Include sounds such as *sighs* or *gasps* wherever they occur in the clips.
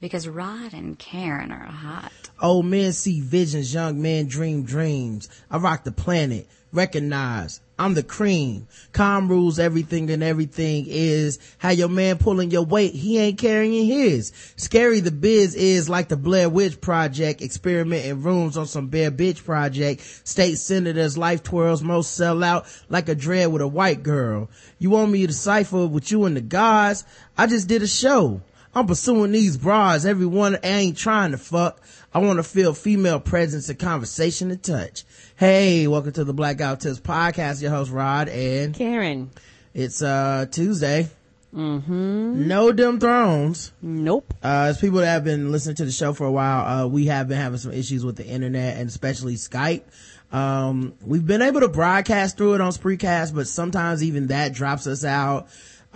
because Rod and Karen are hot. Old men see visions, young men dream dreams. I rock the planet. Recognize I'm the cream. Calm rules everything and everything is how your man pulling your weight. He ain't carrying his. Scary the biz is like the Blair Witch Project. Experiment in rooms on some bare bitch project. State senators life twirls most sell out like a dread with a white girl. You want me to cipher with you and the gods? I just did a show. I'm pursuing these bras. Everyone ain't trying to fuck. I want to feel female presence and conversation and touch. Hey, welcome to the Black Guy Who Tips podcast. Your host Rod and Karen. It's uh Tuesday. Mm-hmm. No Dem Thrones. Nope. Uh, as people that have been listening to the show for a while, uh, we have been having some issues with the internet and especially Skype. Um, we've been able to broadcast through it on Spreecast, but sometimes even that drops us out.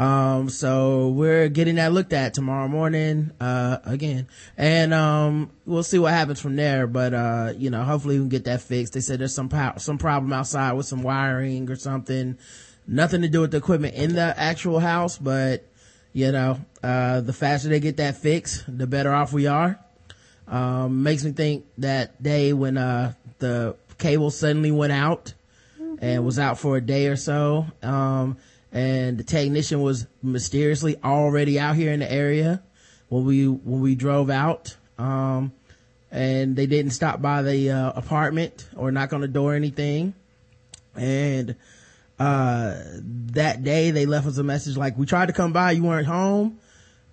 Um, so we're getting that looked at tomorrow morning, uh, again. And, um, we'll see what happens from there. But, uh, you know, hopefully we can get that fixed. They said there's some, pow- some problem outside with some wiring or something. Nothing to do with the equipment in the actual house, but, you know, uh, the faster they get that fixed, the better off we are. Um, makes me think that day when, uh, the cable suddenly went out and was out for a day or so. Um, and the technician was mysteriously already out here in the area when we when we drove out. Um, and they didn't stop by the uh, apartment or knock on the door or anything. And uh, that day they left us a message like we tried to come by you weren't home.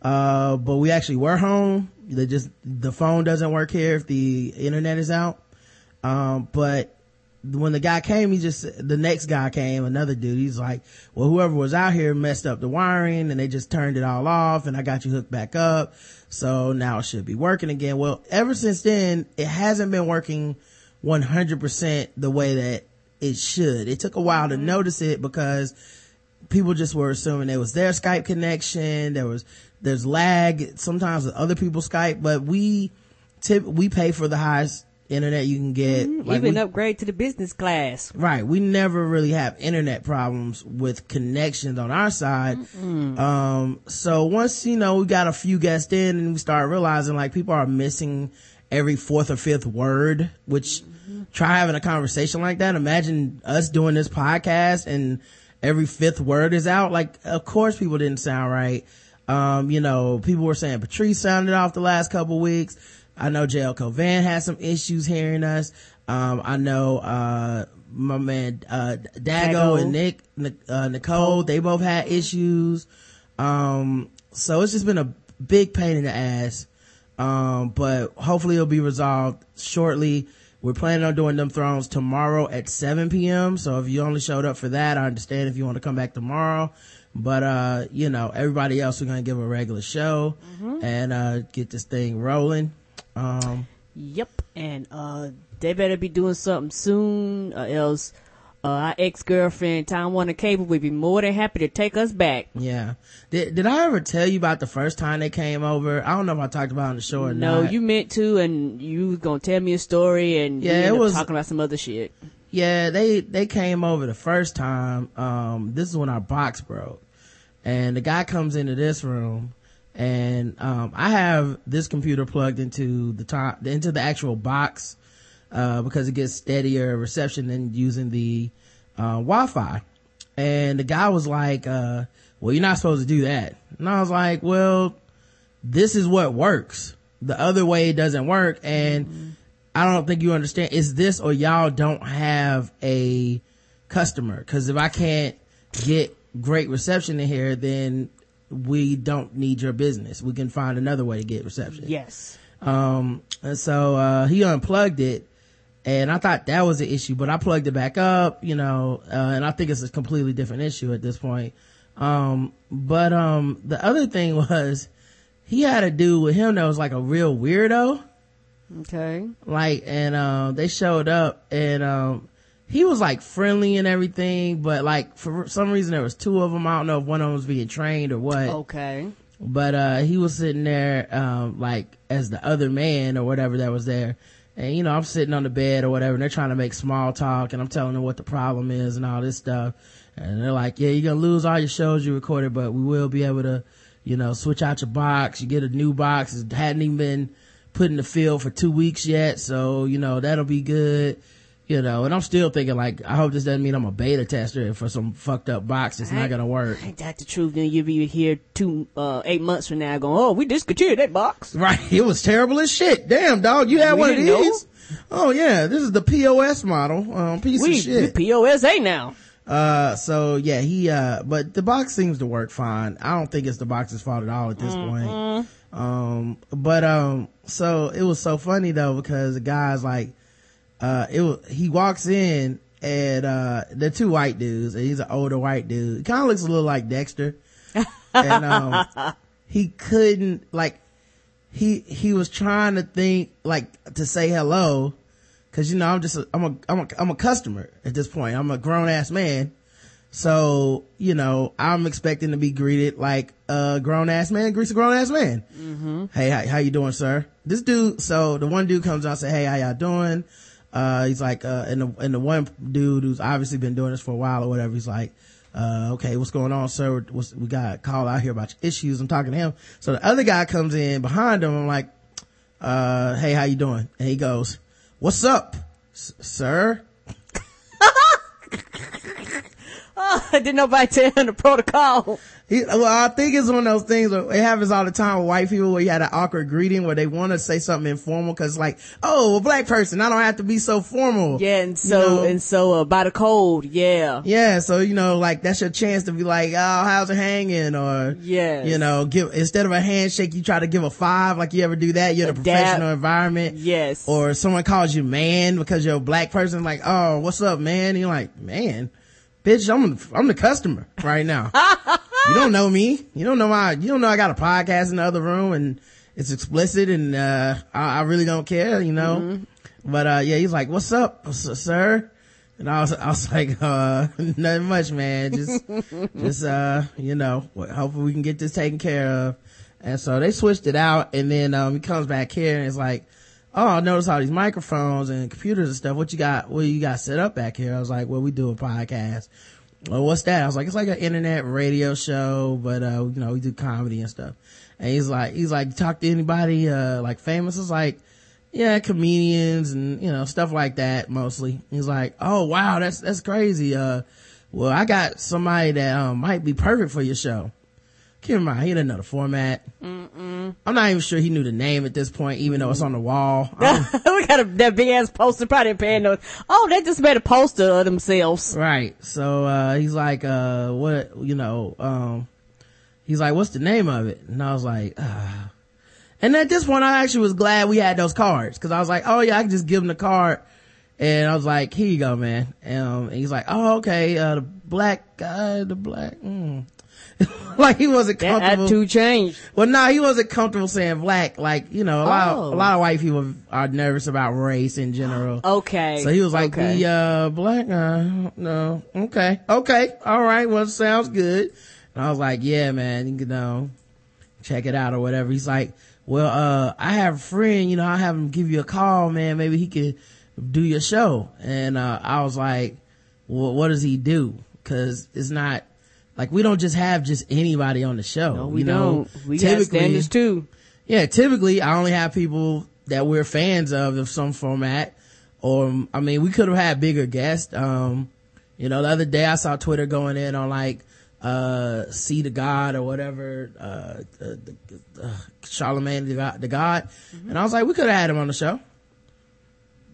Uh, but we actually were home. They just the phone doesn't work here if the internet is out. Um, but when the guy came, he just, the next guy came, another dude, he's like, well, whoever was out here messed up the wiring and they just turned it all off and I got you hooked back up. So now it should be working again. Well, ever since then, it hasn't been working 100% the way that it should. It took a while to mm-hmm. notice it because people just were assuming it was their Skype connection. There was, there's lag sometimes with other people's Skype, but we tip, we pay for the highest internet you can get. Mm-hmm. Like Even we, upgrade to the business class. Right. We never really have internet problems with connections on our side. Um, so once, you know, we got a few guests in and we start realizing like people are missing every fourth or fifth word, which mm-hmm. try having a conversation like that. Imagine us doing this podcast and every fifth word is out. Like, of course people didn't sound right. Um, you know, people were saying Patrice sounded off the last couple weeks I know JL Cauvin has some issues hearing us. Um, I know, uh, my man, uh, Dago, Dago. and Nick, uh, Nicole, they both had issues. Um, so it's just been a big pain in the ass. Um, but hopefully it'll be resolved shortly. We're planning on doing Dem Thrones tomorrow at 7 p.m. So if you only showed up for that, I understand if you want to come back tomorrow. But, uh, you know, everybody else, we're going to give a regular show mm-hmm. and, uh, get this thing rolling. Um, yep. And, uh, they better be doing something soon or else, uh, our ex-girlfriend Time Warner Cable would be more than happy to take us back. Yeah. Did, did I ever tell you about the first time they came over? I don't know if I talked about it on the show or no, not. No, you meant to and you was gonna tell me a story and yeah, it was talking about some other shit. Yeah, they, they came over the first time. Um, this is when our box broke and the guy comes into this room and um, I have this computer plugged into the top into the actual box uh, because it gets steadier reception than using the uh, Wi-Fi. And the guy was like, uh, "Well, you're not supposed to do that." And I was like, "Well, this is what works. The other way doesn't work." And mm-hmm. I don't think you understand. Is this or y'all don't have a customer? Because if I can't get great reception in here, then we don't need your business. We can find another way to get reception. Yes. Um, and so, uh, he unplugged it and I thought that was the issue, but I plugged it back up, you know, uh, and I think it's a completely different issue at this point. Um, but, um, the other thing *laughs* was he had a dude with him that was like a real weirdo. Okay. Like, and, um, they showed up and, um, he was like friendly and everything, but like for some reason there was two of them. I don't know if one of them was being trained or what. Okay. But, uh, he was sitting there, um, like as the other man or whatever that was there. And, you know, I'm sitting on the bed or whatever and they're trying to make small talk and I'm telling them what the problem is and all this stuff. And they're like, yeah, you're going to lose all your shows you recorded, but we will be able to you know, switch out your box. You get a new box. It hadn't even been put in the field for two weeks yet. So, you know, that'll be good. You know, and I'm still thinking like, I hope this doesn't mean I'm a beta tester for some fucked up box. It's not gonna work. Ain't that the truth? Then you'll be here two, uh, eight months from now going, oh, we discontinued that box. Right. *laughs* It was terrible as shit. Damn, dog. You had We one of didn't know. these? Oh yeah. This is the POS model. Um, piece We, of shit. we POSA now. Uh, so yeah, he, uh, but the box seems to work fine. I don't think it's the box's fault at all at this point. Um, but, um, so it was so funny though because the guy's like, uh, it was, he walks in and, uh, they're two white dudes and he's an older white dude. He kind of looks a little like Dexter. and, um, *laughs* he couldn't, like, he, he was trying to think, like, to say hello Cause you know, I'm just, a, I'm a, I'm a, I'm a customer at this point. I'm a grown ass man. So, you know, I'm expecting to be greeted like a grown ass man greets a grown ass man. Mm-hmm. Hey, how, how you doing, sir? This dude, so the one dude comes out and say, Hey, how y'all doing? Uh, he's like, uh, and the, and the one dude who's obviously been doing this for a while or whatever, he's like, uh, okay, what's going on, sir? What's, we got a call out here about your issues. I'm talking to him. So the other guy comes in behind him. I'm like, uh, hey, how you doing? And he goes, what's up, Sir? *laughs* Didn't nobody tell him the protocol. He, well, I think it's one of those things where it happens all the time with white people where you had an awkward greeting where they want to say something informal because like, oh, a black person, I don't have to be so formal. Yeah, and so, You know? and so, uh, by the cold, yeah. Yeah, so you know, like that's your chance to be like, oh, how's it hanging? Or, yeah, you know, give, instead of a handshake, you try to give a five, like you ever do that, you're in a professional environment. Yes. Or someone calls you man because you're a black person, like, oh, what's up, man? And you're like, man, bitch, I'm, I'm the customer right now. *laughs* you don't know me. You don't know my, you don't know I got a podcast in the other room and it's explicit and, uh, I, I really don't care, you know? Mm-hmm. But, uh, yeah, he's like, what's up, sir? And I was, I was *laughs* like, uh, nothing much, man. Just, *laughs* just, uh, you know, hopefully we can get this taken care of. And so they switched it out and then, um, he comes back here and it's like, oh, I noticed all these microphones and computers and stuff. What you got, what you got set up back here? I was like, well, we do a podcast. Well, what's that? I was like, it's like an internet radio show, but, uh, you know, we do comedy and stuff. And he's like, he's like, talk to anybody, uh, like famous? I was like, yeah, comedians and, you know, stuff like that mostly. He's like, oh wow, that's, that's crazy. Uh, well, I got somebody that, um, might be perfect for your show. Keep in mind, he didn't know the format. I'm not even sure he knew the name at this point, even though it's on the wall. *laughs* We got a, that big ass poster, probably paying those. Oh, they just made a poster of themselves. Right. So, uh, he's like, uh, what, you know, um, he's like, what's the name of it? And I was like, uh, and at this point, I actually was glad we had those cards. Cause I was like, oh yeah, I can just give him the card. And I was like, here you go, man. Um, and he's like, oh, okay, uh, the black guy, the black, mm. *laughs* like he wasn't That comfortable. attitude changed. Well, no, he wasn't comfortable saying black. Like, you know, a lot, Oh. of, a lot of white people are nervous about race in general. *gasps* Okay. So he was like, okay. the, uh, black guy, no, okay, okay, all right, well, sounds good. And I was like, yeah, man, you know, check it out or whatever. He's like, well, uh, I have a friend, you know, I'll have him give you a call, man. Maybe he could do your show. And, uh, I was like, well, what does he do? Cause it's not, like, we don't just have just anybody on the show. no, we you know? don't. We got Typically- standards too. yeah, typically I only have people that we're fans of of some format. Or, I mean, we could have had bigger guests. Um, you know, the other day I saw Twitter going in on like, uh, See the God or whatever, uh, the, the, uh, Charlemagne the God, the God. And I was like, we could have had him on the show.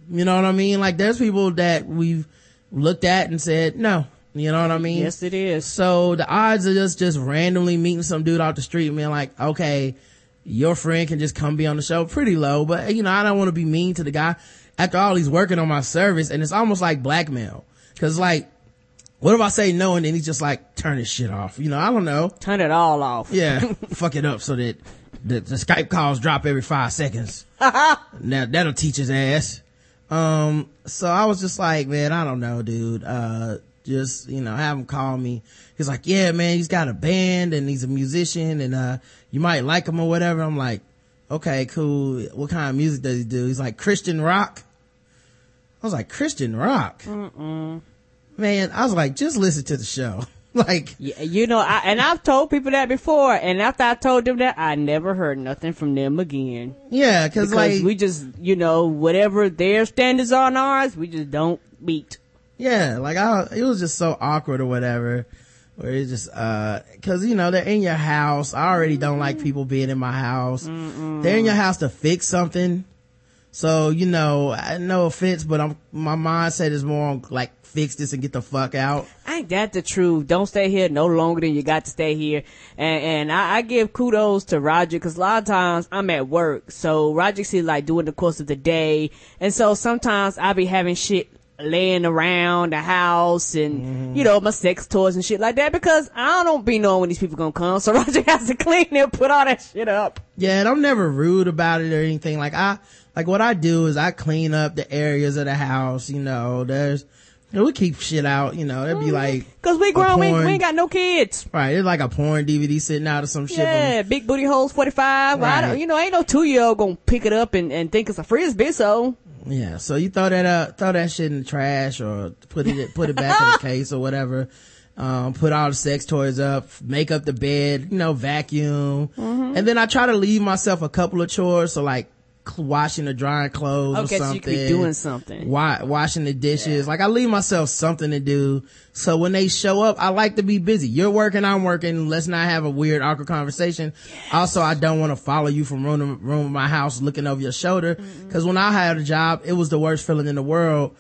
You know what I mean? Like there's people that we've looked at and said, no. You know what I mean? Yes, it is. So the odds of just just randomly meeting some dude off the street and being like, okay, your friend can just come be on the show, pretty low. But you know, I don't want to be mean to the guy. After all, he's working on my service, and it's almost like blackmail. Cause like, what if I say no and then he's just like, turn his shit off? You know, I don't know. Turn it all off. Yeah, *laughs* fuck it up so that the, the Skype calls drop every five seconds. *laughs* now that'll teach his ass. Um, so I was just like, man, I don't know, dude. Uh, just, you know, have him call me. He's like, yeah, man, he's got a band and he's a musician and, uh, you might like him or whatever. I'm like, okay, cool. What kind of music does he do? He's like, Christian rock. I was like, Christian rock? Man, I was like, just listen to the show. *laughs* like, Yeah, you know, I, and I've told people that before, and after I told them that, I never heard nothing from them again. yeah, cause Because like, we just, you know, whatever their standards are on ours, we just don't meet. Yeah, like I, it was just so awkward or whatever. Where it's just, uh, cause you know, they're in your house. I already don't like people being in my house. They're in your house to fix something. So, you know, no offense, but I'm, my mindset is more on like, fix this and get the fuck out. Ain't that the truth? Don't stay here no longer than you got to stay here. And, and I, I give kudos to Roger because a lot of times I'm at work. So Roger see like doing the course of the day. And so sometimes I be having shit laying around the house and, you know, my sex toys and shit like that because I don't be knowing when these people gonna come. *laughs* So Roger has to clean and put all that shit up. Yeah, and I'm never rude about it or anything. Like I, like what I do is I clean up the areas of the house, you know, there's, you know, we keep shit out, you know, it'd be mm-hmm. like, Cause we grown, we, porn- we ain't got no kids. right, there's like a porn DVD sitting out or some shit. Yeah, big booty holes 45. I Right. don't, you know, ain't no two year old gonna pick it up and, and think it's a frisbee, so. Yeah, so you throw that up, throw that shit in the trash or put it, put it back in the *laughs* case or whatever. Um, put all the sex toys up, make up the bed, you know, vacuum. Mm-hmm. And then I try to leave myself a couple of chores. So like washing or drying clothes or Okay, so something. you could be doing something. Wa- washing the dishes. Like I leave myself something to do. So when they show up, I like to be busy. You're working, I'm working. Let's not have a weird, awkward conversation. Also, I don't want to follow you from room to room of my house looking over your shoulder. Cause when I had a job, it was the worst feeling in the world.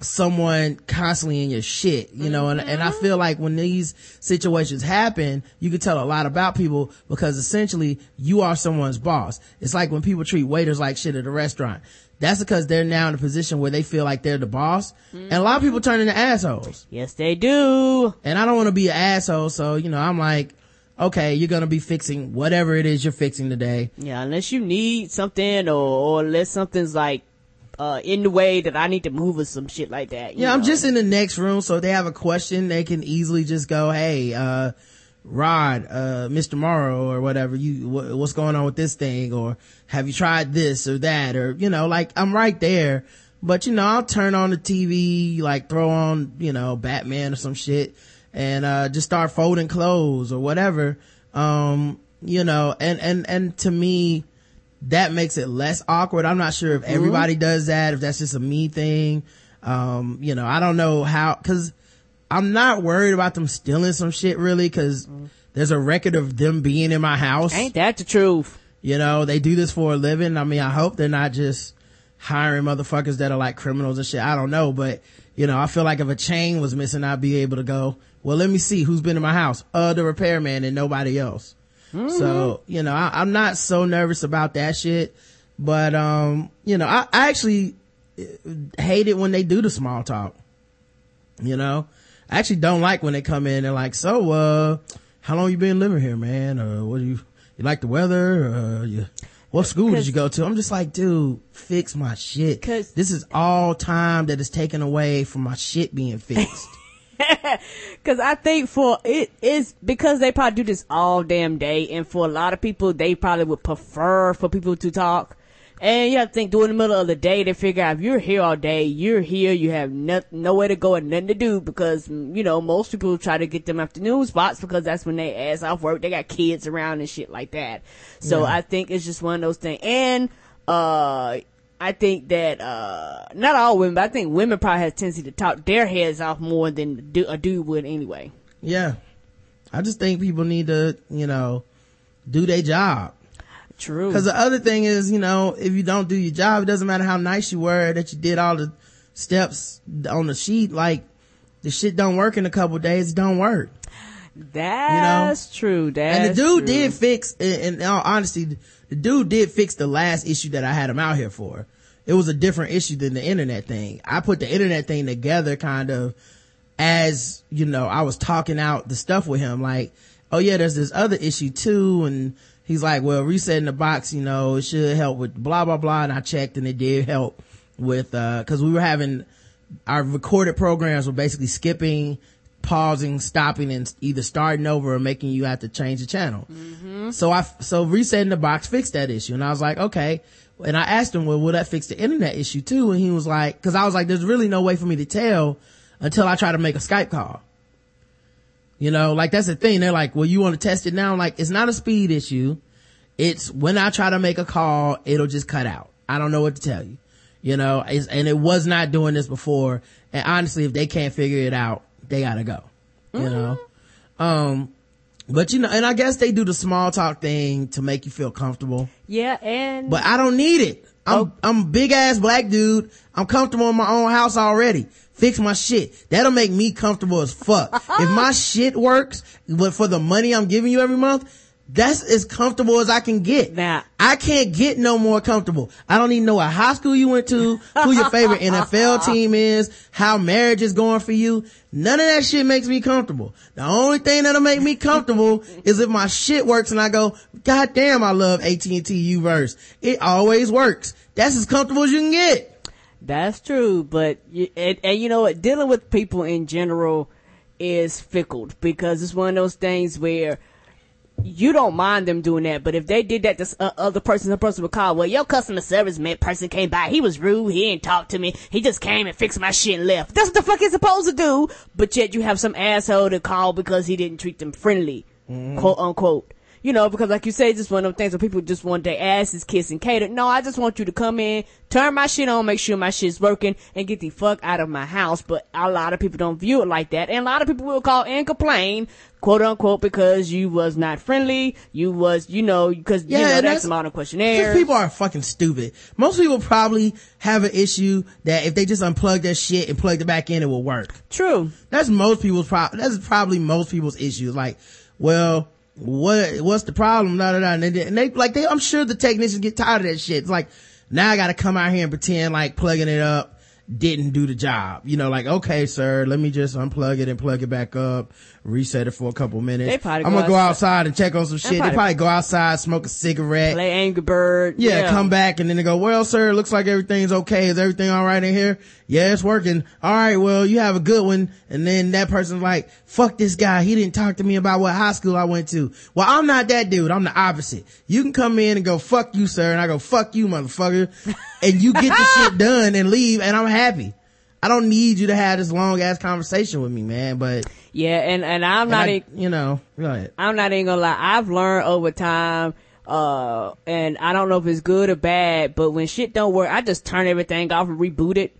Someone constantly in your shit, you know, and, and I feel like when these situations happen, you can tell a lot about people because essentially you are someone's boss. It's like when people treat waiters like shit at a restaurant. That's because they're now in a position where they feel like they're the boss. And a lot of people turn into assholes. Yes, they do. And I don't want to be an asshole. So, you know, I'm like, okay, you're going to be fixing whatever it is you're fixing today. Yeah, unless you need something or, or unless something's like, uh, in the way that I need to move or some shit like that. Yeah, I'm just in the next room. So if they have a question, they can easily just go, Hey, uh, Rod, uh, Mr. Morrow or whatever, you, wh- what's going on with this thing? Or have you tried this or that? Or, you know, like I'm right there. But, you know, I'll turn on the TV, like throw on, you know, Batman or some shit and, uh, just start folding clothes or whatever. Um, you know, and, and, and to me, that makes it less awkward. I'm not sure if everybody does that, if that's just a me thing. Um, you know, I don't know how, cause I'm not worried about them stealing some shit really, cause there's a record of them being in my house. Ain't that the truth? You know, they do this for a living. I mean, I hope they're not just hiring motherfuckers that are like criminals and shit. I don't know, but you know, I feel like if a chain was missing, I'd be able to go, well, let me see who's been in my house. Uh, the repairman and nobody else. So, you know, I, I'm not so nervous about that shit, but, um, you know, I, I actually uh, hate it when they do the small talk. You know, I actually don't like when they come in and like, so, uh, how long you been living here, man? Uh, what do you, you like the weather? Uh, you, what school did you go to? I'm just like, dude, fix my shit. 'Cause- this is all time that is taken away from my shit being fixed. *laughs* *laughs* Cause I think for it is because they probably do this all damn day, and for a lot of people, they probably would prefer for people to talk. And you have to think during the middle of the day, they figure out if you're here all day, you're here, you have no, nowhere to go and nothing to do because, mm, you know, most people try to get them afternoon spots because that's when they ass off work. They got kids around and shit like that. So Yeah. I think it's just one of those things. And, uh, I think that, uh, not all women, but I think women probably have a tendency to talk their heads off more than a dude would anyway. yeah. I just think people need to, you know, do their job. True. Cause the other thing is, you know, if you don't do your job, it doesn't matter how nice you were that you did all the steps on the sheet. Like the shit don't work in a couple days. It don't work. That's true. That's and the dude true. did fix, in, in all honesty, the dude did fix the last issue that I had him out here for. It was a different issue than the internet thing. I put the internet thing together kind of as, you know, I was talking out the stuff with him. Like, oh yeah, there's this other issue too. And he's like, well, resetting the box, you know, it should help with blah, blah, blah. And I checked and it did help with, uh, cause we were having our recorded programs were basically skipping, pausing, stopping, and either starting over or making you have to change the channel. Mm-hmm. So I, so resetting the box fixed that issue. And I was like, okay. And I asked him, well, will that fix the internet issue too? And he was like, cause I was like, there's really no way for me to tell until I try to make a Skype call. You know, like that's the thing. They're like, well, you want to test it now? I'm like, it's not a speed issue. It's when I try to make a call, it'll just cut out. I don't know what to tell you. You know, and it was not doing this before. And honestly, if they can't figure it out, they gotta go. You mm-hmm. know? Um, but you know, and I guess they do the small talk thing to make you feel comfortable. Yeah, and but I don't need it. I'm oh. I'm a big ass black dude. I'm comfortable in my own house already. Fix my shit. That'll make me comfortable as fuck. *laughs* if my shit works, but for the money I'm giving you every month, that's as comfortable as I can get. Nah. I can't get no more comfortable. I don't even know what high school you went to, who your favorite *laughs* NFL team is, how marriage is going for you. None of that shit makes me comfortable. The only thing that'll make me comfortable is if my shit works and I go, God damn, I love AT&T U-verse. It always works. That's as comfortable as you can get. That's true, but and, and you know what? Dealing with people in general is fickle because it's one of those things where you don't mind them doing that, but if they did that to uh, other person, the person would call, well, your customer service man person came by, he was rude, he didn't talk to me, he just came and fixed my shit and left. That's what the fuck he's supposed to do, but yet you have some asshole to call because he didn't treat them friendly, mm-hmm. quote unquote you know, because like you say, it's just one of those things where people just want their asses kissed and catered. No, I just want you to come in, turn my shit on, make sure my shit's working, and get the fuck out of my house. But a lot of people don't view it like that. And a lot of people will call and complain, quote unquote, because you was not friendly, you was, you know, because, yeah, you know, that's, a lot of questionnaires. People are fucking stupid. Most people probably have an issue that if they just unplug their shit and plug it back in, it will work. True. That's most people's problem. That's probably most people's issues. Like, well, what what's the problem? Da, da, da. And, they, and they like they I'm sure the technicians get tired of that shit. It's like now I gotta come out here and pretend like plugging it up didn't do the job. You know, like, okay, sir, let me just unplug it and plug it back up, reset it for a couple minutes. I'm gonna go outside, outside and check on some shit. Probably, they probably go outside, smoke a cigarette, play Angry Bird. Yeah, yeah, come back and then they go, well, sir, looks like everything's okay. Is everything all right in here? Yeah, it's working. All right, well, you have a good one. And then that person's like, fuck this guy. He didn't talk to me about what high school I went to. Well, I'm not that dude. I'm the opposite. You can come in and go, fuck you, sir. And I go, fuck you, motherfucker. *laughs* and you get the shit done and leave and I'm happy. I don't need you to have this long ass conversation with me, man, but. Yeah, and, and I'm not, I, you know, ahead. I'm not even gonna lie. I've learned over time, uh, and I don't know if it's good or bad, but when shit don't work, I just turn everything off and reboot it.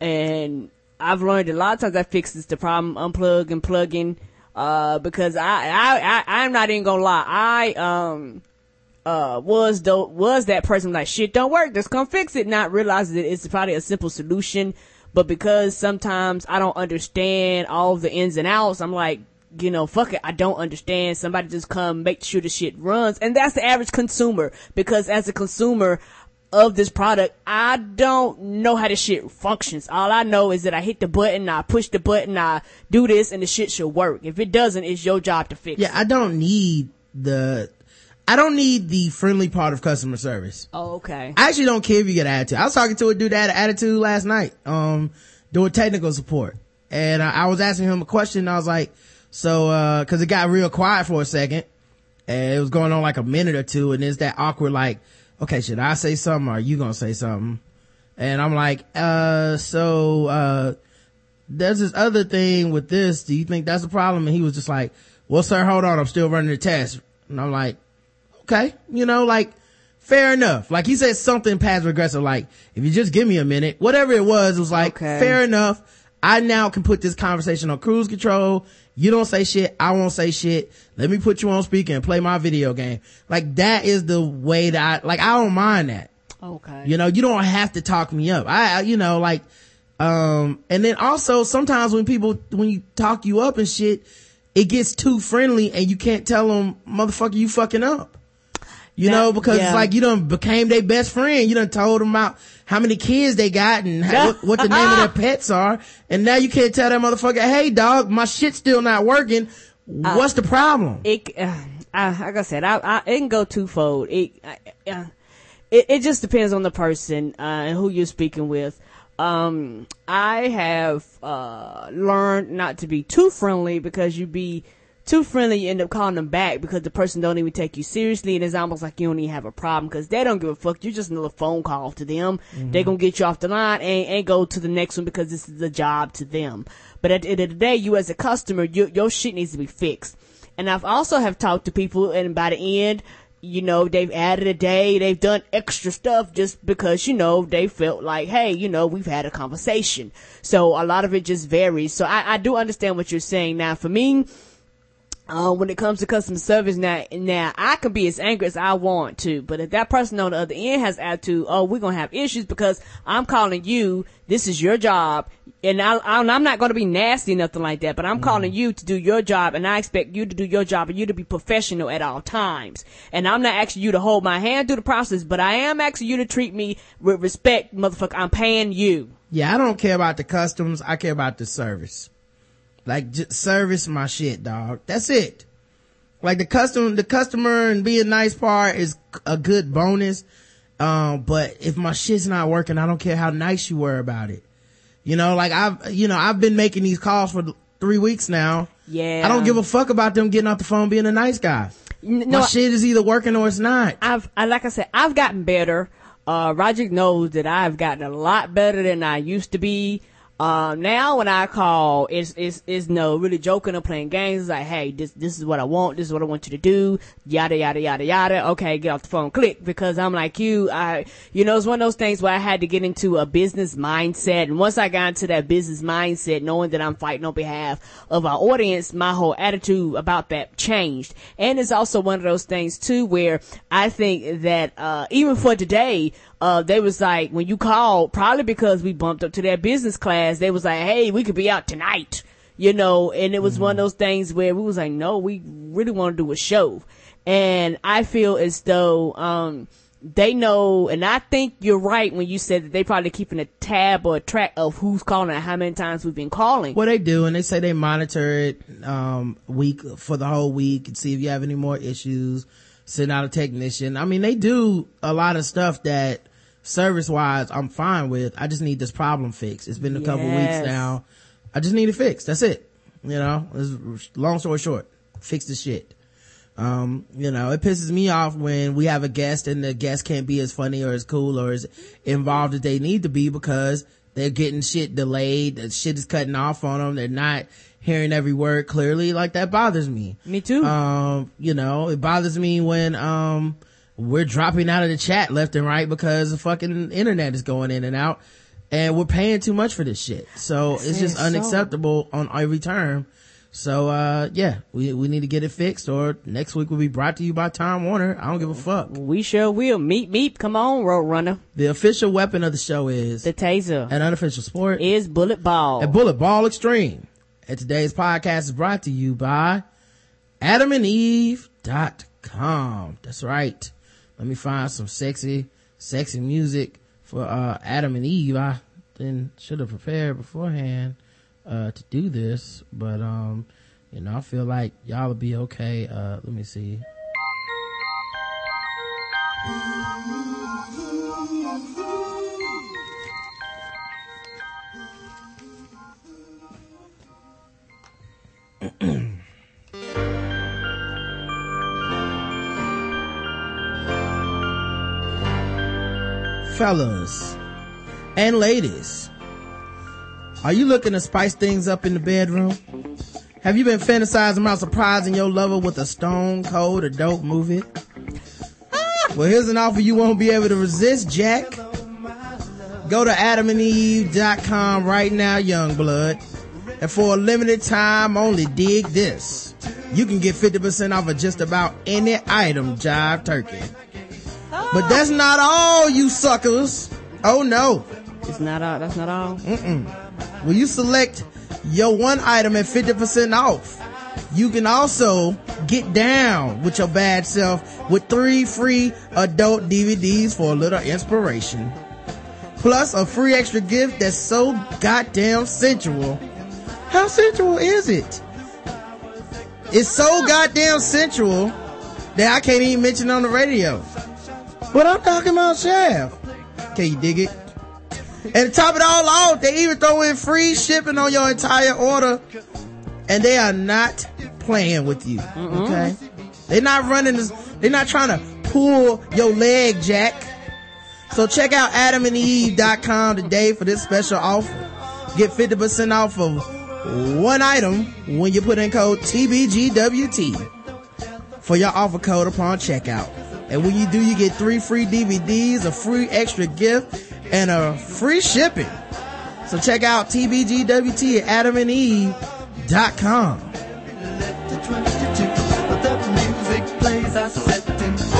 And I've learned a lot of times that fixes the problem, unplug and plugging, uh, because I, I, I, I'm not even gonna lie. I, um, uh, was the, was that person like, shit don't work, just come fix it, not realizing that it's probably a simple solution. But because sometimes I don't understand all the ins and outs, I'm like, you know, fuck it, I don't understand. Somebody just come make sure the shit runs. And that's the average consumer. Because as a consumer of this product, I don't know how the shit functions. All I know is that I hit the button, I push the button, I do this, and the shit should work. If it doesn't, it's your job to fix yeah, it. Yeah, I don't need the I don't need the friendly part of customer service. Oh, okay. I actually don't care if you get attitude. I was talking to a dude that had attitude last night, um, doing technical support. And I, I was asking him a question. I was like, so, uh, cause it got real quiet for a second and it was going on like a minute or two. And it's that awkward, like, okay, should I say something or are you going to say something? And I'm like, uh, so, uh, there's this other thing with this. Do you think that's a problem? And he was just like, well, sir, hold on. I'm still running the test. And I'm like, okay, you know, like, fair enough. Like he said something past aggressive, like, if you just give me a minute, whatever it was, it was like, okay. fair enough. I now can put this conversation on cruise control. You don't say shit. I won't say shit. Let me put you on speaker and play my video game. Like that is the way that I, like, I don't mind that. Okay. You know, you don't have to talk me up. I, you know, like, um, and then also sometimes when people, when you talk you up and shit, it gets too friendly and you can't tell them, motherfucker, you fucking up. You that, know, because yeah. like you done became their best friend. You done told them about how many kids they got and how, what, what, the name of their *laughs* pets are. And now you can't tell that motherfucker, hey dog, my shit's still not working. Uh, What's the problem? It, uh, I, like I said, I, I, it can go twofold. It, uh, it, it just depends on the person, uh, and who you're speaking with. Um, I have, uh, learned not to be too friendly because you be, too friendly, you end up calling them back because the person don't even take you seriously, and it's almost like you don't even have a problem because they don't give a fuck. You're just another phone call to them. Mm-hmm. They're gonna get you off the line and, and go to the next one because this is a job to them. But at the end of the day, you as a customer, you, your shit needs to be fixed. And I've also have talked to people, and by the end, you know, they've added a day, they've done extra stuff just because, you know, they felt like, hey, you know, we've had a conversation. So a lot of it just varies. So I, I do understand what you're saying. Now, for me, uh, when it comes to customer service now, now I can be as angry as I want to, but if that person on the other end has attitude, oh, we're gonna have issues because I'm calling you, this is your job, and I, I, I'm not gonna be nasty, nothing like that, but I'm calling you to do your job, and I expect you to do your job and you to be professional at all times. And I'm not asking you to hold my hand through the process, but I am asking you to treat me with respect, motherfucker. I'm paying you. Yeah, I don't care about the customs. I care about the service. Like j- service my shit, dog. That's it. Like the custom, the customer and being nice part is a good bonus. Um, but if my shit's not working, I don't care how nice you were about it. You know, like I've, you know, I've been making these calls for three weeks now. Yeah. I don't give a fuck about them getting off the phone being a nice guy. N- my shit is either working or it's not. I've, I, like I said, I've gotten better. Uh, Roger knows that I've gotten a lot better than I used to be. Uh, now when I call, it's, it's, it's no really joking or playing games. It's like, hey, this, this is what I want. This is what I want you to do. Yada, yada, yada, yada. Okay, get off the phone. Click. Because I'm like you, I, you know, it's one of those things where I had to get into a business mindset. And once I got into that business mindset, knowing that I'm fighting on behalf of our audience, my whole attitude about that changed. And it's also one of those things too where I think that, uh, even for today, uh, they was like, when you called, probably because we bumped up to their business class, they was like, hey, we could be out tonight, you know, and it was one of those things where we was like, no, we really want to do a show. And I feel as though, um, they know, and I think you're right when you said that they probably keeping a tab or a track of who's calling and how many times we've been calling. Well, they do, and they say they monitor it um, week for the whole week and see if you have any more issues. Send out a technician. I mean, they do a lot of stuff that service wise I'm fine with. I just need this problem fixed. It's been a couple Yes. weeks now. I just need it fixed. That's it. You know, it's- long story short, fix the shit. Um, you know, it pisses me off when we have a guest and the guest can't be as funny or as cool or as involved as they need to be because they're getting shit delayed. The shit is cutting off on them. They're not hearing every word clearly. Like that bothers me. Me too. Um, you know, it bothers me when, um, we're dropping out of the chat left and right because the fucking internet is going in and out and we're paying too much for this shit. So it's just so. unacceptable on every term. So, uh, yeah, we, we need to get it fixed or next week will be brought to you by Time Warner. I don't give a fuck. we sure will. Meep, meep. Come on, Road Runner. The official weapon of the show is The taser an unofficial sport is bullet ball. and Bullet Ball Extreme. And today's podcast is brought to you by adamandeve.com. That's right. Let me find some sexy, sexy music for, uh, Adam and Eve. I then should have prepared beforehand, uh, to do this, but, um, you know, I feel like y'all will be okay. Uh, let me see. *clears throat* fellas and ladies, are you looking to spice things up in the bedroom? Have you been fantasizing about surprising your lover with a stone cold adult movie? Ah! Well, here's an offer you won't be able to resist, Jack. Go to adamandeve.com right now, young blood. And for a limited time, only dig this. You can get 50% off of just about any item, Jive Turkey. But that's not all, you suckers. Oh no. It's not all. That's not all. When you select your one item at 50% off, you can also get down with your bad self with three free adult DVDs for a little inspiration. Plus a free extra gift that's so goddamn sensual. How sensual is it? It's so goddamn sensual that I can't even mention on the radio. But I'm talking about Shaft. Can you dig it? And to top it all off, they even throw in free shipping on your entire order. And they are not playing with you. Okay. They're not running this, they're not trying to pull your leg, Jack. So check out adamandeve.com today for this special offer. Get 50% off of one item when you put in code TBGWT for your offer code upon checkout. And when you do, you get three free DVDs, a free extra gift, and a free shipping. So check out TBGWT at adamandeve.com. Let the 22 the music plays are setting for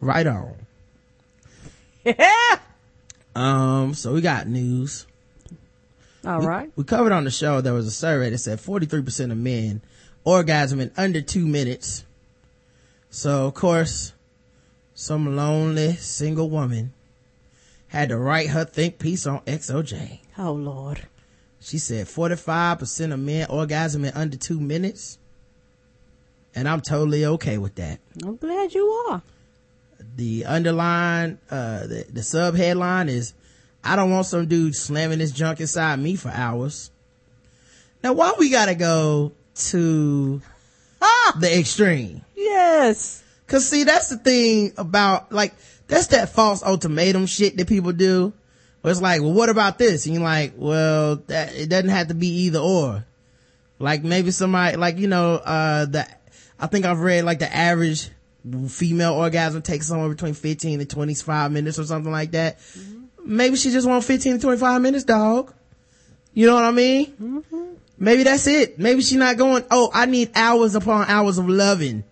Right on. Yeah. *laughs* Um, so we got news. All right. We covered on the show there was a survey that said 43% of men orgasm in under two minutes. So of course, some lonely single woman had to write her think piece on XOJ. Oh Lord. She said 45% of men orgasm in under two minutes. And I'm totally okay with that. I'm glad you are. The underline, uh, the, the sub headline is, I don't want some dude slamming his junk inside me for hours. Now, why we gotta go to Ah. the extreme? Yes. Cause see, that's the thing about, like, that's that false ultimatum shit that people do. Where it's like, well, what about this? And you're like, well, that, it doesn't have to be either or. Like maybe somebody, like, you know, uh, the, I think I've read like the average female orgasm takes somewhere between 15 to 25 minutes or something like that. Maybe she just want 15 to 25 minutes, dog. You know what I mean? Maybe that's it. Maybe she's not going, oh, I need hours upon hours of loving.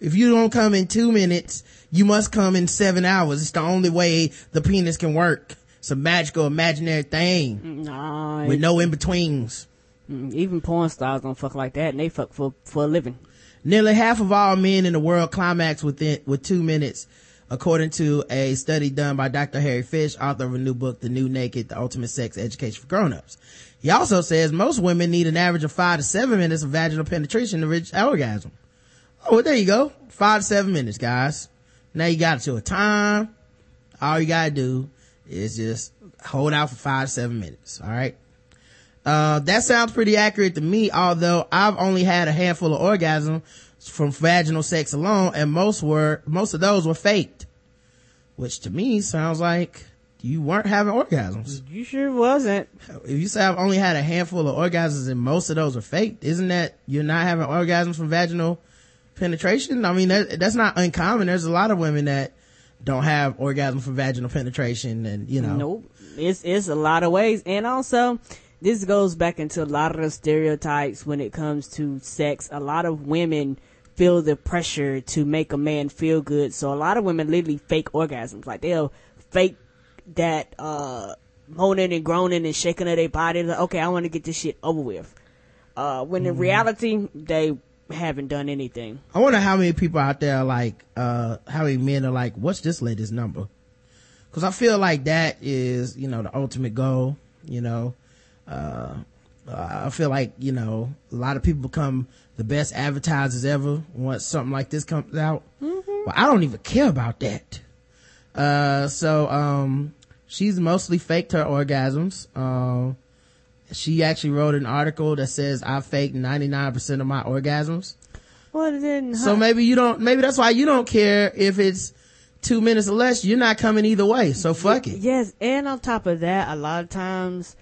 If you don't come in two minutes, you must come in seven hours. It's the only way the penis can work. It's a magical, imaginary thing Nah. with no in-betweens. mm, even porn stars don't fuck like that, and they fuck for for a living. Nearly half of all men in the world climax within with two minutes, according to a study done by Dr. Harry Fisch, author of a new book, The New Naked: The Ultimate Sex Education for Grown-ups. He also says most women need an average of five to seven minutes of vaginal penetration to reach orgasm. Oh, well, there you go. Five to seven minutes, guys. Now you got it to a time. All you gotta do is just hold out for five to seven minutes. All right. Uh, that sounds pretty accurate to me, although I've only had a handful of orgasms from vaginal sex alone, and most were, most of those were faked. Which to me sounds like you weren't having orgasms. You sure wasn't. If you say I've only had a handful of orgasms and most of those are faked, isn't that you're not having orgasms from vaginal penetration? I mean, that, that's not uncommon. There's a lot of women that don't have orgasm from vaginal penetration and, you know. Nope. It's it's a lot of ways, and also this goes back into a lot of the stereotypes when it comes to sex. A lot of women feel the pressure to make a man feel good, so a lot of women literally fake orgasms. Like they'll fake that uh moaning and groaning and shaking of their body. Like, okay, I want to get this shit over with. Uh, when in reality, they haven't done anything. I wonder how many people out there are like, uh, how many men are like, what's this latest number? Cause I feel like that is, you know, the ultimate goal, you know, uh, I feel like, you know, a lot of people become the best advertisers ever once something like this comes out. Well, I don't even care about that. Uh, so, um, she's mostly faked her orgasms. Um, she actually wrote an article that says I faked 99% of my orgasms. Well, then, So maybe you don't, maybe that's why you don't care if it's two minutes or less. You're not coming either way. So fuck it. Yes, and on top of that, a lot of times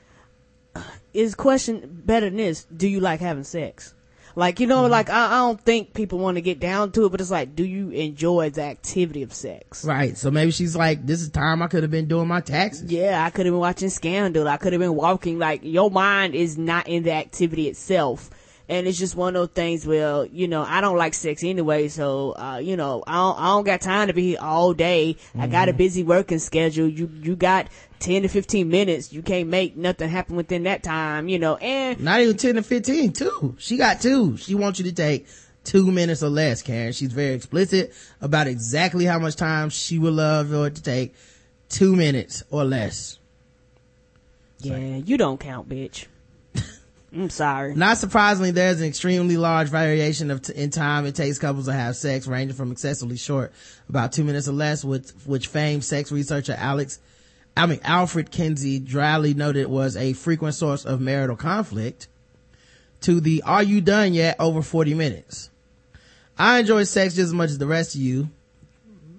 is question better than this: Do you like having sex? Like you know, mm-hmm. like I, I don't think people want to get down to it, but it's like, do you enjoy the activity of sex? Right. So maybe she's like, this is time I could have been doing my taxes. Yeah, I could have been watching Scandal. I could have been walking. Like your mind is not in the activity itself. And it's just one of those things where, you know, I don't like sex anyway, so, uh, you know, I don't, I don't got time to be here all day. I got a busy working schedule. You, you got 10 to 15 minutes. You can't make nothing happen within that time, you know, and Not even 10 to 15, two. She got two. She wants you to take two minutes or less, Karen. She's very explicit about exactly how much time she would love for it to take. Two minutes or less. yeah, you don't count, bitch. I'm sorry. Not surprisingly, there's an extremely large variation of t- in time it takes couples to have sex, ranging from excessively short, about two minutes or less, with which famed sex researcher Alex, I mean Alfred Kinsey dryly noted was a frequent source of marital conflict, to the "Are you done yet?" over 40 minutes. I enjoy sex just as much as the rest of you.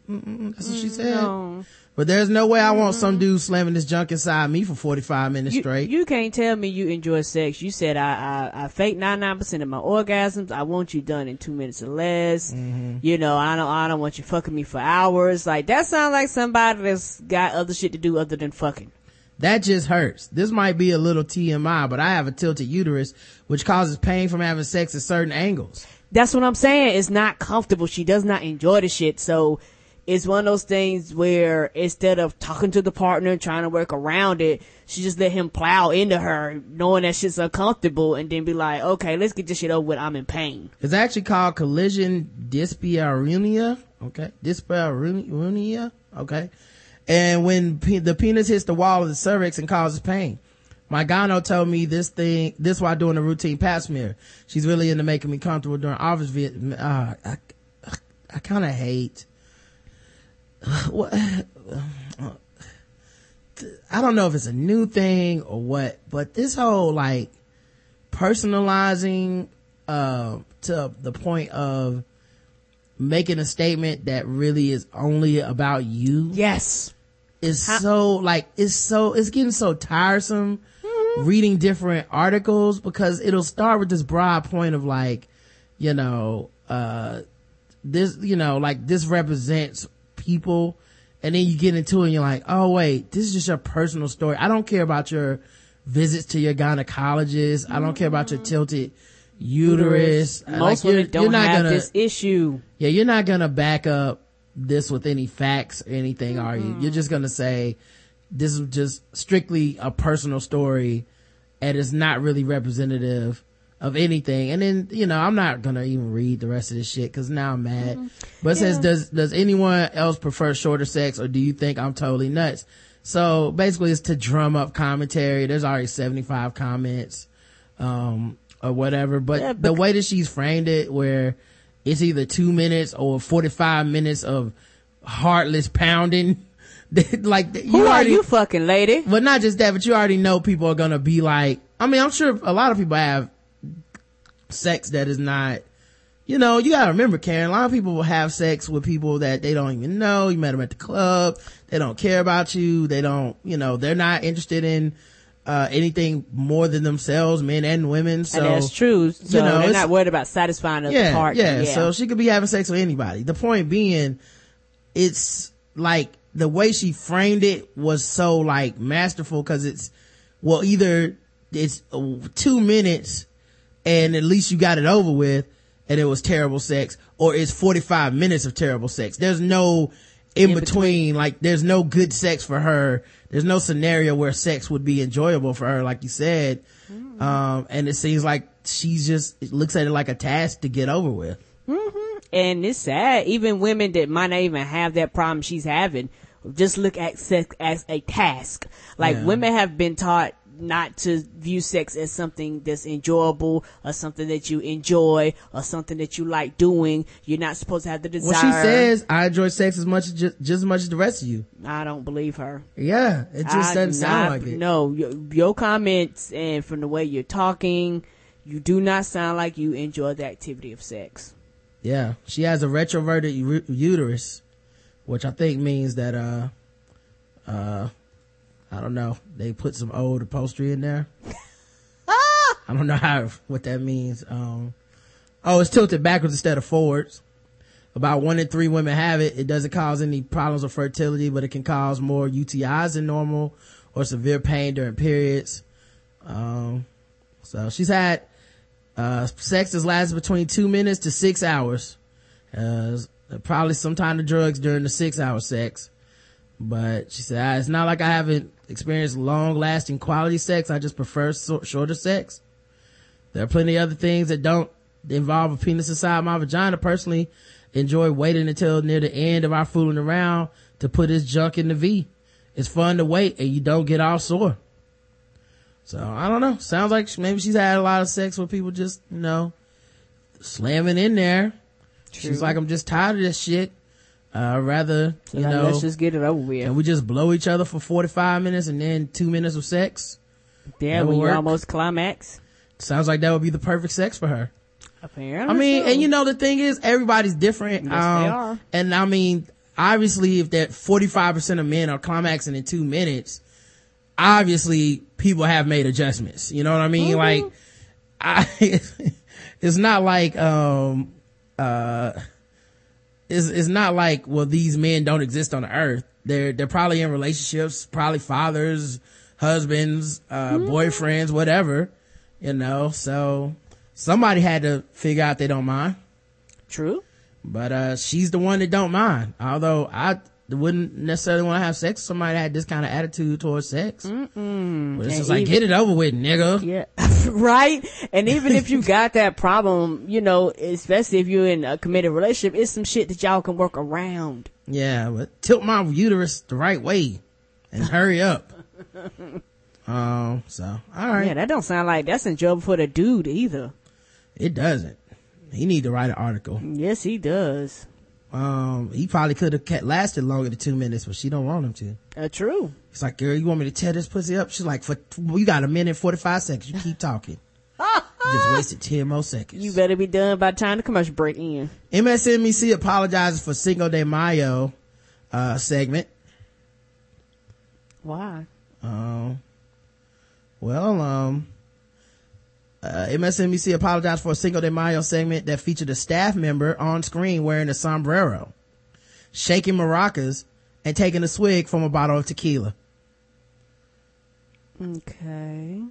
Mm-mm, that's what she said. No. But there's no way I want some dude slamming this junk inside me for 45 minutes You, straight. you can't tell me you enjoy sex. You said I, I, I fake 99% of my orgasms. I want you done in two minutes or less. Mm-hmm. You know, I don't, I don't want you fucking me for hours. Like, that sounds like somebody that's got other shit to do other than fucking. That just hurts. This might be a little TMI, but I have a tilted uterus, which causes pain from having sex at certain angles. That's what I'm saying. It's not comfortable. She does not enjoy the shit. So it's one of those things where instead of talking to the partner trying to work around it, she just let him plow into her knowing that shit's uncomfortable and then be like, okay, let's get this shit over with. I'm in pain. It's actually called collision dyspareunia. Okay. Dyspareunia. Okay. And when pe- the penis hits the wall of the cervix and causes pain. My gyno told me this thing, this while doing a routine pap smear. She's really into making me comfortable during office visit. Uh, I, I kind of hate, *sighs* *sighs* I don't know if it's a new thing or what, but this whole like personalizing, uh, to the point of making a statement that really is only about you Yes. is so like it's so it's getting so tiresome reading different articles because it'll start with this broad point of like you know uh this you know like this represents people and then you get into it and you're like oh wait this is just your personal story. I don't care about your visits to your gynecologist. I don't care about your mm. tilted uterus. Most like, you're, women don't you're not have gonna this issue. yeah, you're not gonna back up this with any facts or anything, are you? You're just gonna say this is just strictly a personal story and it's not really representative of anything. And then, you know, I'm not gonna even read the rest of this shit cause now I'm mad. But it says, does, does anyone else prefer shorter sex or do you think I'm totally nuts? So basically it's to drum up commentary. There's already 75 comments, um, or whatever. But Yeah, the way that she's framed it where it's either two minutes or 45 minutes of heartless pounding. *laughs* like you Who are already, you fucking lady? but not just that, but you already know people are gonna be like, I mean, I'm sure a lot of people have sex that is not, you know, you gotta remember, Karen, a lot of people will have sex with people that they don't even know. You met them at the club. They don't care about you. They don't, you know, they're not interested in, uh, anything more than themselves, men and women. So, and that's true. So know, they're not worried about satisfying the yeah, partner. yeah, Yeah. So she could be having sex with anybody. The point being, it's like the way she framed it was so like masterful because it's, well, either it's uh, two minutes and at least you got it over with and it was terrible sex or it's 45 minutes of terrible sex. There's no in, In between, like there's no good sex for her. There's no scenario where sex would be enjoyable for her, like you said. Um, and it seems like she's just, it looks at it like a task to get over with. and it's sad. Even women that might not even have that problem she's having, just look at sex as a task. Like Yeah. women have been taught not to view sex as something that's enjoyable or something that you enjoy or something that you like doing. You're not supposed to have the desire. Well, she says, I enjoy sex as much, just, just as much as the rest of you. I don't believe her. Yeah, it just I doesn't sound not- like it. No, your, your comments and from the way you're talking, you do not sound like you enjoy the activity of sex. Yeah, she has a retroverted u- uterus, which I think means that, uh, uh, I don't know, they put some old upholstery in there. *laughs* I don't know how, what that means. Um, oh, it's tilted backwards instead of forwards. About one in three women have it. It doesn't cause any problems with fertility, but it can cause more UTIs than normal or severe pain during periods. Um, so she's had, uh, sex has lasted between two minutes to six hours. Uh, probably some kind of drugs during the six hour sex. But she said, "Ah, it's not like I haven't experienced long lasting quality sex. I just prefer so- shorter sex. There are plenty of other things that don't involve a penis inside my vagina. Personally, enjoy waiting until near the end of our fooling around to put his junk in the V. It's fun to wait and you don't get all sore. So I don't know. Sounds like maybe she's had a lot of sex with people just, you know, slamming in there. She's like, I'm just tired of this shit. Uh, rather, you like, know, let's just get it over with. and we just blow each other for 45 minutes and then two minutes of sex. yeah, when you work. almost climax. Sounds like that would be the perfect sex for her. Apparently, I mean, so. and you know, the thing is, everybody's different. Yes, they Um, are. And I mean, obviously, if that 45% of men are climaxing in two minutes, obviously people have made adjustments. You know what I mean? Mm-hmm. Like, I, *laughs* it's not like, um, uh, it's, it's not like, well, these men don't exist on the earth. They're, they're probably in relationships, probably fathers, husbands, uh, Mm-hmm. boyfriends, whatever, you know, so somebody had to figure out they don't mind. true. But, uh, she's the one that don't mind. Although I wouldn't necessarily want to have sex somebody had this kind of attitude towards sex. Mm-mm. But it's And just like, even- get it over with, nigga. Yeah, *laughs* right. And even if you *laughs* got that problem, you know, especially if you're in a committed relationship, it's some shit that y'all can work around. Yeah, but tilt my uterus the right way and hurry up. *laughs* Um, so, alright. Yeah, that don't sound like that's enjoyable for the dude either. It doesn't. He need to write an article. Yes, he does. Um, he probably could have lasted longer than two minutes, but she don't want him to. Uh, true. He's like, girl, you want me to tear this pussy up? She's like, for, you got a minute and 45 seconds. You keep talking. You *laughs* just wasted 10 more seconds. You better be done by the time the commercial break in. MSNBC apologizes for Cinco de Mayo, uh, segment. Why? Um, well, um, uh, MSNBC apologized for a Cinco de Mayo segment that featured a staff member on screen wearing a sombrero, shaking maracas, and taking a swig from a bottle of tequila. Okay.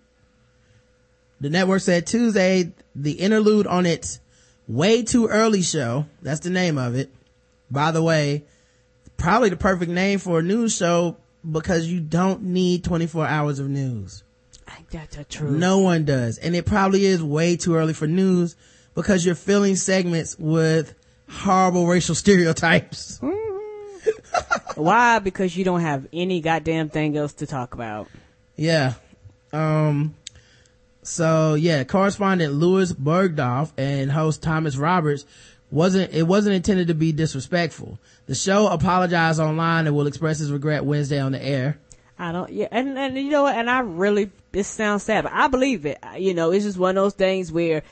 The network said Tuesday the interlude on its Way Too Early show, that's the name of it. By the way, probably the perfect name for a news show because you don't need 24 hours of news. I think that's a true. No one does. And it probably is way too early for news because you're filling segments with horrible racial *laughs* stereotypes. Why? Because you don't have any goddamn thing else to talk about. Yeah. Um, so yeah, correspondent Louis Burgdorf and host Thomas Roberts wasn't, it wasn't intended to be disrespectful. The show apologized online and will express his regret Wednesday on the air. I don't, yeah, and, and you know what, and I really, this sounds sad, but I believe it. You know, it's just one of those things where,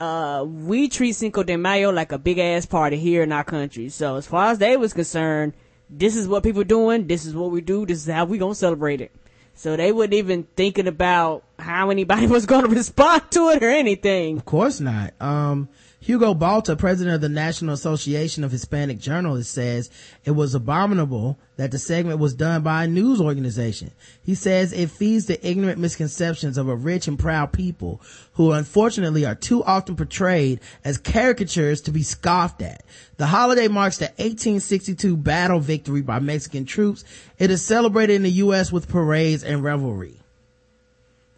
uh, we treat Cinco de Mayo like a big ass party here in our country. So as far as they was concerned, this is what people doing, this is what we do, this is how we gonna celebrate it. So they wasn't even thinking about how anybody *laughs* was gonna *laughs* respond to it or anything. Of course not. Um, Hugo Balta, president of the National Association of Hispanic Journalists, says it was abominable that the segment was done by a news organization. He says it feeds the ignorant misconceptions of a rich and proud people who unfortunately are too often portrayed as caricatures to be scoffed at. The holiday marks the 1862 battle victory by Mexican troops. It is celebrated in the U.S. with parades and revelry.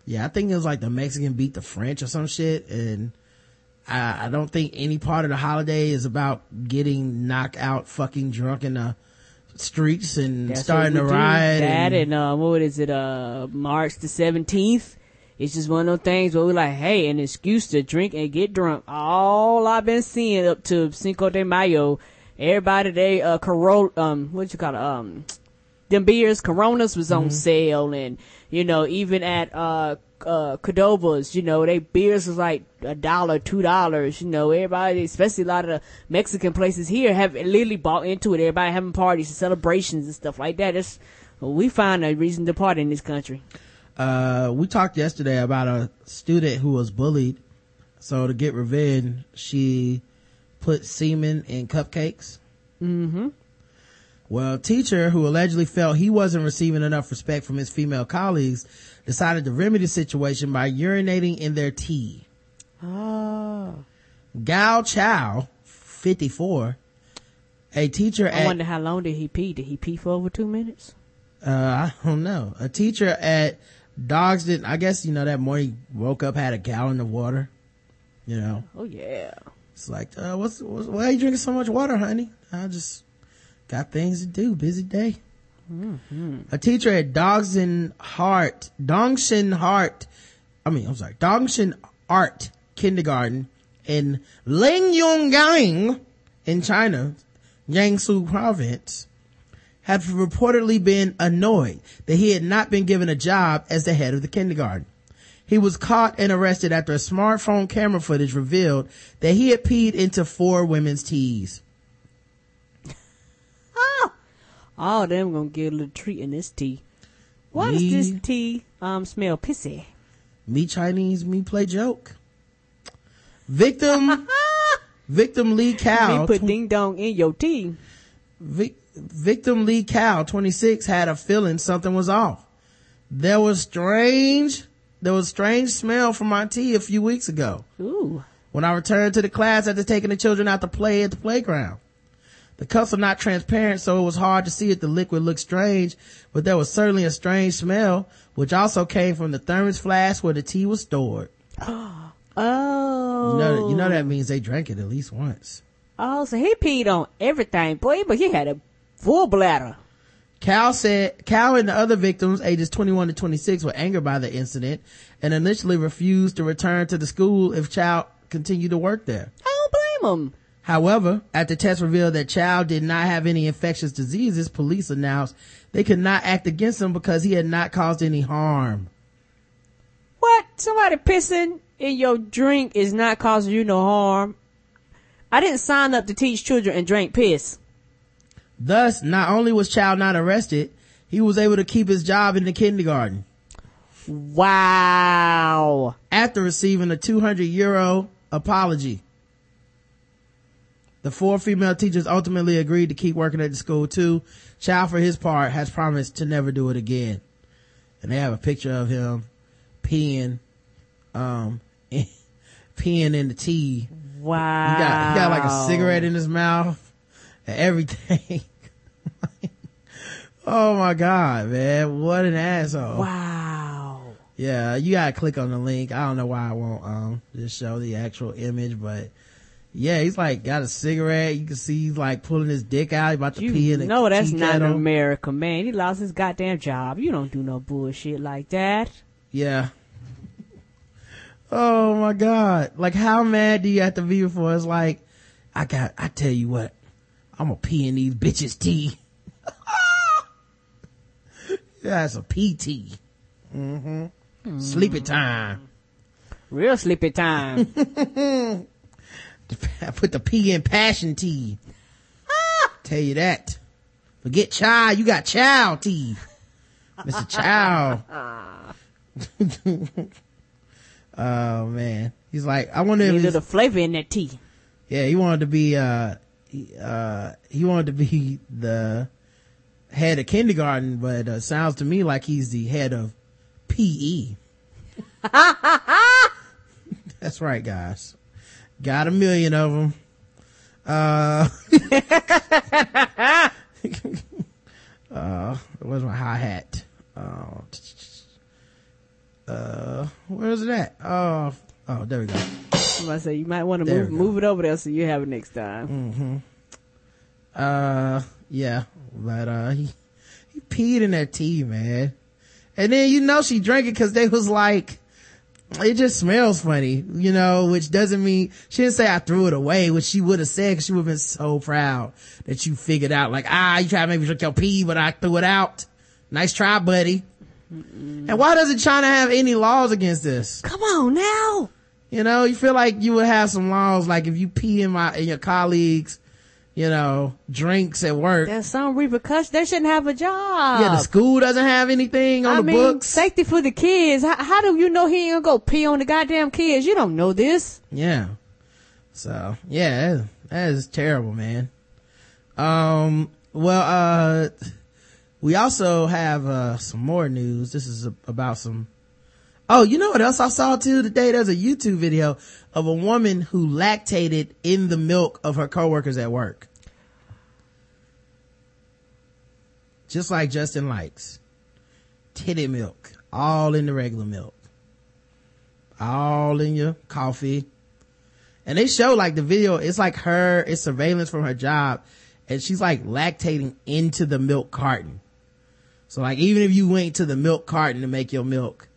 Yeah, I think it was like the Mexican beat the French or some shit and I, I don't think any part of the holiday is about getting knocked out fucking drunk in the streets and That's starting to riot. That and- and, uh, what is it, uh, March the 17th? It's just one of those things where we're like, hey, an excuse to drink and get drunk. All I've been seeing up to Cinco de Mayo, everybody they, uh, um, what you call it, um, them beers, Coronas was Mm-hmm. on sale and, you know, even at, uh, uh, Cordova's, you know, they beers was like a dollar, two dollars, you know, everybody, especially a lot of the Mexican places here have literally bought into it. Everybody having parties and celebrations and stuff like that. It's, we find a reason to party in this country. uh, we talked yesterday about a student who was bullied. So to get revenge, she put semen in cupcakes. Mm-hmm. Well, a teacher who allegedly felt he wasn't receiving enough respect from his female colleagues decided to remedy the situation by urinating in their tea. Oh. Gao Chow, 54, a teacher I at, wonder how long did he pee? Did he pee for over two minutes? uh, I don't know, a teacher at Dogsden, I guess, you know, that morning he woke up, had a gallon of water, you know, Oh yeah. it's like, uh, what's, what's, why are you drinking so much water, honey? I just got things to do, busy day. Mm-hmm. A teacher at Dongshin Heart, Dongshin Hart, I mean, I'm sorry, Dongshin Art Kindergarten in Lingyonggang in China, Jiangsu province, had reportedly been annoyed that he had not been given a job as the head of the kindergarten. He was caught and arrested after a smartphone camera footage revealed that he had peed into four women's teas. All of them gonna get a little treat in this tea. Why Me- does this tea um smell pissy? Me Chinese, me play joke. Victim, *laughs* victim Lee Cow, Me put ding dong in your tea. Vic, victim Lee Cow, 26, had a feeling something was off. There was strange, there was strange smell from my tea a few weeks ago Ooh. when I returned to the class after taking the children out to play at the playground. The cups are not transparent, so it was hard to see if the liquid looked strange, but there was certainly a strange smell, which also came from the thermos flask where the tea was stored. *gasps* Oh. You know, you know that means they drank it at least once. Oh, so he peed on everything, boy, but he had a full bladder. Cal said Cal and the other victims, ages 21 to 26, were angered by the incident and initially refused to return to the school if Chow continued to work there. I don't blame him. However, after tests revealed that Chow did not have any infectious diseases, police announced they could not act against him because he had not caused any harm. What? Somebody pissing in your drink is not causing you no harm. I didn't sign up to teach children and drink piss. Thus, not only was Chow not arrested, he was able to keep his job in the kindergarten. Wow. after receiving a 200 euro apology. The four female teachers ultimately agreed to keep working at the school too. Chow, for his part, has promised to never do it again. And they have a picture of him peeing, um, *laughs* peeing in the tea. Wow. He got, he got like a cigarette in his mouth and everything. *laughs* oh my God, man. What an asshole. Wow. Yeah, you gotta click on the link. I don't know why I won't um just show the actual image, but yeah, he's like got a cigarette. You can see he's like pulling his dick out, he's about to pee in the know that's not kettle. America, man. He lost his goddamn job. You don't do no bullshit like that. Yeah. Oh my god! Like, how mad do you have to be before it's like, I got. I tell you what, I'm gonna pee in these bitches' tea. *laughs* That's a PT. Mm-hmm. Sleepy time. Real sleepy time. *laughs* I *laughs* put the P in passion tea. Tell you that. Forget child, you got child tea. Mr. Child. oh man. He's like, I wonder if Need a little flavor in that tea. yeah, he wanted to be, uh, he, uh, he wanted to be the head of kindergarten, but uh, sounds to me like he's the head of PE. *laughs* That's right, guys. Got a million of them. Uh, *laughs* uh, where's my hi hat? Oh, uh, where's it at? Oh, oh, there we go. To say you might want to move move it over there so you have it next time. Uh, yeah, but, uh, he, he peed in that tea, man. And then, you know, she drank it cause they was like, it just smells funny, you know, which doesn't mean, she didn't say I threw it away, which she would have said cause she would have been so proud that you figured out like, ah, you tried maybe to make me drink your pee, but I threw it out. Nice try, buddy. And why doesn't China have any laws against this? Come on now. You know, you feel like you would have some laws, like if you pee in my, in your colleagues, you know, drinks at work. There's some repercussions. They shouldn't have a job. Yeah, the school doesn't have anything on I the mean, books. safety for the kids. How, how do you know he ain't gonna go pee on the goddamn kids? You don't know this. Yeah. So, yeah, that, that is terrible, man. Um, well, uh, we also have, uh, some more news. This is a, about some, oh, you know what else I saw too today? There's a YouTube video of a woman who lactated in the milk of her coworkers at work. Just like Justin likes. Titty milk. All in the regular milk. All in your coffee. And they show like the video, it's like her, it's surveillance from her job, and she's like lactating into the milk carton. So like even if you went to the milk carton to make your milk,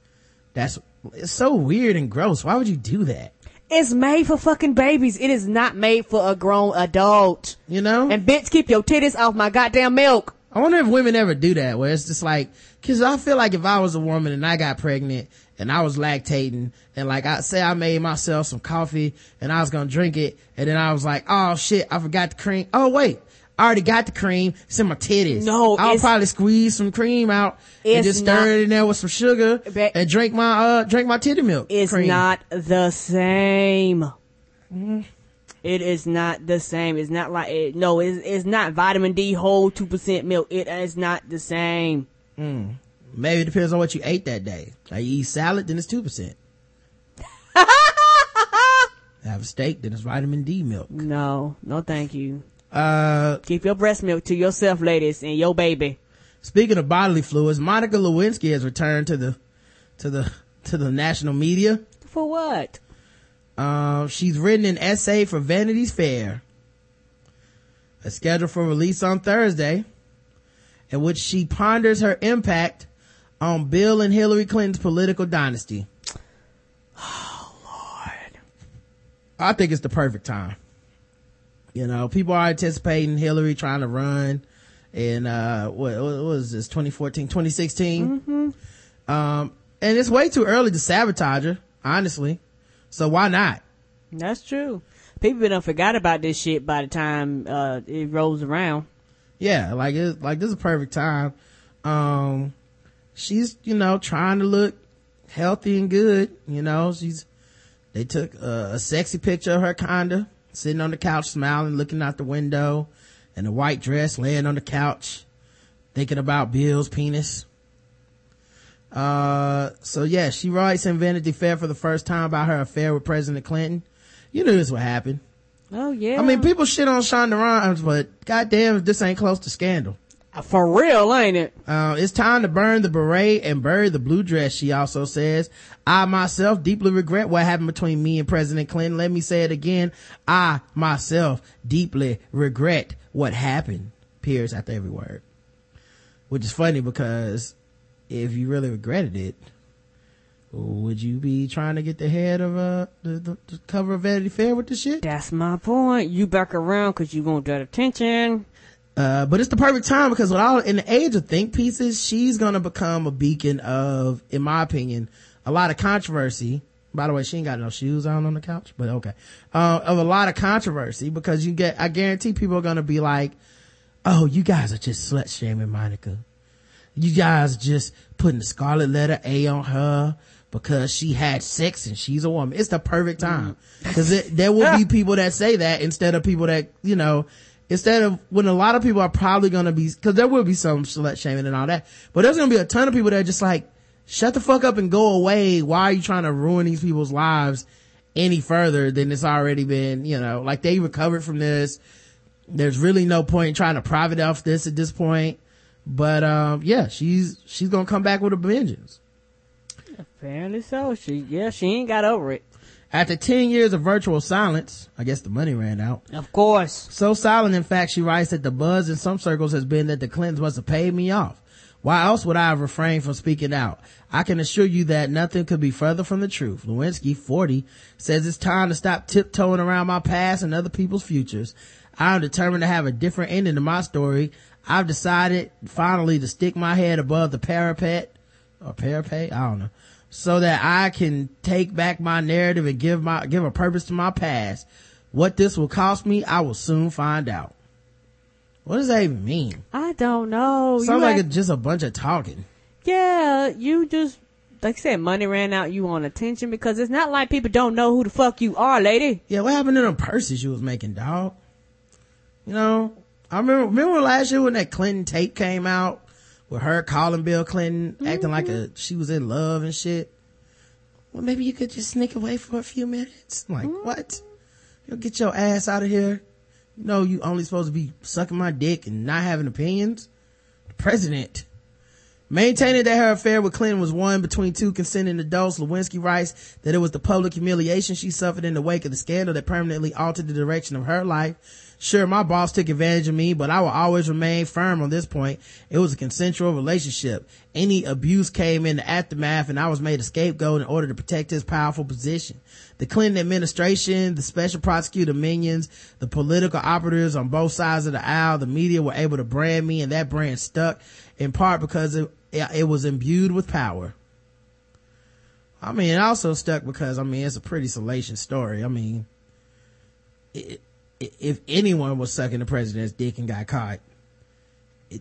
that's it's so weird and gross. Why would you do that? It's made for fucking babies. It is not made for a grown adult. You know? And bitch, keep your titties off my goddamn milk. I wonder if women ever do that where it's just like, cause I feel like if I was a woman and I got pregnant and I was lactating and like I say I made myself some coffee and I was gonna drink it and then I was like, oh shit, I forgot the cream. Oh wait, I already got the cream. It's in my titties. No, I'll probably squeeze some cream out and just stir not- it in there with some sugar and drink my, uh, drink my titty milk. It's cream. not the same. It is not the same. It's not like it, no. It's, it's not vitamin D whole two percent milk. It is not the same. Maybe it depends on what you ate that day. Like you eat salad, then it's 2%. *laughs* Have a steak, then it's vitamin D milk. No, no, thank you. Uh, Keep your breast milk to yourself, ladies, and your baby. Speaking of bodily fluids, Monica Lewinsky has returned to the to the to the national media. For what? Um, she's written an essay for Vanity's Fair, it's scheduled for release on Thursday, in which she ponders her impact on Bill and Hillary Clinton's political dynasty. Oh Lord, I think it's the perfect time. You know, people are anticipating Hillary trying to run in uh what, what was this 2014 2016 um and it's way too early to sabotage her honestly. So why not? That's true. People been done forgot about this shit by the time uh, it rolls around. yeah like it like this is a perfect time. Um she's you know trying to look healthy and good you know she's they took a, a sexy picture of her kinda sitting on the couch smiling looking out the window in a white dress laying on the couch thinking about bill's penis. Uh so yeah she writes in vanity fair for the first time about her affair with president clinton. You knew this would happen. Oh yeah. i mean people shit on shonda rhimes but goddamn this ain't close to scandal for real, ain't it? uh, it's time to burn the beret and bury the blue dress, she also says. I myself deeply regret what happened between me and President Clinton. Let me say it again. I myself deeply regret what happened. Appears after every word. Which is funny because if you really regretted it, would you be trying to get the head of uh, the, the, the cover of Vanity Fair with the shit? That's my point. You back around because you gonna get attention. Uh, but it's the perfect time because with all in the age of think pieces, she's gonna become a beacon of, in my opinion, a lot of controversy. By the way, she ain't got no shoes on on the couch, but okay. Uh, of a lot of controversy because you get, I guarantee people are gonna be like, oh, you guys are just slut shaming Monica. You guys just putting the scarlet letter A on her because she had sex and she's a woman. It's the perfect time because there will be *laughs* people that say that instead of people that, you know, instead of when a lot of people are probably going to be, cause there will be some slut shaming and all that, but there's going to be a ton of people that are just like, shut the fuck up and go away. Why are you trying to ruin these people's lives any further than it's already been, you know, like they recovered from this. There's really no point in trying to profit off this at this point. But, um, yeah, she's, she's going to come back with a vengeance. Apparently so. She yeah, she ain't got over it. After 10 years of virtual silence, I guess the money ran out. Of course. So silent, in fact, she writes that the buzz in some circles has been that the Clintons must have paid me off. Why else would I have refrained from speaking out? I can assure you that nothing could be further from the truth. Lewinsky, 40, says it's time to stop tiptoeing around my past and other people's futures. I am determined to have a different ending to my story. I've decided finally to stick my head above the parapet or parapet. I don't know. So that I can take back my narrative and give my, give a purpose to my past. What this will cost me, I will soon find out. What does that even mean? I don't know. Sounds You like act- it's just a bunch of talking. yeah, you just like I said, money ran out. You want attention because it's not like people don't know who the fuck you are, lady. Yeah, what happened to them purses you was making, dog? You know, I remember, remember last year when that Clinton tape came out with her calling Bill Clinton, acting like a, mm-hmm. she was in love and shit. Well, maybe you could just sneak away for a few minutes. I'm like, mm-hmm. what? You get your ass out of here. You know, you only supposed to be sucking my dick and not having opinions. The president. Maintaining that her affair with Clinton was one between two consenting adults, Lewinsky writes that it was the public humiliation she suffered in the wake of the scandal that permanently altered the direction of her life. Sure, my boss took advantage of me, but I will always remain firm on this point. It was a consensual relationship. Any abuse came in the aftermath and I was made a scapegoat in order to protect his powerful position. The Clinton administration, the special prosecutor minions, the political operatives on both sides of the aisle, the media were able to brand me and that brand stuck in part because it, it was imbued with power. I mean, it also stuck because, I mean, it's a pretty salacious story. I mean, it, if anyone was sucking the president's dick and got caught,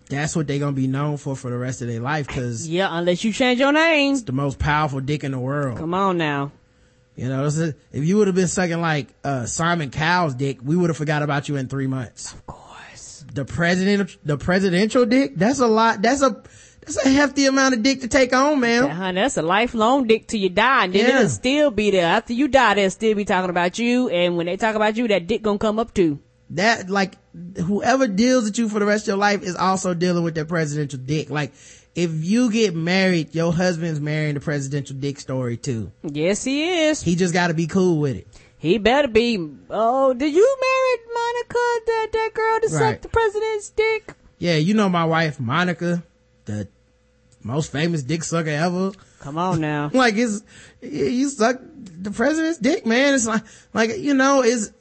that's what they're gonna be known for for the rest of their life because *laughs* Yeah, unless you change your name. it's the most powerful dick in the world. Come on now. You know, this is- if you would have been sucking like uh, Simon Cowell's dick, we would have forgot about you in three months. Of course. The president, the presidential dick, that's a lot. That's a that's a hefty amount of dick to take on, man. Yeah, honey, that's a lifelong dick till you die, and then Yeah. it'll still be there. After you die, they'll still be talking about you, and when they talk about you, that dick gonna come up too. that like whoever deals with you for the rest of your life is also dealing with their presidential dick like if you get married your husband's marrying the presidential dick story too Yes, he is. he just got to be cool with it He better be. Oh, did you marry Monica, that that girl that Right. sucked the president's dick? yeah you know my wife monica the most famous dick sucker ever. Come on now. *laughs* like it's you suck the president's dick man. It's like like you know is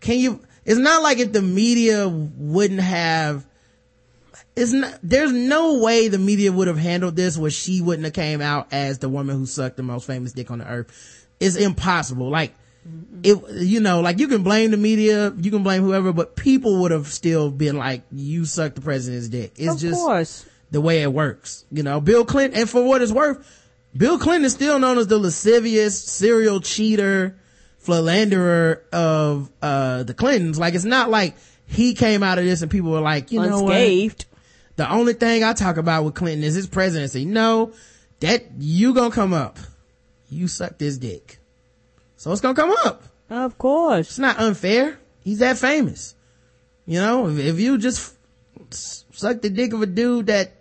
can you it's not like if the media wouldn't have it's not there's no way the media would have handled this where she wouldn't have came out as the woman who sucked the most famous dick on the earth. It's impossible. Like it you know like you can blame the media you can blame whoever but people would have still been like you suck the president's dick. It's of just course. The way it works. You know, Bill Clinton, and for what it's worth, Bill Clinton is still known as the lascivious serial cheater, philanderer of, uh, the Clintons. Like, it's not like he came out of this and people were like, you know what? Unscathed. The only thing I talk about with Clinton is his presidency. No, that, you gonna come up. You suck this dick. So it's gonna come up. Of course. It's not unfair. He's that famous. You know, if, if you just suck the dick of a dude that,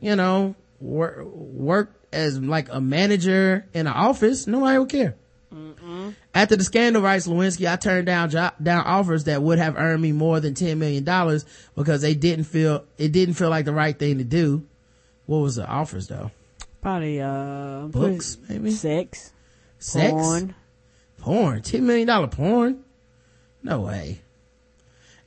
you know, wor- worked as like a manager in an office, nobody would care. After the scandal, writes Lewinsky, I turned down jo- down offers that would have earned me more than ten million dollars because they didn't feel it didn't feel like the right thing to do. What was the offers though? Probably, uh, Books, maybe? Sex. Sex, Porn. porn, ten million dollar porn. No way.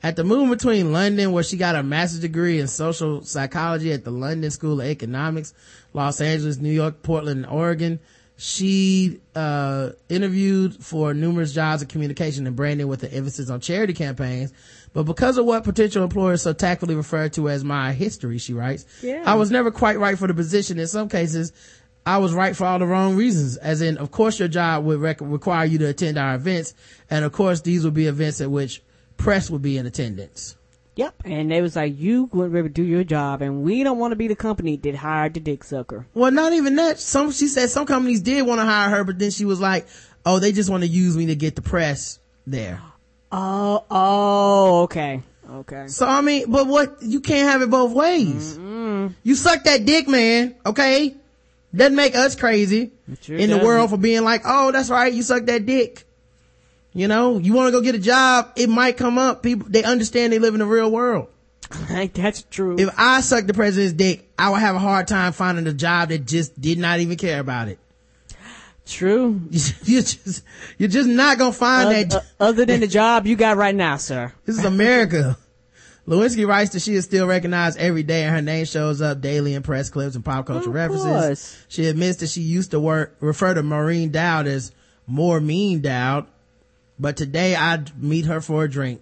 At the move between London, where she got a master's degree in social psychology at the London School of Economics, Los Angeles, New York, Portland, and Oregon, she uh, interviewed for numerous jobs in communication and branding with an emphasis on charity campaigns. But because of what potential employers so tactfully refer to as my history, she writes, Yeah. I was never quite right for the position. In some cases, I was right for all the wrong reasons. As in, of course, your job would rec- require you to attend our events, and of course, these would be events at which press would be in attendance. Yep. And they was like, you able to do your job, and we don't want to be the company that hired the dick sucker. Well, not even that. Some she said some companies did want to hire her, but then she was like, "Oh, they just want to use me to get the press there." Oh, oh, okay. Okay. So I mean, but what you can't have it both ways. You suck that dick, man. Okay, doesn't make us crazy sure in the doesn't. world for being like, "Oh, that's right, you suck that dick." You know, you want to go get a job, it might come up. People they understand they live in the real world. *laughs* That's true. If I sucked the president's dick, I would have a hard time finding a job that just did not even care about it. true. *laughs* You're just you're just not gonna find that uh, other than the job you got right now, sir. *laughs* this is america lewinsky writes that she is still recognized every day and her name shows up daily in press clips and pop culture Of references course. she admits that she used to work refer to maureen dowd as more mean dowd but today i'd meet her for a drink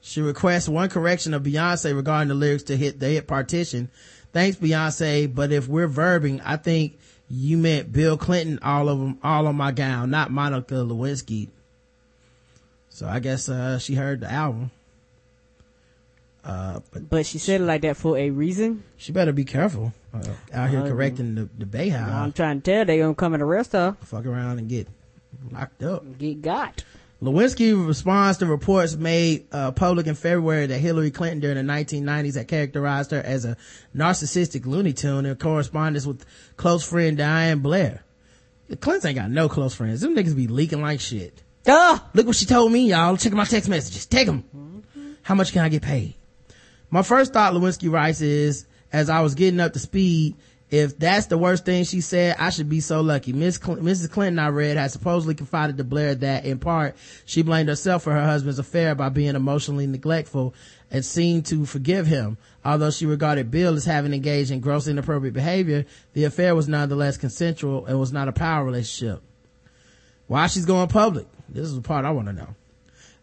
she requests one correction of beyonce regarding the lyrics to hit the hit partition thanks beyonce but if we're verbing i think you meant bill clinton all of them all on my gown not monica lewinsky so I guess, uh, she heard the album. Uh, but But she said it like that for a reason. she better be careful, uh, out here Uh, correcting the, the Bey I'm trying to tell they gonna come and arrest her. Fuck around and get locked up. Get got. Lewinsky responds to reports made uh, public in February that Hillary Clinton during the 1990s had characterized her as a narcissistic Looney Tune in correspondence with close friend Diane Blair. The Clintons ain't got no close friends. Them niggas be leaking like shit. Duh! Look what she told me, y'all. Check my text messages. Take them. How much can I get paid? My first thought, Lewinsky writes, is as I was getting up to speed, if that's the worst thing she said, I should be so lucky. Miss Cl- Mrs. Clinton, I read, had supposedly confided to Blair that, in part, she blamed herself for her husband's affair by being emotionally neglectful and seemed to forgive him. Although she regarded Bill as having engaged in gross inappropriate behavior, the affair was nonetheless consensual and was not a power relationship. Why she's going public? This is the part I want to know.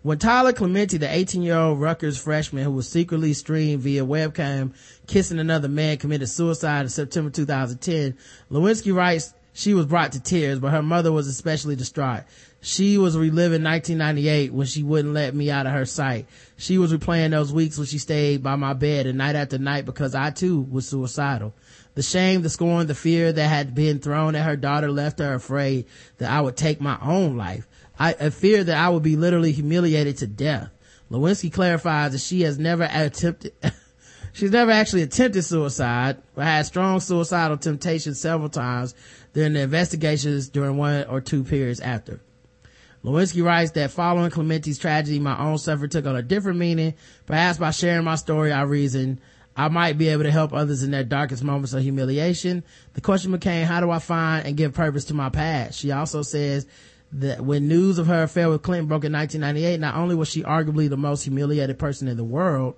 When Tyler Clementi, the 18 year old Rutgers freshman who was secretly streamed via webcam kissing another man committed suicide in September 2010, Lewinsky writes she was brought to tears, but her mother was especially distraught. She was reliving 1998 when she wouldn't let me out of her sight. She was replaying those weeks when she stayed by my bed and night after night because I too was suicidal. The shame, the scorn, the fear that had been thrown at her daughter left her afraid that I would take my own life. I, I fear that I would be literally humiliated to death. Lewinsky clarifies that she has never attempted, *laughs* she's never actually attempted suicide, but had strong suicidal temptations several times during the investigations during one or two periods after. Lewinsky writes that following Clementi's tragedy, my own suffering took on a different meaning. Perhaps by sharing my story, I reasoned I might be able to help others in their darkest moments of humiliation. The question became, how do I find and give purpose to my past? She also says that when news of her affair with Clinton broke in 1998, not only was she arguably the most humiliated person in the world,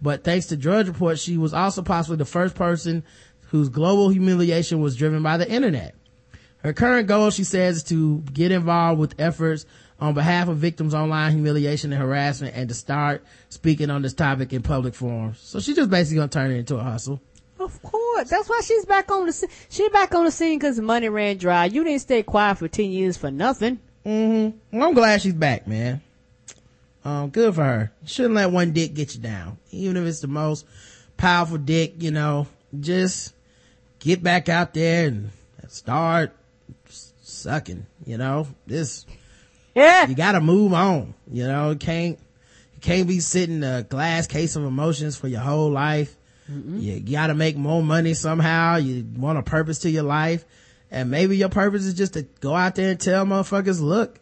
but thanks to Drudge Report, she was also possibly the first person whose global humiliation was driven by the internet. Her current goal, she says, is to get involved with efforts on behalf of victims online humiliation and harassment and to start speaking on this topic in public forums. So she's just basically gonna turn it into a hustle. Of course. That's why she's back on the scene. She's back on the scene because the money ran dry. You didn't stay quiet for 10 years for nothing. Mm-hmm. Well, I'm glad she's back, man. Um, good for her. Shouldn't let one dick get you down. Even if it's the most powerful dick, you know, just get back out there and start sucking, you know, this, Yeah. you gotta move on, you know, can't, you can't be sitting in a glass case of emotions for your whole life. Mm-hmm. You gotta make more money somehow. You want a purpose to your life. And maybe your purpose is just to go out there and tell motherfuckers, look,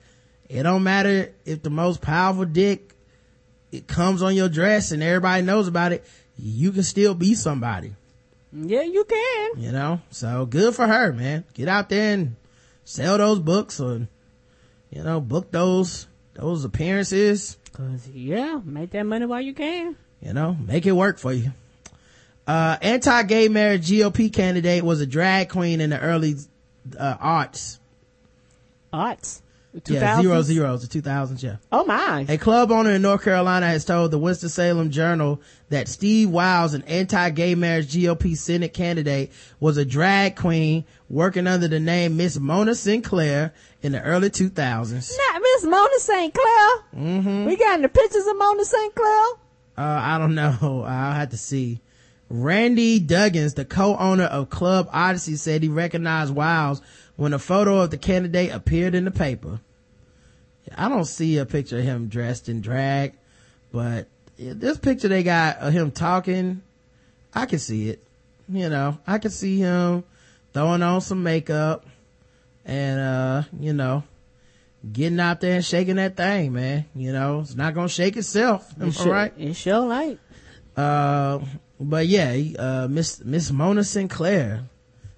it don't matter if the most powerful dick it comes on your dress and everybody knows about it. You can still be somebody, Yeah, you can. you know? So good for her, man. Get out there and sell those books or, you know, book those, those appearances. Cause yeah, make that money while you can. you know make it work for you uh anti-gay marriage gop candidate was a drag queen in the early uh arts Arts. yeah zero zeros the 2000s yeah Oh my. a club owner in north carolina has told the winston-salem journal that steve wiles an anti-gay marriage gop senate candidate was a drag queen working under the name miss mona sinclair in the early 2000s Not Miss Mona Sinclair? Mm-hmm. We got any pictures of Mona Sinclair? Uh, I don't know. *laughs* I'll have to see. Randy Duggins, the co-owner of Club Odyssey, said he recognized Wiles when a photo of the candidate appeared in the paper. I don't see a picture of him dressed in drag, but this picture they got of him talking, I can see it. You know, I can see him throwing on some makeup and, uh, you know, getting out there and shaking that thing, man. You know, it's not gonna shake itself. Am I sure, right? It sure like. Uh, but yeah, uh, Miss, Miss Mona Sinclair.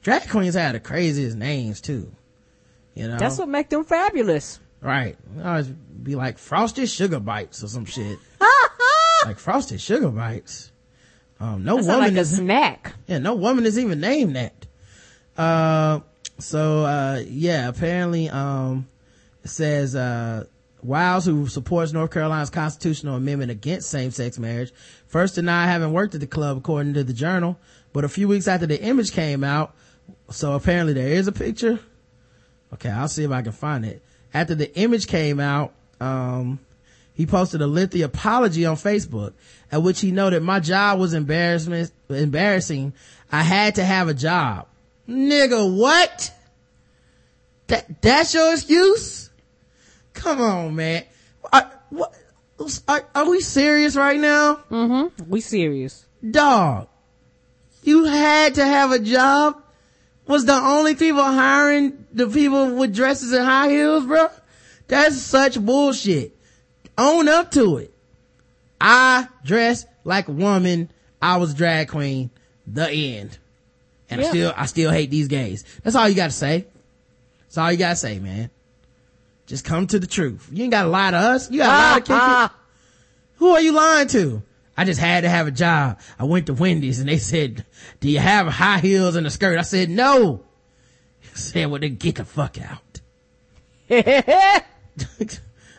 Drag queens had the craziest names too. You know? That's what make them fabulous. right. I always be like Frosted Sugar Bites or some shit. *laughs* like Frosted Sugar Bites. Um, no woman like a is, snack. yeah, no woman is even named that. Uh, so, uh, yeah, apparently, um, it says, uh, Wiles, who supports North Carolina's constitutional amendment against same-sex marriage, first denied having worked at the club, according to the journal. But a few weeks after the image came out, so apparently there is a picture. Okay, I'll see if I can find it. After the image came out, um, he posted a lengthy apology on Facebook, at which he noted my job was embarrassment, embarrassing. I had to have a job. Nigga, what? That, that's your excuse? Come on, man. Are, what, are, are we serious right now? Mm-hmm. We serious. Dog, you had to have a job? Was the only people hiring the people with dresses and high heels, bro? That's such bullshit. Own up to it. I dress like a woman. I was drag queen. The end. And I still, I still hate these gays. That's all you gotta say. That's all you gotta say, man. Just come to the truth. You ain't gotta lie to us. You gotta lie to kick. Ah, Who are you lying to? I just had to have a job. I went to Wendy's and they said, do you have high heels and a skirt? I said, no. He said, well, then get the fuck out. *laughs*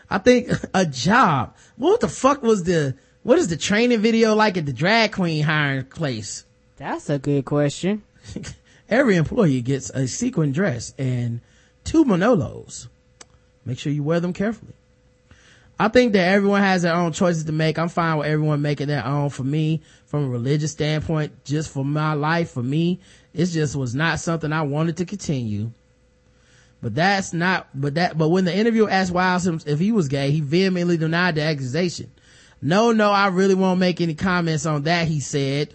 I think a job. What the fuck was the, what is the training video like at the drag queen hiring place? That's a good question. *laughs* Every employee gets a sequin dress and two Manolos. Make sure you wear them carefully. I think that everyone has their own choices to make. I'm fine with everyone making their own. For me, from a religious standpoint, just for my life, for me, it just was not something I wanted to continue. But that's not, but that, but when the interviewer asked Wiles if he was gay, he vehemently denied the accusation. No, no, I really won't make any comments on that, he said.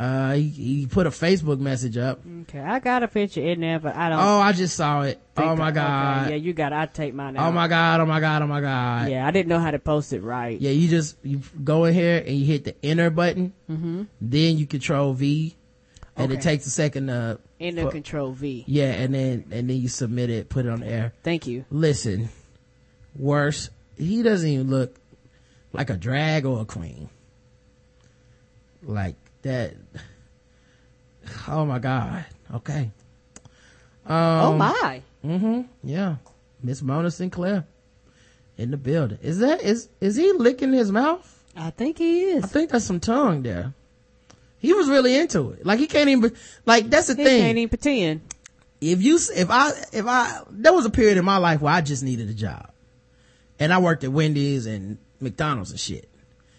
Uh, he, he put a Facebook message up. Okay, I got a picture in there, but I don't. Oh, I just saw it. Oh my okay, god. yeah, you got. it. I take mine out. Oh my god. Oh my god. Oh my god. Yeah, I didn't know how to post it right. Yeah, you just you go in here and you hit the enter button. Mm-hmm. Then you control V, and it takes a second. Uh, Enter for- Control V. yeah, and then and then you submit it, put it on the air. Thank you. Listen, worse, he doesn't even look like a drag or a queen. Like that. *sighs* Oh my god. Okay. Um, oh my. Mm-hmm. Yeah. Miss Mona Sinclair in the building. Is that is is he licking his mouth? I think he is. I think that's some tongue there. He was really into it. Like he can't even like that's the thing. he thing. can't even pretend. if you if I if I there was a period in my life where I just needed a job. And I worked at Wendy's and McDonald's and shit.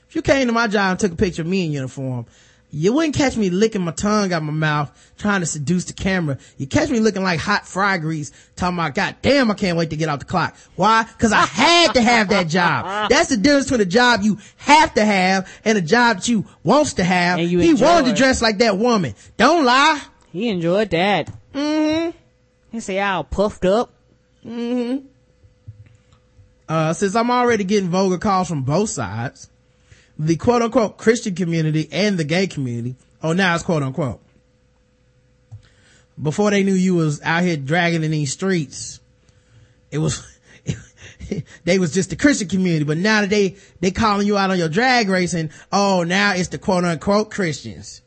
If you came to my job and took a picture of me in uniform, you wouldn't catch me licking my tongue out my mouth trying to seduce the camera. You catch me looking like hot fry grease talking about, God damn, I can't wait to get off the clock. Why? Cause I had to have that job. *laughs* That's the difference between a job you have to have and a job that you wants to have. And you he wanted to dress like that woman. Don't lie. He enjoyed that. Mm-hmm. He say all puffed up. Mm-hmm. Uh, since I'm already getting vulgar calls from both sides, the quote unquote Christian community and the gay community, oh now it's quote unquote. Before they knew you was out here dragging in these streets, it was, *laughs* they was just the Christian community, but now that they, they calling you out on your drag racing, oh now it's the quote unquote Christians.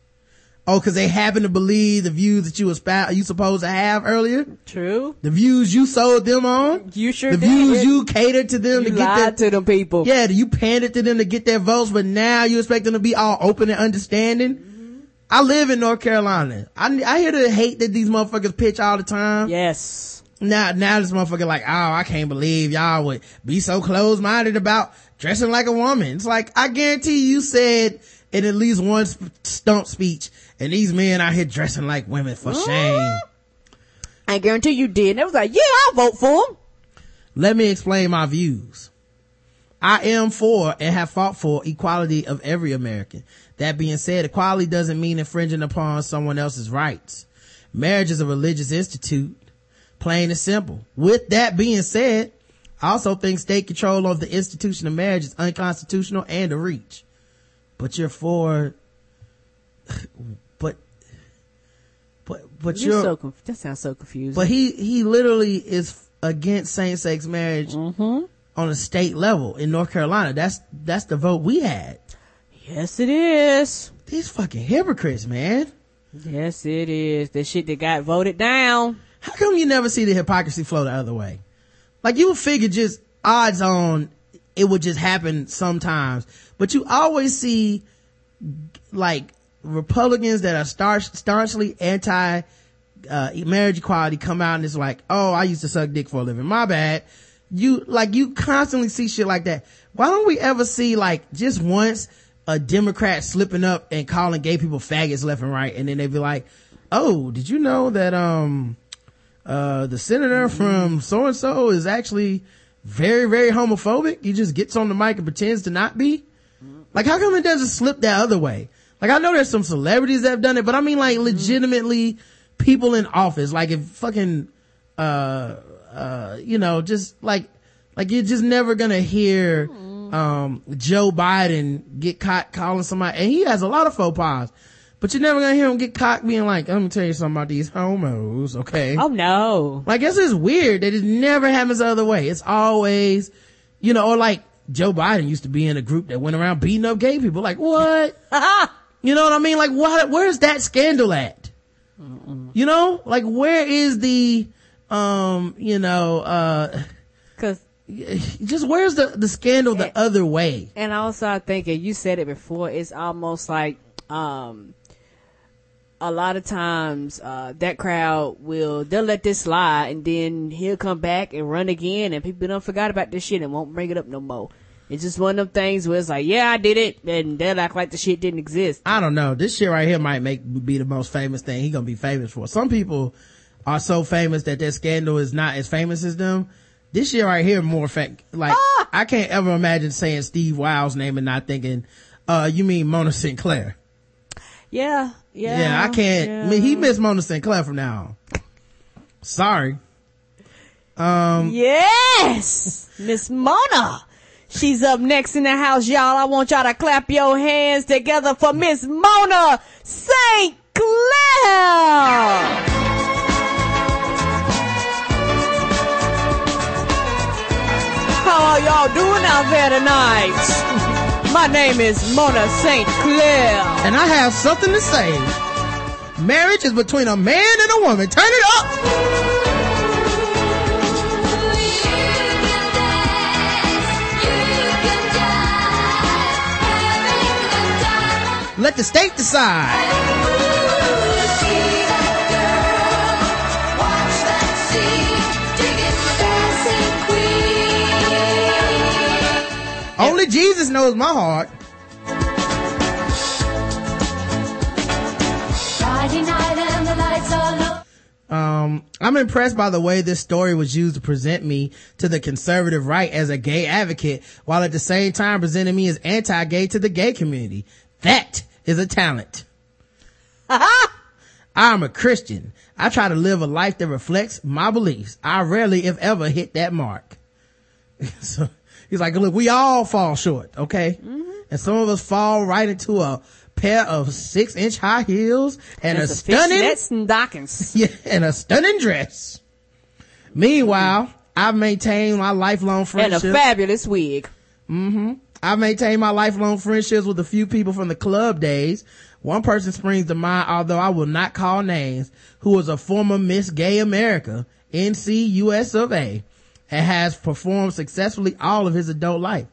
Oh, cause they happen to believe the views that you espouse, you supposed to have earlier, True. the views you sold them on, You sure the did. views you catered to them You to get their, to them people. yeah, you pandered to them to get their votes, but now you expect them to be all open and understanding. I live in North Carolina. I, I hear the hate that these motherfuckers pitch all the time. Yes. Now, now this motherfucker like, oh, I can't believe y'all would be so close-minded about dressing like a woman. It's like, I guarantee you said in at least one sp- stump speech, and these men out here dressing like women for shame. I guarantee you did. And they was like, yeah, I'll vote for him. Let me explain my views. I am for and have fought for equality of every American. That being said, equality doesn't mean infringing upon someone else's rights. Marriage is a religious institute, plain and simple. With that being said, I also think state control of the institution of marriage is unconstitutional and a reach. But you're for, but, You're you're, so conf- that sounds so confusing. but he, he literally is against same-sex marriage mm-hmm. on a state level in North Carolina. That's, that's the vote we had. Yes, it is. These fucking hypocrites, man. Yes, it is. The shit that got voted down. How come you never see the hypocrisy flow the other way? Like you would figure just odds on it would just happen sometimes, but you always see like Republicans that are staunchly anti uh, marriage equality come out and it's like, oh, I used to suck dick for a living. My bad. You like you constantly see shit like that. Why don't we ever see like just once a Democrat slipping up and calling gay people faggots left and right, and then they'd be like, oh, did you know that um uh the senator from so and so is actually very very homophobic? He just gets on the mic and pretends to not be. Like, how come it doesn't slip that other way? Like, I know there's some celebrities that have done it, but I mean, like, legitimately people in office. Like, if fucking, uh, uh, you know, just like, like you're just never gonna hear um, Joe Biden get caught calling somebody, and he has a lot of faux pas. But you're never gonna hear him get caught being like, let me tell you something about these homos, okay? Oh no. Like, it's weird that it never happens the other way. It's always, you know, or like Joe Biden used to be in a group that went around beating up gay people. Like, what? *laughs* you know what I mean? Like, what, where's that scandal at? You know? Like, where is the, um, you know, uh, Cause, *laughs* just where's the, the scandal the other way? and also I think, and you said it before, it's almost like, um, a lot of times, uh, that crowd will, they'll let this slide and then he'll come back and run again and people don't forgot about this shit and won't bring it up no more. It's just one of them things where it's like, yeah, I did it, and they'll act like the shit didn't exist. I don't know. This shit right here might make be the most famous thing he gonna be famous for. Some people are so famous that their scandal is not as famous as them. This shit right here more fact, like I can't ever imagine saying Steve Wiles's name and not thinking, uh, you mean Mona Sinclair? Yeah, yeah. Yeah, I can't. I mean, he missed Mona Sinclair from now on. Sorry. Um. Yes! Miss Mona! She's up next in the house, y'all. I want y'all to clap your hands together for Miss Mona St. Clair! How are y'all doing out there tonight? My name is Mona St. Clair. And I have something to say. Marriage is between a man and a woman. Turn it up! Let the state decide. Only Jesus knows my heart. Um, I'm impressed by the way this story was used to present me to the conservative right as a gay advocate, while at the same time presenting me as anti-gay to the gay community. That is a talent. *laughs* I'm a Christian. I try to live a life that reflects my beliefs. I rarely, if ever, hit that mark. *laughs* so he's like, look, we all fall short, okay? Mm-hmm. And some of us fall right into a pair of six inch high heels and, a stunning and stockings. *laughs* yeah, and a stunning dress. Meanwhile, I've maintained my lifelong friendship. And a fabulous wig. Mm-hmm. I've maintained my lifelong friendships with a few people from the club days. One person springs to mind, although I will not call names, who was a former Miss Gay America, NC US of A, and has performed successfully all of his adult life.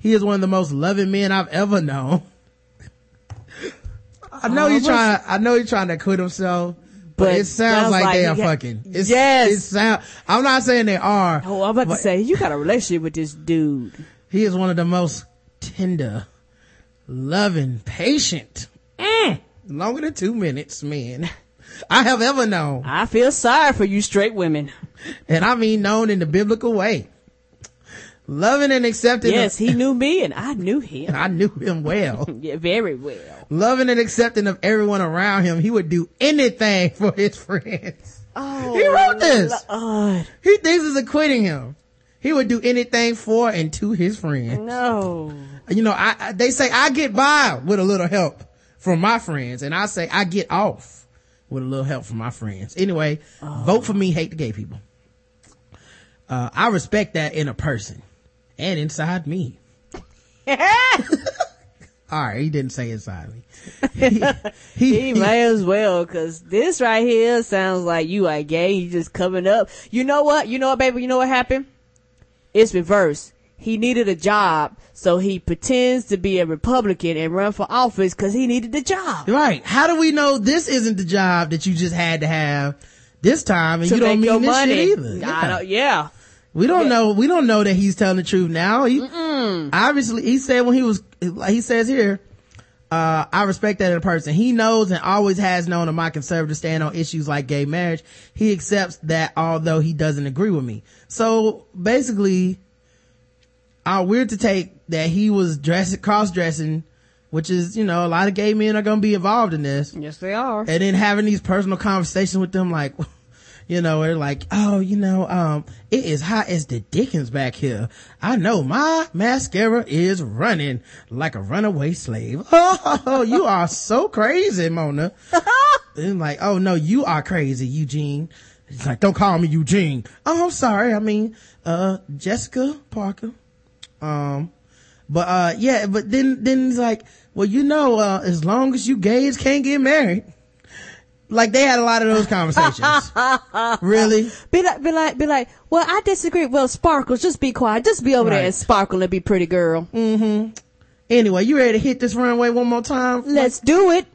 He is one of the most loving men I've ever known. *laughs* I know uh, he's trying, I know he's trying to quit himself, but, But it sounds sounds like, like they are got- fucking. It's, Yes. It sound, I'm not saying they are. Oh, I'm about to say, you got a relationship with this dude. He is one of the most tender, loving, patient, mm, longer than two minutes, man. I have ever known. I feel sorry for you straight women. And I mean known in the biblical way. Loving and accepting. Yes, of, he knew me and I knew him. *laughs* I knew him well. *laughs* Yeah, very well. Loving and accepting of everyone around him. He would do anything *laughs* for his friends. Oh, He wrote this. Lord. He thinks is acquitting him. He would do anything for and to his friends. No. you know, I, I they say I get by with a little help from my friends, and I say I get off with a little help from my friends. Anyway, vote for me, hate the gay people. Uh, I respect that in a person and inside me. *laughs* *laughs* All right, he didn't say inside me. *laughs* He, he- He may as well, cause this right here sounds like you are gay. You just coming up. You know what? You know what, baby? You know what happened? It's reverse. He needed a job, so he pretends to be a Republican and run for office cause he needed the job. right. How do we know this isn't the job that you just had to have this time and To you don't mean this money. shit either? Yeah. don't, yeah. We don't know. We don't know that he's telling the truth now. He, obviously, he said when he was, like he says here, uh, I respect that in a person. He knows and always has known of my conservative stand on issues like gay marriage. He accepts that although he doesn't agree with me. So basically, uh, we're to take that he was dressing, cross-dressing, which is, you know, a lot of gay men are going to be involved in this Yes, they are. and then having these personal conversations with them like *laughs* you know, they're like, oh, you know, um, it is hot as the Dickens back here. I know my mascara is running like a runaway slave. *laughs* Oh, you are so crazy, Mona. *laughs* and like, oh no, you are crazy, Eugene. He's like, don't call me Eugene. Oh, I'm sorry. I mean, uh, Jessica Parker. Um, but, uh, yeah, but then, then he's like, well, you know, uh, as long as you gays can't get married. Like they had a lot of those conversations. *laughs* really? Be like, be like, be like. Well, I disagree. Well, Sparkles, just be quiet. Just be over there Right. and sparkle and be pretty girl. Mm-hmm. Anyway, you ready to hit this runway one more time? Let's do it.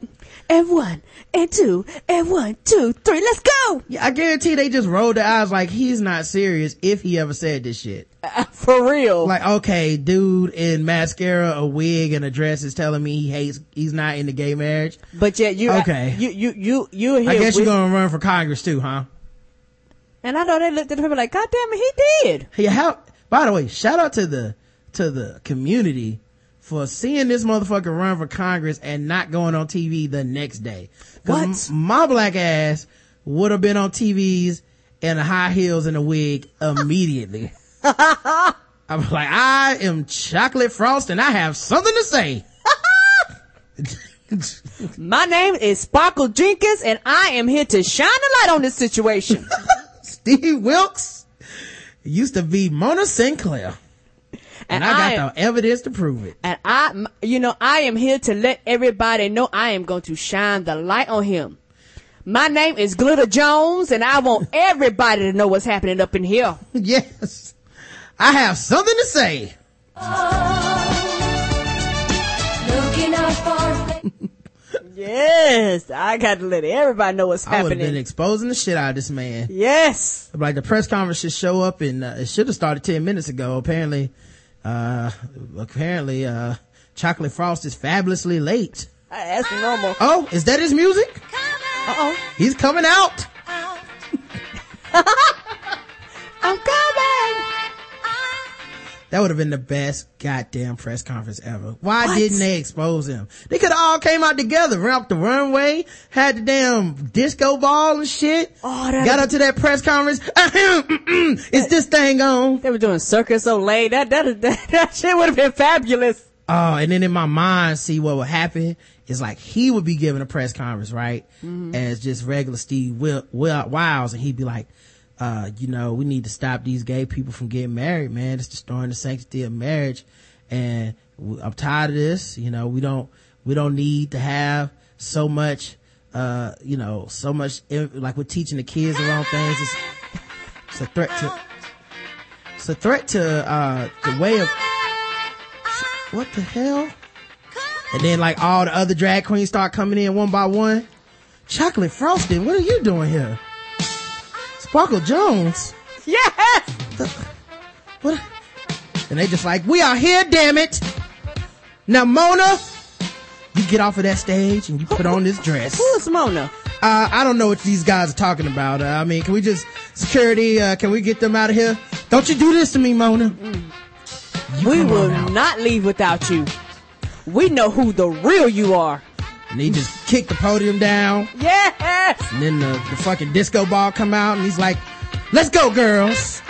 And one, and two, and one, two, three. Let's go. Yeah, I guarantee they just rolled their eyes like he's not serious if he ever said this shit. Uh, for real. Like, okay, dude in mascara, a wig, and a dress is telling me he hates, he's not into gay marriage. but yet you, Okay. you, you, you, you I guess with, you're gonna run for Congress too, huh? and I know they looked at him like, God damn it, he did. Hey, how, by the way, shout out to the, to the community for seeing this motherfucker run for Congress and not going on TV the next day. What? my black ass would have been on TVs in the high heels and a wig immediately. *laughs* I'm like, I am chocolate frost and I have something to say. *laughs* My name is Sparkle Jenkins, and I am here to shine the light on this situation. *laughs* Steve Wiles used to be Mona Sinclair. And, And I I- got the evidence to prove it. And I, m- you know, I am here to let everybody know I am going to shine the light on him. My name is Glitter Jones, and I want *laughs* everybody to know what's happening up in here. yes. I have something to say. Looking *laughs* Yes, I got to let everybody know what's happening. I would have been happening. exposing the shit out of this man. Yes. Like the press conference should show up and uh, it should have started 10 minutes ago. Apparently, uh, apparently, uh, Chocolate Frost is fabulously late. Uh, That's normal. Oh, is that his music? Uh-oh. He's coming out. *laughs* I'm coming. That would have been the best goddamn press conference ever. Why What? didn't they expose him? They could have all came out together, ran up the runway, had the damn disco ball and shit. Oh, that- Got up to that press conference. *laughs* Uh, mm, mm, mm, is this thing on? They were doing Circus Olay. That, that, that, that shit would have been fabulous. Oh, and then in my mind, see what would happen is like he would be giving a press conference, right? Mm-hmm. As just regular Steve Wiles, and he'd be like, uh, you know, we need to stop these gay people from getting married, man. It's destroying the sanctity of marriage. And I'm tired of this. You know, we don't, we don't need to have so much, uh, you know, so much, like we're teaching the kids the wrong things. It's, it's a threat to, it's a threat to, uh, the way of, what the hell? And then like all the other drag queens start coming in one by one. Chocolate Frosting, what are you doing here? Sparkle Jones, Yes. what? And they just like, we are here, damn it. Now Mona, you get off of that stage and you put on this dress. Who is Mona? Uh, I don't know what these guys are talking about. Uh, I mean, can we just, security, uh, can we get them out of here? Don't you do this to me, Mona. You We will not leave without you. We know who the real you are. And he just kicked the podium down. Yes. And then the, the fucking disco ball come out and he's like, let's go girls.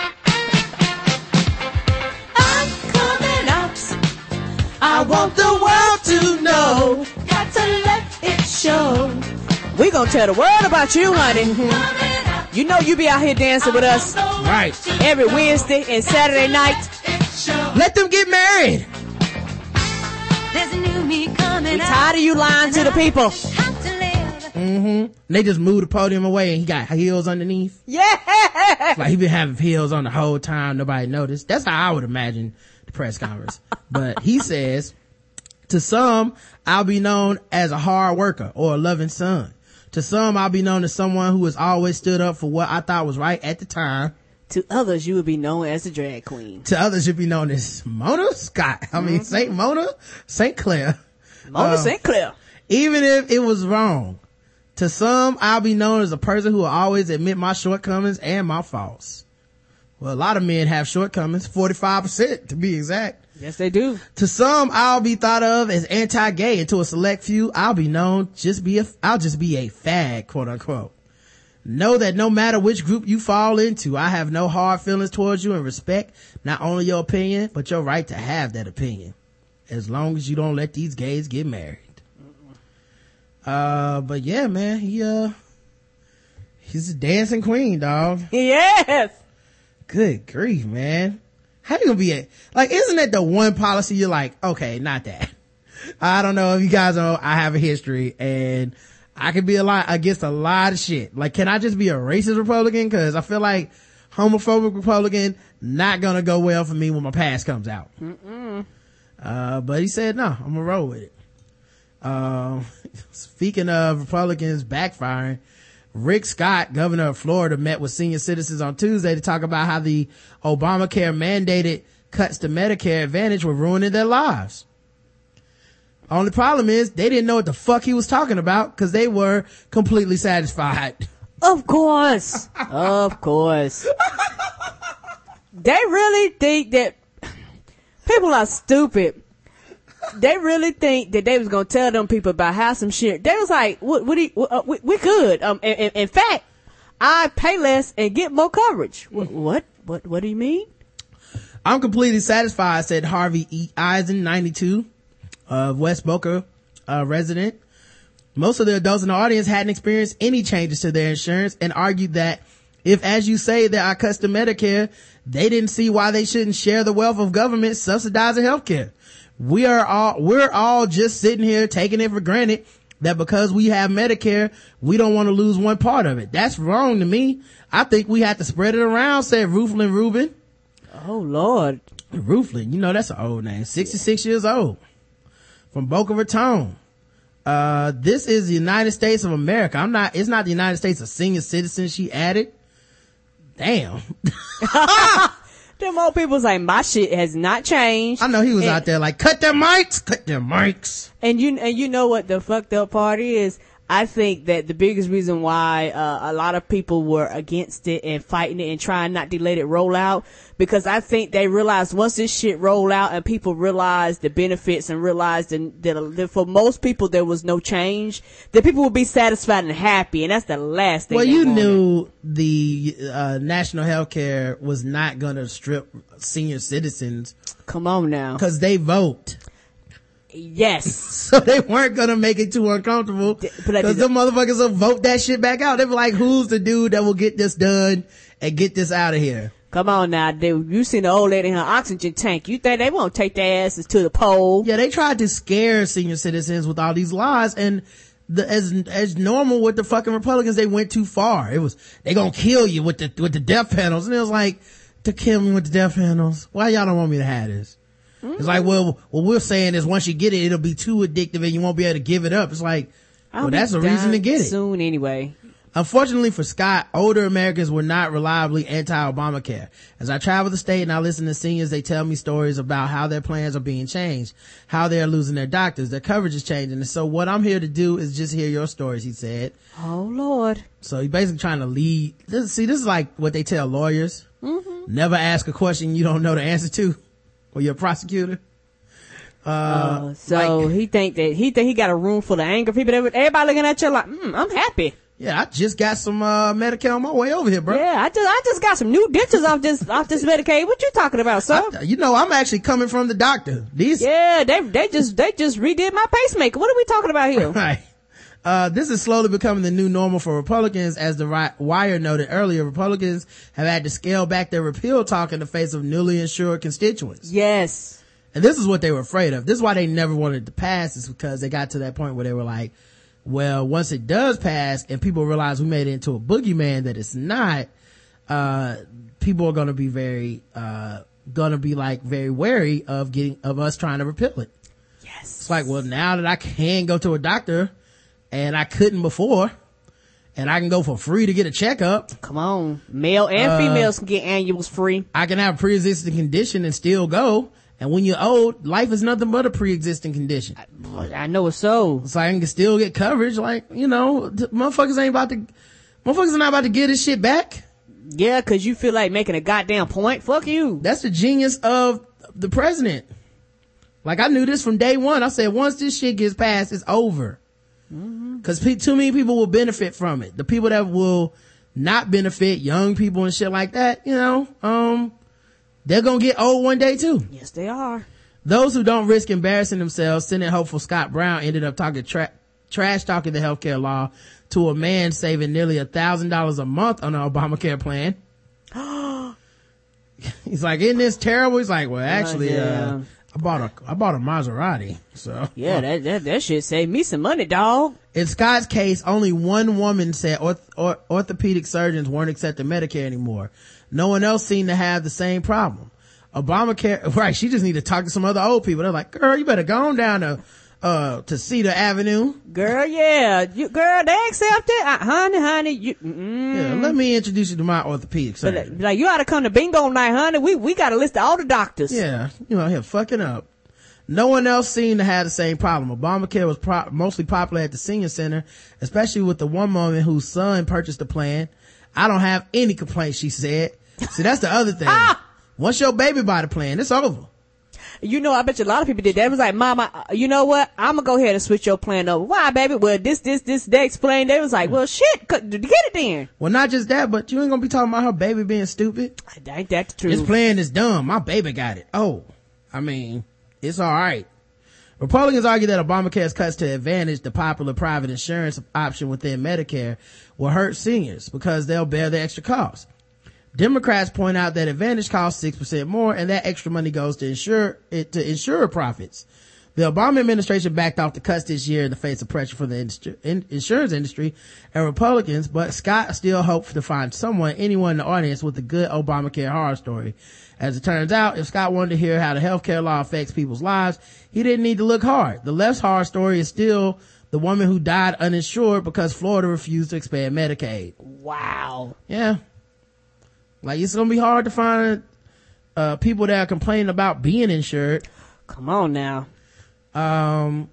I'm coming out. I want the world to know. Got to let it show. We gonna tell the world about you, honey. You know you be out here dancing with us Right. every Wednesday and Saturday night. Let them get married. There's a new me coming We tired of you lying to the people. Have to live. And they just moved the podium away and he got heels underneath. Yeah. Like he been having heels on the whole time. Nobody noticed. That's how I would imagine the press conference. but he says, to some, I'll be known as a hard worker or a loving son. To some, I'll be known as someone who has always stood up for what I thought was right at the time. To others, you would be known as a drag queen. To others, you'd be known as Mona Scott. I mean, Saint Mona, Saint Clair. Mona Uh, St. Clair. even if it was wrong. To some, I'll be known as a person who will always admit my shortcomings and my faults. Well, a lot of men have shortcomings, 45% to be exact. Yes, they do. To some, I'll be thought of as anti-gay, and to a select few, I'll be known just be a, I'll just be a fag, quote unquote. Know that no matter which group you fall into, I have no hard feelings towards you and respect not only your opinion, but your right to have that opinion. As long as you don't let these gays get married. Uh, but yeah, man, he, uh, he's a dancing queen, dog. Yes. Good grief, man. How you gonna be a, like, isn't that the one policy you're like, okay, not that. I don't know if you guys know, I have a history and I could be a lot against a lot of shit. Like, can I just be a racist Republican? Cause I feel like homophobic Republican, not gonna go well for me when my past comes out. Uh, but he said, no, I'm gonna roll with it. Um, *laughs* speaking of Republicans backfiring, Rick Scott, governor of Florida, met with senior citizens on Tuesday to talk about how the Obamacare mandated cuts to Medicare Advantage were ruining their lives. Only problem is they didn't know what the fuck he was talking about because they were completely satisfied. Of course. of course. They really think that people are stupid. They really think that they was gonna tell them people about how some shit. They was like, "What? What? do you- uh, we, we good. Um, in, in- in fact, I pay less and get more coverage. What? What? What? What do you mean? I'm completely satisfied, said Harvey E. Eisen, 92, of West Boca, uh, resident. Most of the adults in the audience hadn't experienced any changes to their insurance and argued that if, as you say, there are cuts to Medicare, they didn't see why they shouldn't share the wealth of government subsidizing healthcare. We are all, we're all just sitting here taking it for granted that because we have Medicare, we don't want to lose one part of it. That's wrong to me. I think we have to spread it around, said Rooflin Rubin. Oh Lord. Rooflin, you know that's an old name. 66 years old. From Boca Raton. Uh, this is the United States of America. I'm not, it's not the United States of senior citizens, she added. Damn. *laughs* Them old people's like my shit has not changed. I know he was And- out there like, cut their mics, cut their mics. And you and you know what the fucked up part is? I think that the biggest reason why uh, a lot of people were against it and fighting it and trying not to let it roll out because I think they realized once this shit roll out and people realized the benefits and realized that, for most people there was no change, that people would be satisfied and happy, and that's the last thing. Well, you wanted. knew the, uh, national health care was not gonna strip senior citizens Come on now. cause they vote. Yes. *laughs* So they weren't gonna make it too uncomfortable. but I Cause did- them motherfuckers will vote that shit back out. They be like, who's the dude that will get this done and get this out of here? Come on now, dude. You seen the old lady in her oxygen tank. You think they won't take their asses to the poll? Yeah, they tried to scare senior citizens with all these lies and the, as, as normal with the fucking Republicans, they went too far. It was, they gonna kill you with the, with the death panels. And it was like, to kill me with the death panels. Why y'all don't want me to have this? It's like, well, what we're saying is once you get it, it'll be too addictive and you won't be able to give it up. It's like, I'll well, that's a reason to get it. soon anyway. Unfortunately for Scott, older Americans were not reliably anti-Obamacare. As I travel the state and I listen to seniors, they tell me stories about how their plans are being changed, how they are losing their doctors, their coverage is changing. And so what I'm here to do is just hear your stories, he said. Oh Lord. So he's basically trying to lead. This, see, this is like what they tell lawyers. Mm-hmm. Never ask a question you don't know the answer to, or you're a prosecutor. Uh, so he think that he think he got a room full of anger people. Everybody looking at you like, mm, I'm happy. Yeah, I just got some, uh, Medicare on my way over here, bro. Yeah, I just I just got some new dentures off this off this Medicaid. What you talking about, sir? I- you know, I'm actually coming from the doctor. These, yeah, they they just they just redid my pacemaker. What are we talking about here? *laughs* Right. Uh, this is slowly becoming the new normal for Republicans. As the Ri- Wire noted earlier, Republicans have had to scale back their repeal talk in the face of newly insured constituents. yes. And this is what they were afraid of. This is why they never wanted to pass is because they got to that point where they were like, well, once it does pass and people realize we made it into a boogeyman that it's not, uh, people are going to be very, uh, going to be like very wary of getting, of us trying to repeal it. Yes. It's like, well, now that I can go to a doctor and I couldn't before and I can go for free to get a checkup, Come on, male and Uh, females can get annuals free. I can have a pre-existing condition and still go. And when you're old, life is nothing but a pre-existing condition. Boy, I know it's so. So I can still get coverage. Like, you know, motherfuckers ain't about to, motherfuckers are not about to get this shit back. Yeah, cause you feel like making a goddamn point. Fuck you. That's the genius of the president. Like I knew this from day one. I said, once this shit gets passed, it's over. Cause pe- too many people will benefit from it. The people that will not benefit young people and shit like that, you know, um, they're gonna get old one day too. Yes, they are. Those who don't risk embarrassing themselves, Senate hopeful Scott Brown ended up talking tra- trash talking the healthcare law to a man saving nearly a thousand dollars a month on the Obamacare plan. *gasps* He's like, isn't this terrible? He's like, well, actually, yeah. uh, I bought a, I bought a Maserati. So Yeah, that, that, that shit saved me some money, dog. in Scott's case, only one woman said orth- or- orthopedic surgeons weren't accepting Medicare anymore. No one else seemed to have the same problem. Obamacare, *laughs* right? She just need to talk to some other old people. They're like, girl, you better go on down to, uh, to Cedar Avenue. Girl, yeah. You, girl, they accept it. Uh, honey, honey, you, mm, Yeah, let me introduce you to my orthopedic surgeon. like, you ought to come to bingo night, honey. We, we got a list of all the doctors. Yeah, you know, here fucking up. No one else seemed to have the same problem. Obamacare was pro- mostly popular at the senior center, especially with the one woman whose son purchased the plan. I don't have any complaints, she said. See, that's the other thing. *laughs* Ah! Once your baby buy the plan, it's over. You know, I bet you a lot of people did that. It was like, mama, uh, you know what? I'm gonna go ahead and switch your plan over. Why, baby? Well, this, this, this, they explained. They was like, well, shit, get it then. Well, not just that, but you ain't gonna be talking about her baby being stupid. Ain't that the This plan is dumb. My baby got it. Oh, I mean, it's all right. Republicans argue that Obamacare's cuts to advantage the popular private insurance option within Medicare will hurt seniors because they'll bear the extra cost. Democrats point out that Advantage costs 6% more and that extra money goes to insure it to insurer profits. The Obama administration backed off the cuts this year in the face of pressure from the industry, in, insurance industry and Republicans, but Scott still hopes to find someone, anyone in the audience with a good Obamacare horror story. As it turns out, if Scott wanted to hear how the healthcare law affects people's lives, he didn't need to look hard. The left's horror story is still the woman who died uninsured because Florida refused to expand Medicaid. wow. Yeah. Like it's gonna be hard to find, uh, people that are complaining about being insured. Come on now. Um,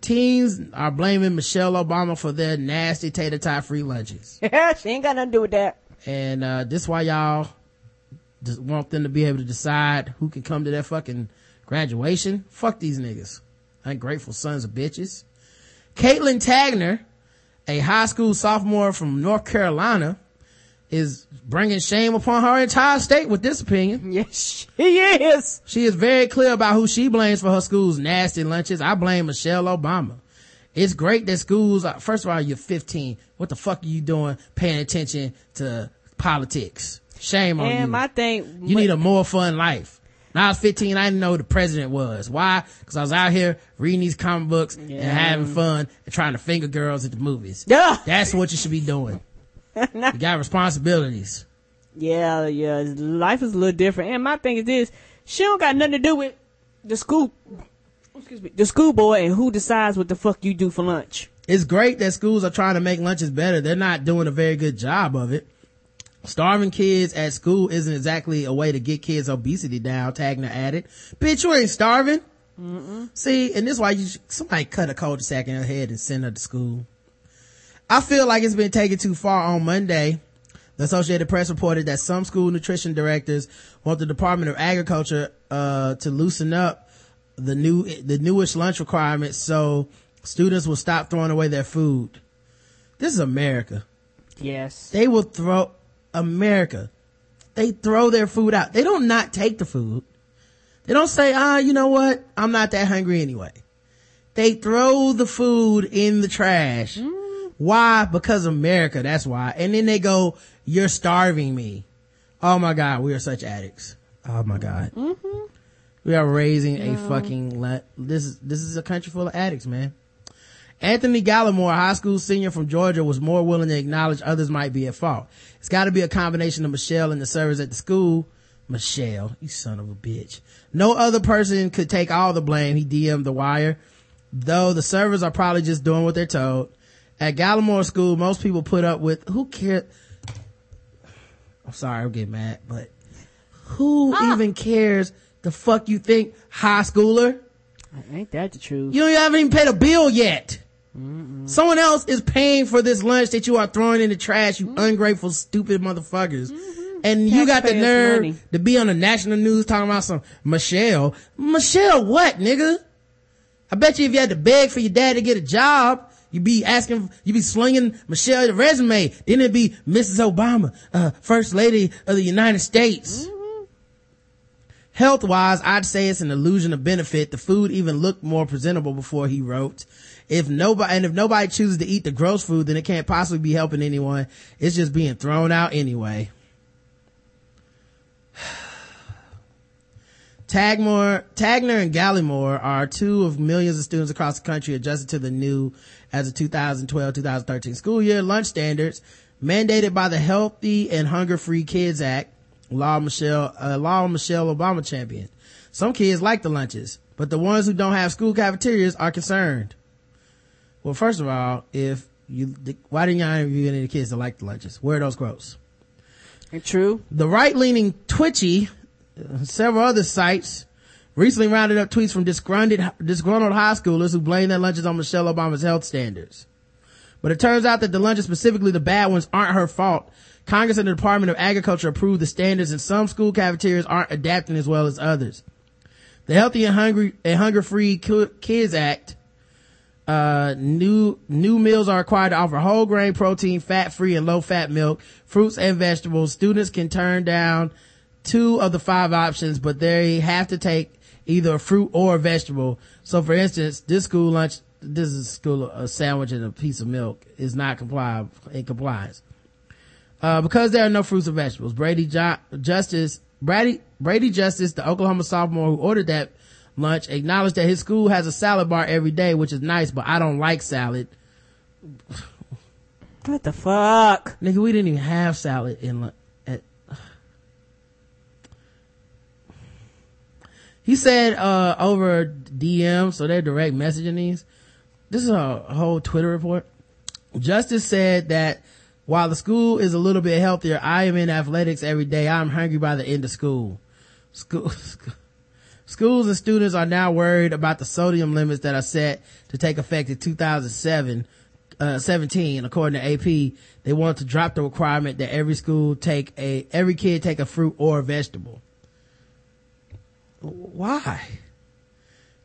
teens are blaming Michelle Obama for their nasty tater tot free lunches. Yeah, *laughs* she ain't got nothing to do with that. And, uh, this why y'all just want them to be able to decide who can come to their fucking graduation. Fuck these niggas. Ungrateful sons of bitches. Caitlin Tagner, a high school sophomore from North Carolina, is bringing shame upon her entire state with this opinion. *laughs* Yes, she is. She is very clear about who she blames for her school's nasty lunches. I blame Michelle Obama. It's great that schools, are, first of all, you're 15. What the fuck are you doing paying attention to politics? Shame on you. And my thing, you need a more fun life. When I was 15, I didn't know who the president was. Why? Cause I was out here reading these comic books and having fun and trying to finger girls at the movies. Yeah. That's what you should be doing. *laughs* you got responsibilities. Yeah, yeah. Life is a little different. And my thing is this: she don't got nothing to do with the school. Excuse me, the school boy and who decides what the fuck you do for lunch. it's great that schools are trying to make lunches better. They're not doing a very good job of it. Starving kids at school isn't exactly a way to get kids' obesity down, Tagner added. Bitch, you ain't starving. See, and this is why you, somebody cut a cul-de-sac in her head and send her to school. I feel like it's been taken too far on Monday. The Associated Press reported that some school nutrition directors want the Department of Agriculture, uh, to loosen up the new, the newish lunch requirements so students will stop throwing away their food. This is America. Yes. They will throw, America. They throw their food out. They don't not take the food. They don't say, ah, you know what? I'm not that hungry anyway. They throw the food in the trash. Why? Because America. That's why. And then they go, you're starving me. Oh my God. We are such addicts. Oh my God. Mm-hmm. We are raising a fucking, le- this is, this is a country full of addicts, man. Anthony Gallimore, a high school senior from Georgia, was more willing to acknowledge others might be at fault. It's gotta be a combination of Michelle and the servers at the school. Michelle, you son of a bitch. No other person could take all the blame, he DM'd the wire. Though the servers are probably just doing what they're told. At Gallimore School, most people put up with, who cares? I'm sorry, I'm getting mad, but who ah. even cares the fuck you think, high schooler? Ain't that the truth? You don't haven't even paid a bill yet. Someone else is paying for this lunch that you are throwing in the trash, you mm-hmm. ungrateful, stupid motherfuckers. Mm-hmm. And you got the nerve money. to be on the national news talking about some Michelle. Michelle what, nigga? I bet you if you had to beg for your dad to get a job, You be asking, you be slinging Michelle the resume. Then it'd be Mrs. Obama, uh, First Lady of the United States. Health wise, I'd say it's an illusion of benefit. The food even looked more presentable before he wrote. If nobody, and if nobody chooses to eat the gross food, then it can't possibly be helping anyone. It's just being thrown out anyway. *sighs* Tagmore, Tagner and Gallimore are two of millions of students across the country adjusted to the new as a 2012-2013 school year lunch standards mandated by the Healthy and Hunger Free Kids Act, law Michelle, uh, law Michelle Obama championed. Some kids like the lunches, but the ones who don't have school cafeterias are concerned. Well, first of all, if you, why didn't y'all interview any of the kids that like the lunches? Where are those quotes? True. The right-leaning Twitchy, uh, several other sites, recently rounded up tweets from disgruntled, disgruntled high schoolers who blame their lunches on Michelle Obama's health standards. But it turns out that the lunches, specifically the bad ones, aren't her fault. Congress and the Department of Agriculture approved the standards and some school cafeterias aren't adapting as well as others. The Healthy and Hungry and Hunger Free Kids Act uh, new new meals are required to offer whole grain protein fat free and low fat milk fruits and vegetables students can turn down two of the five options but they have to take either a fruit or a vegetable. So for instance this school lunch this is school a sandwich and a piece of milk is not comply in compliance. Uh, because there are no fruits or vegetables brady jo- justice brady brady justice the oklahoma sophomore who ordered that lunch acknowledged that his school has a salad bar every day which is nice but i don't like salad. What the fuck? nigga we didn't even have salad in lunch at he said uh over dm so they're direct messaging these this is a whole twitter report justice said that while the school is a little bit healthier i am in athletics every day i'm hungry by the end of school school *laughs* Schools and students are now worried about the sodium limits that are set to take effect in 2007, uh, 17, according to AP. They want to drop the requirement that every school take a, every kid take a fruit or a vegetable. Why?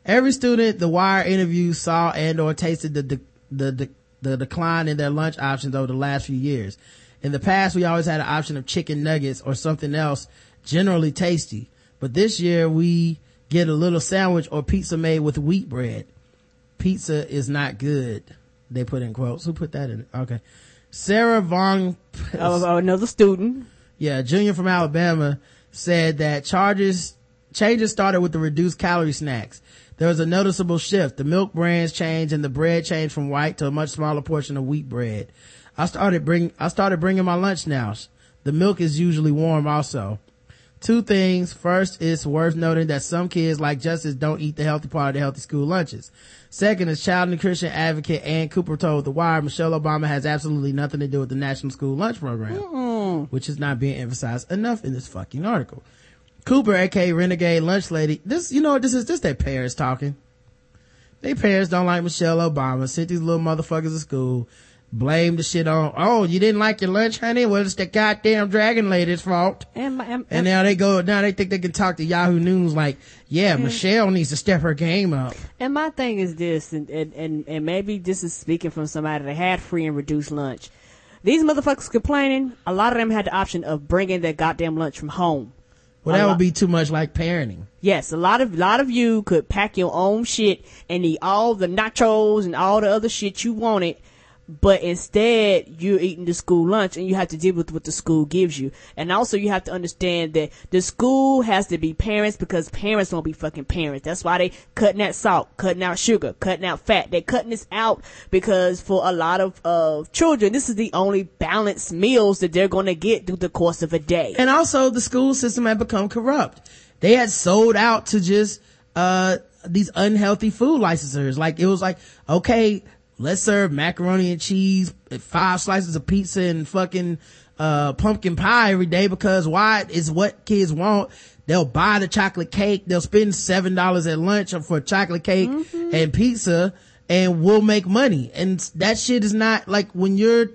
Every student the wire interview saw and or tasted the, the, the, the decline in their lunch options over the last few years. In the past, we always had an option of chicken nuggets or something else generally tasty. But this year we get a little sandwich or pizza made with wheat bread. Pizza is not good. They put in quotes. Who put that in? Okay. Sarah Vaughn, Oh, oh, another student. yeah, junior from Alabama said that charges, changes started with the reduced calorie snacks. There was a noticeable shift. The milk brands changed and the bread changed from white to a much smaller portion of wheat bread. I started bring, I started bringing my lunch now. The milk is usually warm also. Two things. First, it's worth noting that some kids like Justice don't eat the healthy part of the healthy school lunches. Second, as child nutrition advocate Ann Cooper told The Wire, Michelle Obama has absolutely nothing to do with the National School Lunch Program, which is not being emphasized enough in this fucking article. Cooper, aka Renegade Lunch Lady, this, you know what this is? This their parents talking. They parents don't like Michelle Obama, sent these little motherfuckers to school, blame the shit on, oh, you didn't like your lunch, honey? Well, it's the goddamn dragon lady's fault. And, and, And now they go, now they think they can talk to Yahoo News like, yeah, Michelle needs to step her game up. And my thing is this, and, and, and, and maybe this is speaking from somebody that had free and reduced lunch. These motherfuckers complaining, a lot of them had the option of bringing their goddamn lunch from home. Well, that would be too much like parenting. Yes, a lot of lot of you could pack your own shit and eat all the nachos and all the other shit you wanted, but instead you're eating the school lunch and you have to deal with what the school gives you. And also you have to understand that the school has to be parents because parents won't be fucking parents. That's why they cutting out salt, cutting out sugar, cutting out fat. They're cutting this out because for a lot of uh, children, this is the only balanced meals that they're going to get through the course of a day. And also the school system had become corrupt. They had sold out to just, uh, these unhealthy food licensors. Like it was like, okay, let's serve macaroni and cheese, five slices of pizza and fucking, uh, pumpkin pie every day because why is what kids want. They'll buy the chocolate cake. They'll spend seven dollars at lunch for chocolate cake and pizza and we'll make money. And that shit is not like when you're,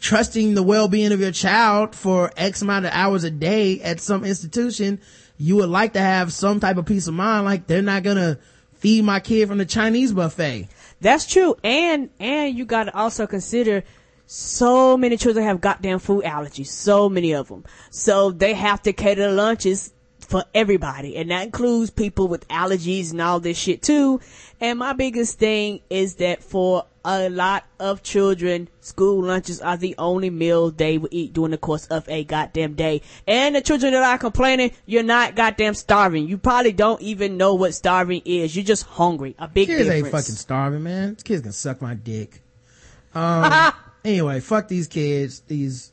trusting the well-being of your child for X amount of hours a day at some institution, you would like to have some type of peace of mind, like they're not gonna feed my kid from the Chinese buffet. That's true. And, and you gotta also consider so many children have goddamn food allergies. So many of them. So they have to cater lunches for everybody. And that includes people with allergies and all this shit too. And my biggest thing is that for a lot of children, school lunches are the only meal they will eat during the course of a goddamn day. And the children that are complaining, you're not goddamn starving. You probably don't even know what starving is. You're just hungry. A big Kids difference. ain't fucking starving, man. These kids can suck my dick. Um, *laughs* anyway, fuck these kids, these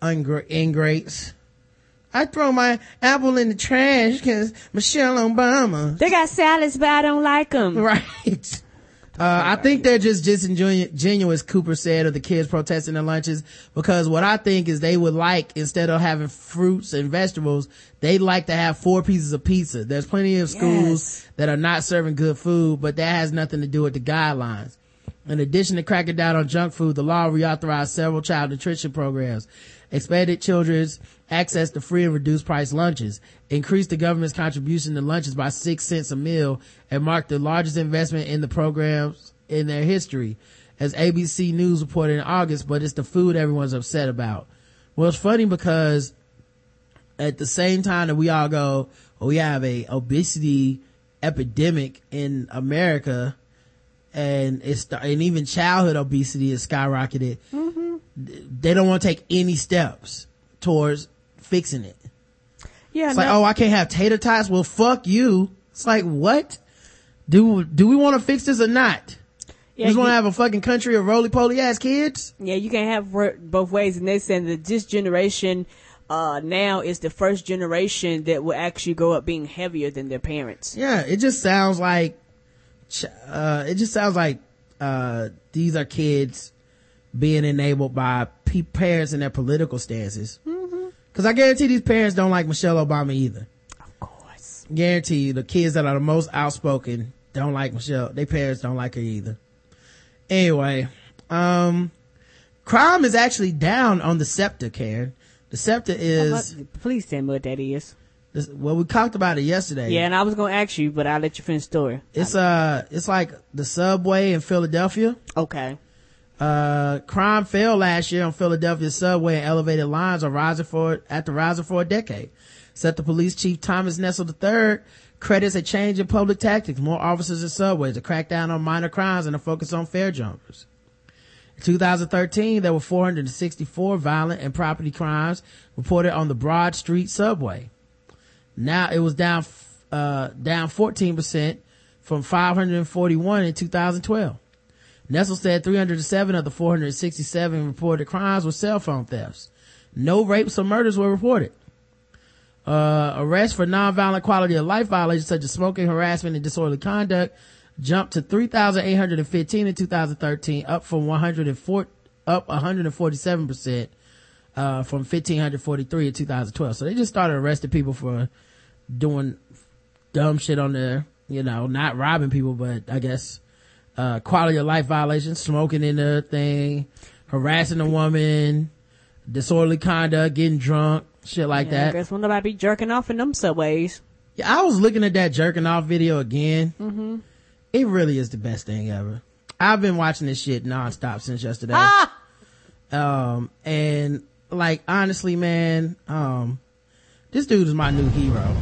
ungra- ingrates. I throw my apple in the trash because Michelle Obama. They got salads, but I don't like them. *laughs* Right. Uh, I think they're just disingenuous, Cooper said, of the kids protesting their lunches because what I think is they would like, instead of having fruits and vegetables, they'd like to have four pieces of pizza. There's plenty of schools Yes. that are not serving good food, but that has nothing to do with the guidelines. In addition to cracking down on junk food, the law reauthorized several child nutrition programs, expanded children's access to free and reduced price lunches, increased the government's contribution to lunches by six cents a meal, and marked the largest investment in the programs in their history, as ABC News reported in August, but it's the food everyone's upset about. Well, it's funny because at the same time that we all go, well, we have a obesity epidemic in America, and it's and even childhood obesity is skyrocketed. Mm-hmm. They don't want to take any steps towards fixing it. Yeah, It's like, oh, I can't have tater tots. Well, fuck you. It's like, what? Do do we want to fix this or not? yeah, you just want to have a fucking country of roly poly ass kids? Yeah, you can have both ways, and they saying that this generation uh, now is the first generation that will actually grow up being heavier than their parents. Yeah, it just sounds like, uh, it just sounds like, uh, these are kids being enabled by parents and their political stances. Cause I guarantee these parents don't like Michelle Obama either. Of course. Guarantee you the kids that are the most outspoken don't like Michelle. Their parents don't like her either. Anyway, um, crime is actually down on the SEPTA, Karen. The SEPTA is, Please tell me what that is. this, well, we talked about it yesterday. Yeah, and I was gonna ask you, but I'll let you finish the story. It's uh, it's like the subway in Philadelphia. Okay. Uh, crime fell last year on Philadelphia's subway and elevated lines are rising for after rising for a decade. SEPTA police chief Thomas Nestel III credits a change in public tactics, more officers in subways, a crackdown on minor crimes, and a focus on fare jumpers. In 2013, there were 464 violent and property crimes reported on the Broad Street subway. Now it was down, uh, down 14% from 541 in 2012. Nestel said 307 of the 467 reported crimes were cell phone thefts. No rapes or murders were reported. Uh, arrests for nonviolent quality of life violations such as smoking, harassment, and disorderly conduct jumped to 3,815 in 2013, up from 104, up 147%, uh, from 1,543 in 2012. So they just started arresting people for doing dumb shit on there, you know, not robbing people, but I guess, uh, quality of life violations, smoking in the thing, harassing a woman, disorderly conduct, getting drunk, shit like Yeah, I that. guess when nobody be jerking off in them subways. Yeah, I was looking at that jerking off video again. Mm-hmm. It really is the best thing ever. I've been watching this shit nonstop since yesterday. Ah! Um, and like, honestly, man, um, this dude is my new hero.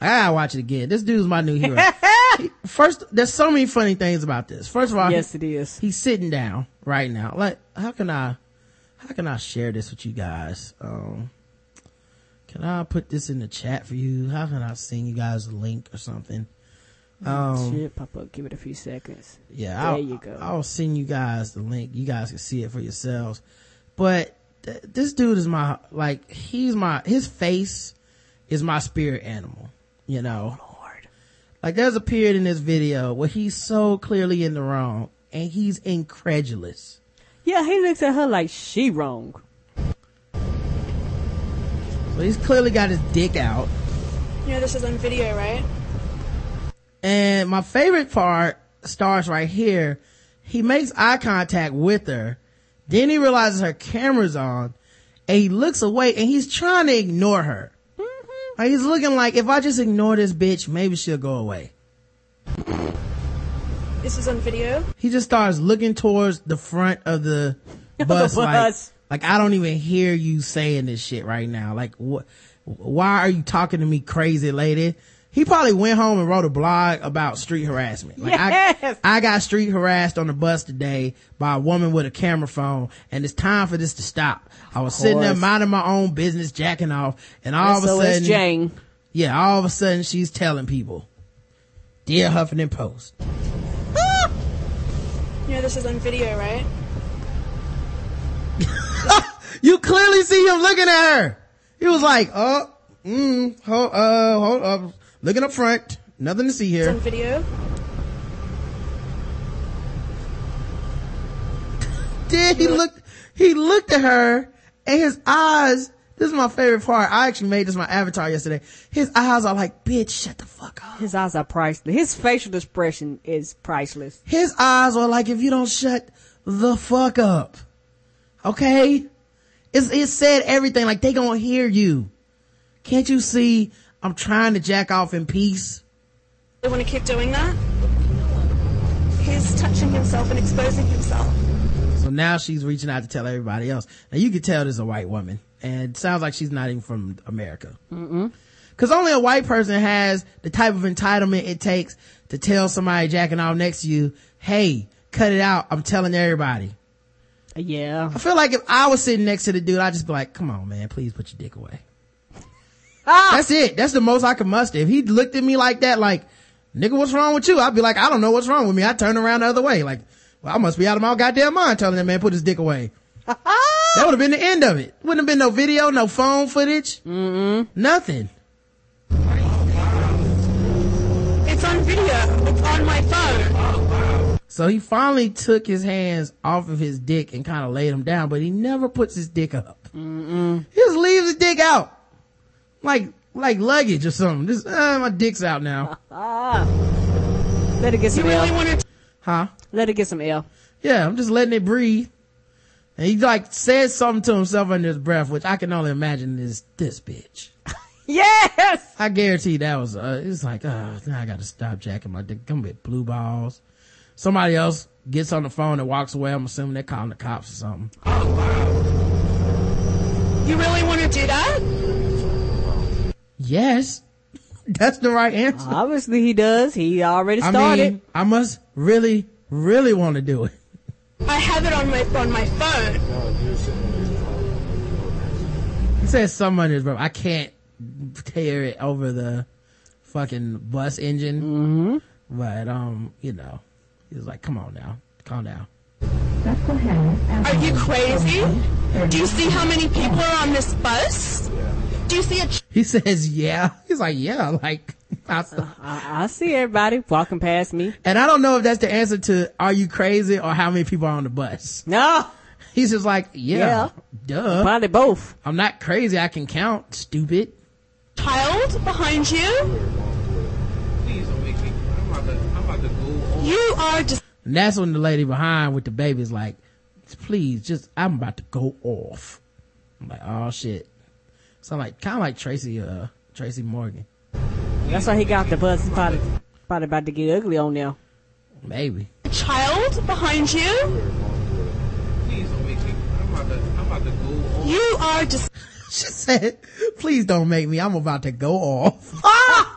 I gotta watch it again. This dude is my new hero. *laughs* First, there's so many funny things about this. First of all, Yes, it is. he's sitting down right now. Like, how can I, how can I share this with you guys? Um, can I put this in the chat for you? How can I send you guys a link or something? Um, Shit, pop up. Give it a few seconds. yeah, There I'll, you go. I'll send you guys the link. You guys can see it for yourselves. But th- this dude is my, like, he's my, his face is my spirit animal, you know? Lord. Like there's a period in this video where he's so clearly in the wrong and he's incredulous. Yeah, he looks at her like she wrong. So he's clearly got his dick out. You know this is on video, right? And my favorite part starts right here. He makes eye contact with her. Then he realizes her camera's on and he looks away and he's trying to ignore her. Like he's looking like if I just ignore this bitch, maybe she'll go away. This is on video. he just starts looking towards the front of the *laughs* bus, like, bus. like I don't even hear you saying this shit right now. Like what? Why are you talking to me, crazy lady? He probably went home and wrote a blog about street harassment. Like Yes. I, I got street harassed on the bus today by a woman with a camera phone, and it's time for this to stop. I was sitting there minding my own business, jacking off, and all of a sudden, Jane. yeah, all of a sudden she's telling people, "Dear Huffington Post." *laughs* You know this is on video, right? *laughs* You clearly see him looking at her. He was like, oh, mm, hold, uh, hold up, looking up front. Nothing to see It's on here. video. *laughs* Then he looked, he looked at her and his eyes, this is my favorite part. I actually made this my avatar yesterday. His eyes are like, bitch, shut the fuck up. His eyes are priceless. His facial expression is priceless. His eyes are like, if you don't shut the fuck up. Okay? It's, it said everything, like they gonna hear you. Can't you see I'm trying to jack off in peace? They want to keep doing that. He's touching himself and exposing himself. So now she's reaching out to tell everybody else. Now you can tell this is a white woman and it sounds like she's not even from America. Cause only a white person has the type of entitlement it takes to tell somebody jacking off next to you, hey, cut it out. I'm telling everybody. Yeah. I feel like if I was sitting next to the dude, I'd just be like, come on, man, please put your dick away. Ah! That's it. That's the most I could muster. If he looked at me like that, like, nigga, what's wrong with you? I'd be like, I don't know what's wrong with me. I'd turn around the other way. Like, well, I must be out of my goddamn mind telling that man put his dick away. *laughs* that would have been the end of it. Wouldn't have been no video, no phone footage. Mm-mm. Nothing. It's on video. It's on my phone. So he finally took his hands off of his dick and kind of laid him down, but he never puts his dick up. Mm-mm. He just leaves his dick out. Like, like luggage or something. Just, uh, my dick's out now. *laughs* Let it get You some really want to Huh? Let it get some air. Yeah, I'm just letting it breathe. And he like says something to himself under his breath, which I can only imagine is this bitch. *laughs* Yes! I guarantee that was, uh, it's like, uh, now I gotta stop jacking my dick. Come with blue balls. Somebody else gets on the phone and walks away. I'm assuming they're calling the cops or something. Oh wow. You really want to do that? Yes. That's the right answer. Obviously he does. He already I started. mean, I must really, really want to do it. I have it on my on my phone. He says something under his breath. I can't tear it over the fucking bus engine. Mm-hmm. But, um, you know, he was like, come on now. Calm down. Are you crazy? Do you see how many people are on this bus? Do you see a He says, yeah. He's like, yeah, like, I, I, I see everybody walking past me. and I don't know if that's the answer to, are you crazy or how many people are on the bus? No! He's just like, yeah, duh. Probably both. I'm not crazy. I can count, stupid. child behind you? Please don't make me. I'm about to. I'm about to go. on. You are just And that's when the lady behind with the baby is like, please, just, I'm about to go off. I'm like, oh shit. So I'm like, kind of like Tracy, uh, Tracy Morgan. That's why he got the bus. He's probably, probably about to get ugly on there. Maybe. a child behind you? Please don't make me. I'm about to. I'm about to go. on. You are just *laughs* She said, please don't make me. I'm about to go off. *laughs*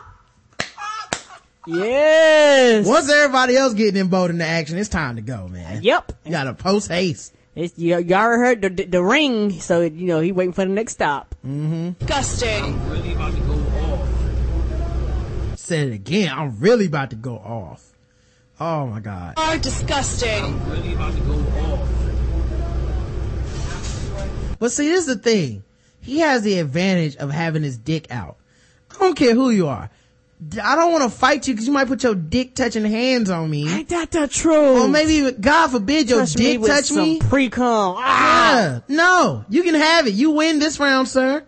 Yes! Once everybody else getting involved in boat into action, it's time to go, man. Yep. You gotta post haste. It's, you, you already heard the, the, the ring, so, you know, he waiting for the next stop. Mm-hmm. disgusting. Really about to go off. Said it again. I'm really about to go off. Oh my God. Are disgusting. Really about to go off. But see, this is the thing. He has the advantage of having his dick out. I don't care who you are. D- I don't want to fight you because you might put your dick touching hands on me. Ain't that the truth? Or maybe, God forbid, your touch me dick with touch some me. pre-cum. Ah! Yeah. No, you can have it. You win this round, sir.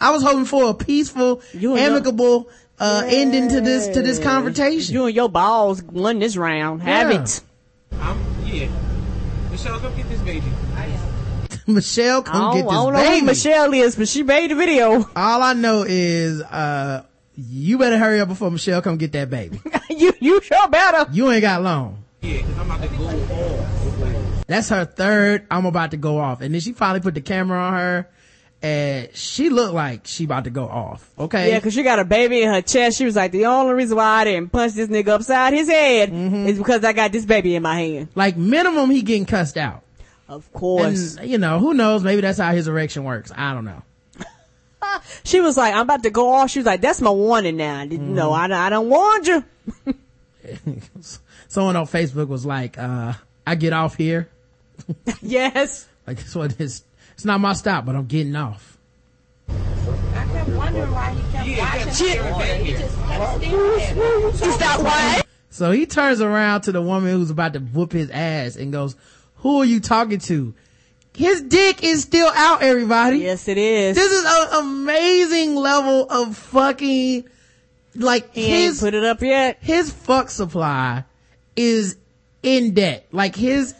I was hoping for a peaceful, You and your- amicable, uh, ending to this, to this conversation. You and your balls won this round. Have Yeah. it. I'm. Yeah. Michelle, come get this baby. *laughs* Michelle, I come don't, get I don't know who. Michelle is, but she made the video. All I know is, uh, you better hurry up before Michelle come get that baby. *laughs* you, you sure better. You ain't got long. Yeah, cause I'm about to go off. That's her third. I'm about to go off. And then she finally put the camera on her and she looked like she about to go off. Okay. Yeah, cause she got a baby in her chest. She was like, the only reason why I didn't punch this nigga upside his head Mm-hmm. is because I got this baby in my hand. like minimum he getting cussed out. Of course. And, you know, who knows? Maybe that's how his erection works. I don't know. *laughs* She was like, I'm about to go off. She was like, that's my warning now. Did- Mm-hmm. No, I, I don't warned you. *laughs* Someone on Facebook was like, uh, I get off here. *laughs* yes. Like this what it's, it's not my stop, but I'm getting off. I kept wondering why he kept watching her. He just kept staring. Is that why? So he turns around to the woman who's about to whoop his ass and goes, who are you talking to? His dick is still out, everybody. Yes, it is. This is an amazing level of fucking, like he his, put it up yet. his fuck supply is in debt. Like his,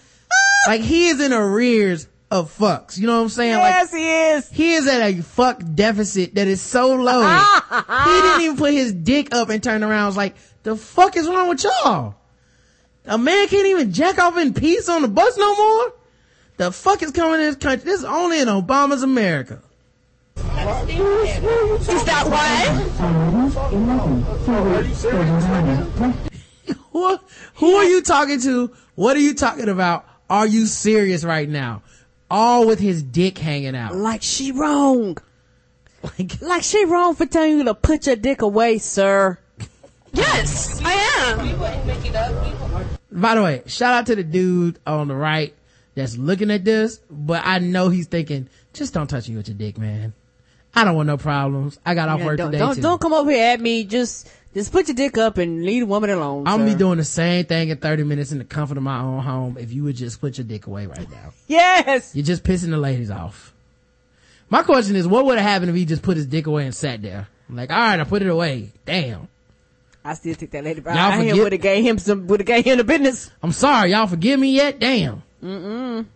like he is in arrears of fucks. You know what I'm saying? Like Yes, he is. he is at a fuck deficit that is so low. *laughs* he didn't even put his dick up and turn around. Was like, the fuck is wrong with y'all? A man can't even jack off in peace on the bus no more? The fuck is coming in this country? This is only in Obama's America. Is that why? Who, who are you talking to? What are you talking about? Are you serious right now? All with his dick hanging out. Like she wrong. Like, Like she wrong for telling you to put your dick away, sir. Yes, I am. by the way, shout out to the dude on the right that's looking at this, but I know he's thinking, just don't touch me with your dick, man. I don't want no problems. I got off Yeah, work don't, today don't, too. don't come over here at me. Just, just put your dick up and leave a woman alone. I'm sir. be doing the same thing in 30 minutes in the comfort of my own home if you would just put your dick away right now. Yes. You're just pissing the ladies off. My question is, what would have happened if he just put his dick away and sat there? I'm like, all right, I put it away. Damn. I still think that lady. Y'all I forget- would have gave him some. Would have gave him the business. I'm sorry, y'all forgive me yet? Damn. And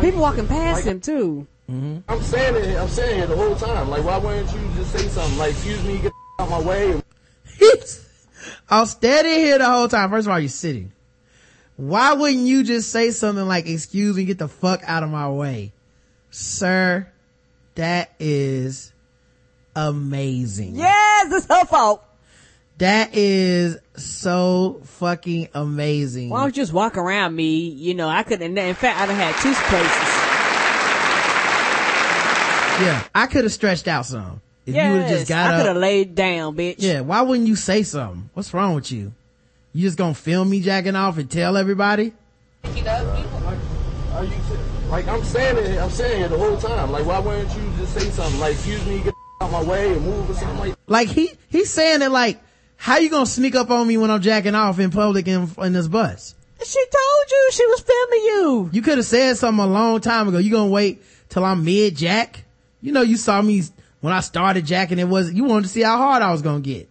people walking past him too. Mm-hmm. I'm saying it. I'm saying it the whole time. Like, why wouldn't you just say something like, "Excuse me, get out of my way"? *laughs* I'll standing here the whole time. First of all, you're sitting. Why wouldn't you just say something like, excuse me, get the fuck out of my way? Sir, that is amazing. Yes, it's her fault. That is so fucking amazing. Why don't you just walk around me? You know, I could. In fact, I'd have had two places. Yeah, I could have stretched out some. If you would have just got I could have laid down, bitch. Yeah, why wouldn't you say something? What's wrong with you? You just gonna film me jacking off and tell everybody? Are you like I'm standing it? I'm saying it the whole time. Like, why wouldn't you just say something like, "Excuse me, get out of my way" and move or something like? Like he, he's saying it like, how you gonna sneak up on me when I'm jacking off in public in, in this bus? She told you she was filming you. You could have said something a long time ago. You gonna wait till I'm mid jack? You know, you saw me when I started jacking. It was, you wanted to see how hard I was gonna get.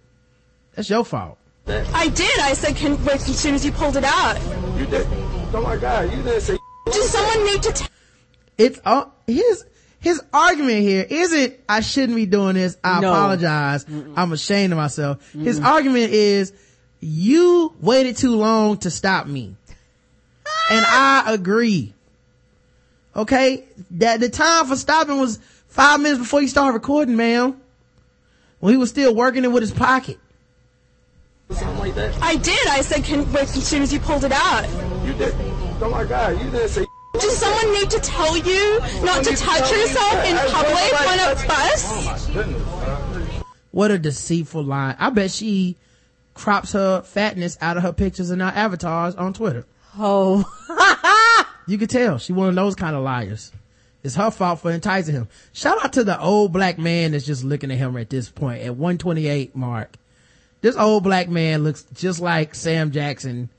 That's your fault. I did. I said, can wait as soon as you pulled it out. You did. Oh my God, you didn't say. Does someone need to tell It's, uh, his, his argument here isn't, I shouldn't be doing this. I No. apologize. I'm ashamed of myself. His argument is, you waited too long to stop me. and I agree. Okay? That the time for stopping was five minutes before you started recording, ma'am. When he was still working it with his pocket. Something like that. I did. I said, can wait as soon as you pulled it out. You did. Oh my God, you didn't say. Does someone need to tell you not to touch yourself in public on a bus? What a deceitful line. I bet she crops her fatness out of her pictures and her avatars on Twitter. Oh, *laughs* You could tell she one of those kind of liars. It's her fault for enticing him. Shout out to the old black man that's just looking at him at this point at 128 mark. This old black man looks just like Sam Jackson.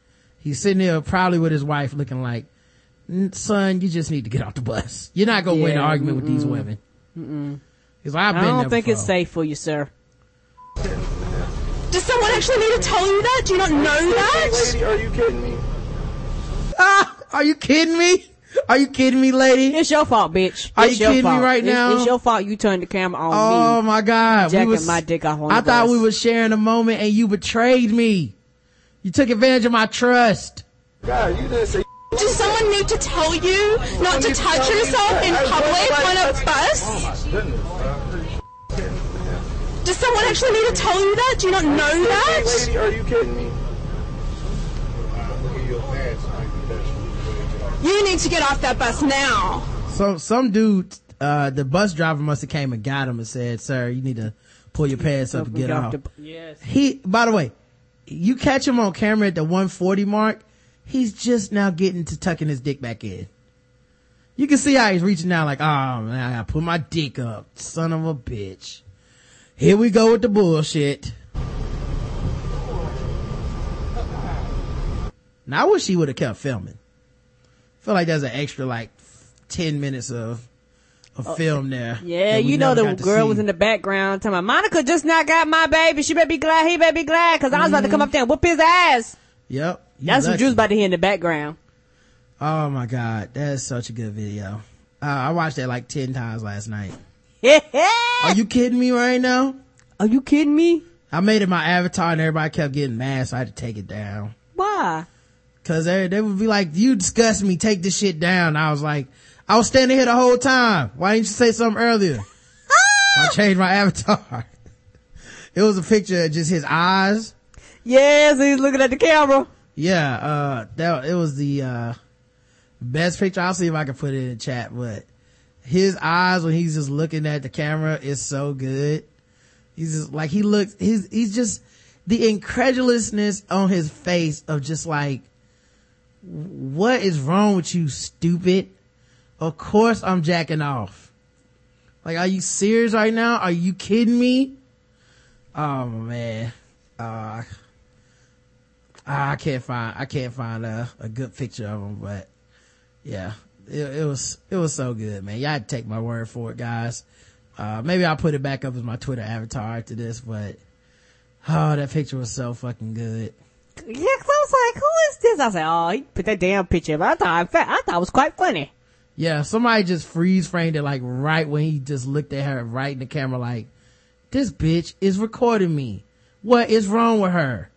He's sitting there probably with his wife looking like, "N- son, you just need to get off the bus. You're not going to win an Yeah, argument with these women. He's like, I've I don't there think it's safe for you, sir. Does someone actually need to tell you that? Do you not know that? Lady, are you kidding me? Ah, are you kidding me? Are you kidding me, lady? It's your fault, bitch. Are It's you your kidding me right now? It's your fault. You turned the camera on Oh me. my God. Jacking my dick off on I the thought bus. we were sharing a moment and you betrayed me. You took advantage of my trust. God, you didn't say. Does someone need to tell you not to touch yourself in public on a bus? Oh my goodness. Does someone actually need to tell you that? Do you not know that? Lady, are you kidding me? You need to get off that bus now. So some dude, uh, the bus driver must have came and got him and said, sir, you need to pull your pants up and get off. Yes. He, by the way, you catch him on camera at the 140 mark, he's just now getting to tucking his dick back in. You can see how he's reaching out like, oh man, I gotta put my dick up. Son of a bitch. Here we go with the bullshit. Now I wish he would have kept filming. feel like there's an extra like 10 minutes of, of oh, film there. Yeah, you know the girl was in the background talking about Monica just not got my baby. She better be glad. He better be glad because I was about to come mm-hmm. up there and whoop his ass. Yep. That's what was about to hear in the background. Oh my god, that's such a good video. Uh, I watched that like 10 times last night. *laughs* Are you kidding me right now? Are you kidding me? I made it my avatar and everybody kept getting mad, so I had to take it down. Why? Cause they, they would be like, you disgust me, take this shit down. I was like, I was standing here the whole time. Why didn't you say something earlier? *laughs* I changed my avatar. *laughs* it was a picture of just his eyes. Yes, he's looking at the camera. Yeah, uh, that, it was the, uh, best picture. I'll see if I can put it in the chat, but his eyes when he's just looking at the camera is so good. He's just like, he looks, he's, he's just, the incredulousness on his face of just like, what is wrong with you, stupid? Of course I'm jacking off. Like, are you serious right now? Are you kidding me? Oh man. Uh, I can't find, I can't find a, a good picture of him, but yeah, it, it was, it was so good, man. Y'all take my word for it, guys. Uh, maybe I'll put it back up as my Twitter avatar after this, but oh, that picture was so fucking good. Yeah, 'cause I was like, who is this? I was like, oh, he put that damn picture. But I thought, in fact, I thought it was quite funny. Yeah, somebody just freeze framed it like right when he just looked at her right in the camera like, this bitch is recording me. What is wrong with her?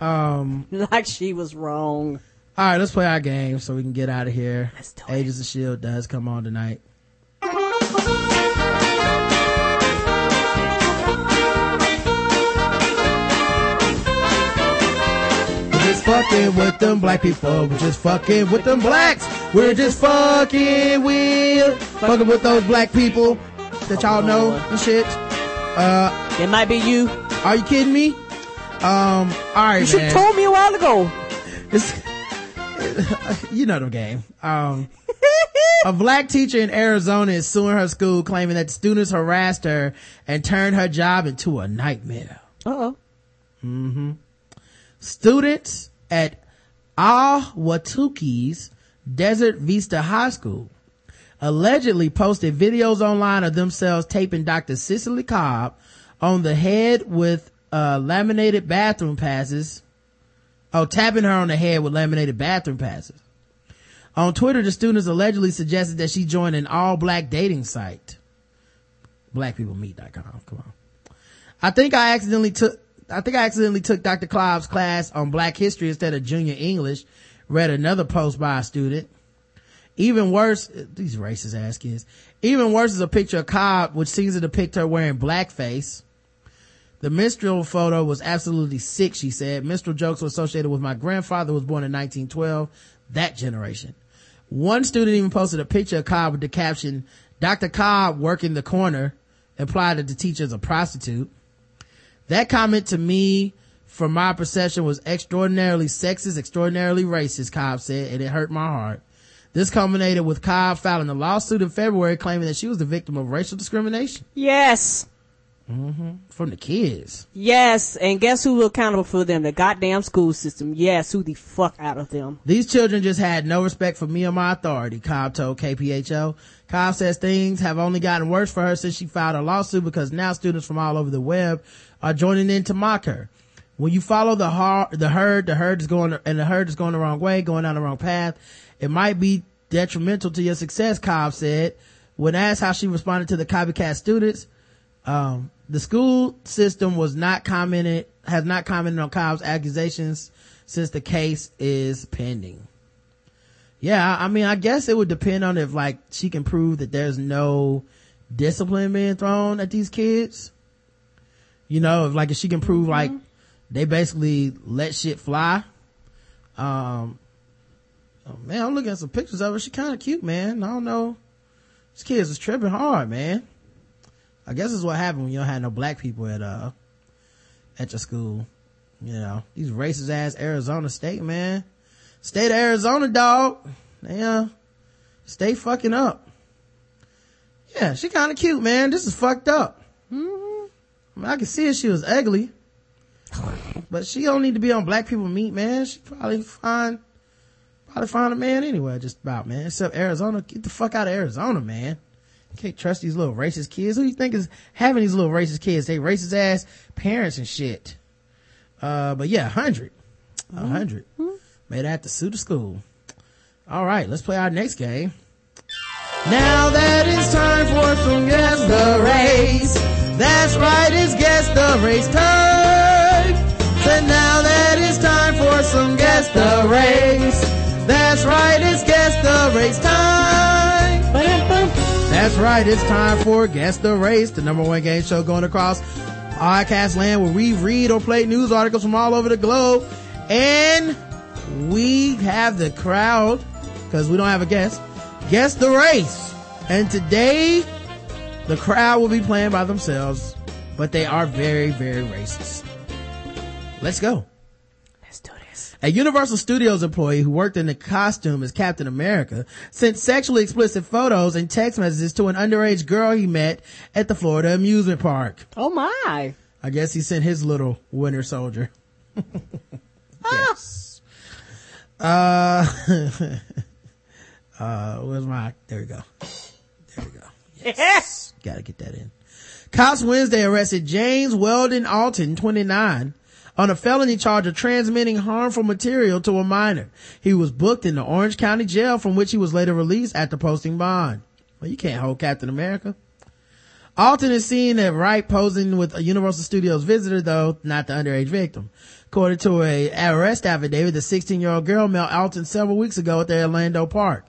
Um, *laughs* like she was wrong. All right, let's play our game so we can get out of here. Agents of Shield does come on tonight. We're just fucking with them black people. We're just fucking with them blacks. We're just fucking with fucking with those black people that y'all know and shit. Uh, it might be you. Are you kidding me? Um, all right, You should man. told me a while ago. It's, *laughs* you know the game. Um, a black teacher in Arizona is suing her school claiming that students harassed her and turned her job into a nightmare. Uh-oh. hmm Students at Ahwatukee's Desert Vista High School allegedly posted videos online of themselves taping Dr. Cicely Cobb on the head with uh, laminated bathroom passes. Oh, tapping her on the head with laminated bathroom passes. On Twitter, the students allegedly suggested that she join an all-black dating site. Blackpeoplemeet.com. Come on. I think I accidentally took, I think I accidentally took Dr. Cobb's class on black history instead of junior English. Read another post by a student. Even worse, these racist ass kids. Even worse is a picture of Cobb, which seems to depict her wearing blackface. The minstrel photo was absolutely sick, she said. Minstrel jokes were associated with my grandfather was born in 1912. That generation. One student even posted a picture of Cobb with the caption, Dr. Cobb working the corner, implied that the teacher is a prostitute. That comment to me, from my perception, was extraordinarily sexist, extraordinarily racist, Cobb said, and it hurt my heart. This culminated with Cobb filing a lawsuit in February claiming that she was the victim of racial discrimination. Yes. Hmm From the kids. Yes. And guess who was accountable for them? The goddamn school system. Yes. Who the fuck out of them? These children just had no respect for me or my authority, Cobb told KPHO. Cobb says things have only gotten worse for her since she filed a lawsuit because now students from all over the web are joining in to mock her. When you follow the har- the herd, the herd is going, and the herd is going the wrong way, going down the wrong path. It might be detrimental to your success, Cobb said. When asked how she responded to the copycat students, um, the school system was not commented, has not commented on Cobb's accusations since the case is pending. Yeah, I mean, I guess it would depend on if like she can prove that there's no discipline being thrown at these kids. You know, if like if she can prove like they basically let shit fly. Um, oh man, I'm looking at some pictures of her. She kind of cute, man. I don't know. These kids is tripping hard, man. I guess it's what happened when you don't have no black people at, uh, at your school. You know, these racist ass Arizona state, man. State of Arizona, dog. They, uh, stay fucking up. Yeah, she kind of cute, man. This is fucked up. I, mean, I can see if she was ugly. But she don't need to be on black people meat, man. She probably find, probably find a man anywhere just about, man. Except Arizona. Get the fuck out of Arizona, man. Can't trust these little racist kids. Who do you think is having these little racist kids? They racist ass parents and shit. Uh, but yeah, 100. A 100. Made out to sue the school. All right, let's play our next game. Now that it's time for some Guess the Race. That's right, it's Guess the Race time. So now that it's time for some Guess the Race. That's right, it's Guess the Race time. That's right, it's time for Guess the Race, the number one game show going across podcast land where we read or play news articles from all over the globe. And we have the crowd, because we don't have a guest, guess the race. And today, the crowd will be playing by themselves, but they are very, very racist. Let's go. Let's do this. A Universal Studios employee who worked in the costume as Captain America sent sexually explicit photos and text messages to an underage girl he met at the Florida amusement park. Oh my. I guess he sent his little winter soldier. *laughs* yes. Uh, *laughs* uh, where's my, there we go. There we go. Yes. Gotta get that in. Cops Wednesday arrested James Weldon Alton, 29, on a felony charge of transmitting harmful material to a minor. He was booked in the Orange County jail from which he was later released after posting bond. Well, you can't hold Captain America. Alton is seen at right posing with a Universal Studios visitor though, not the underage victim. According to a arrest affidavit, the 16 year old girl met Alton several weeks ago at the Orlando park.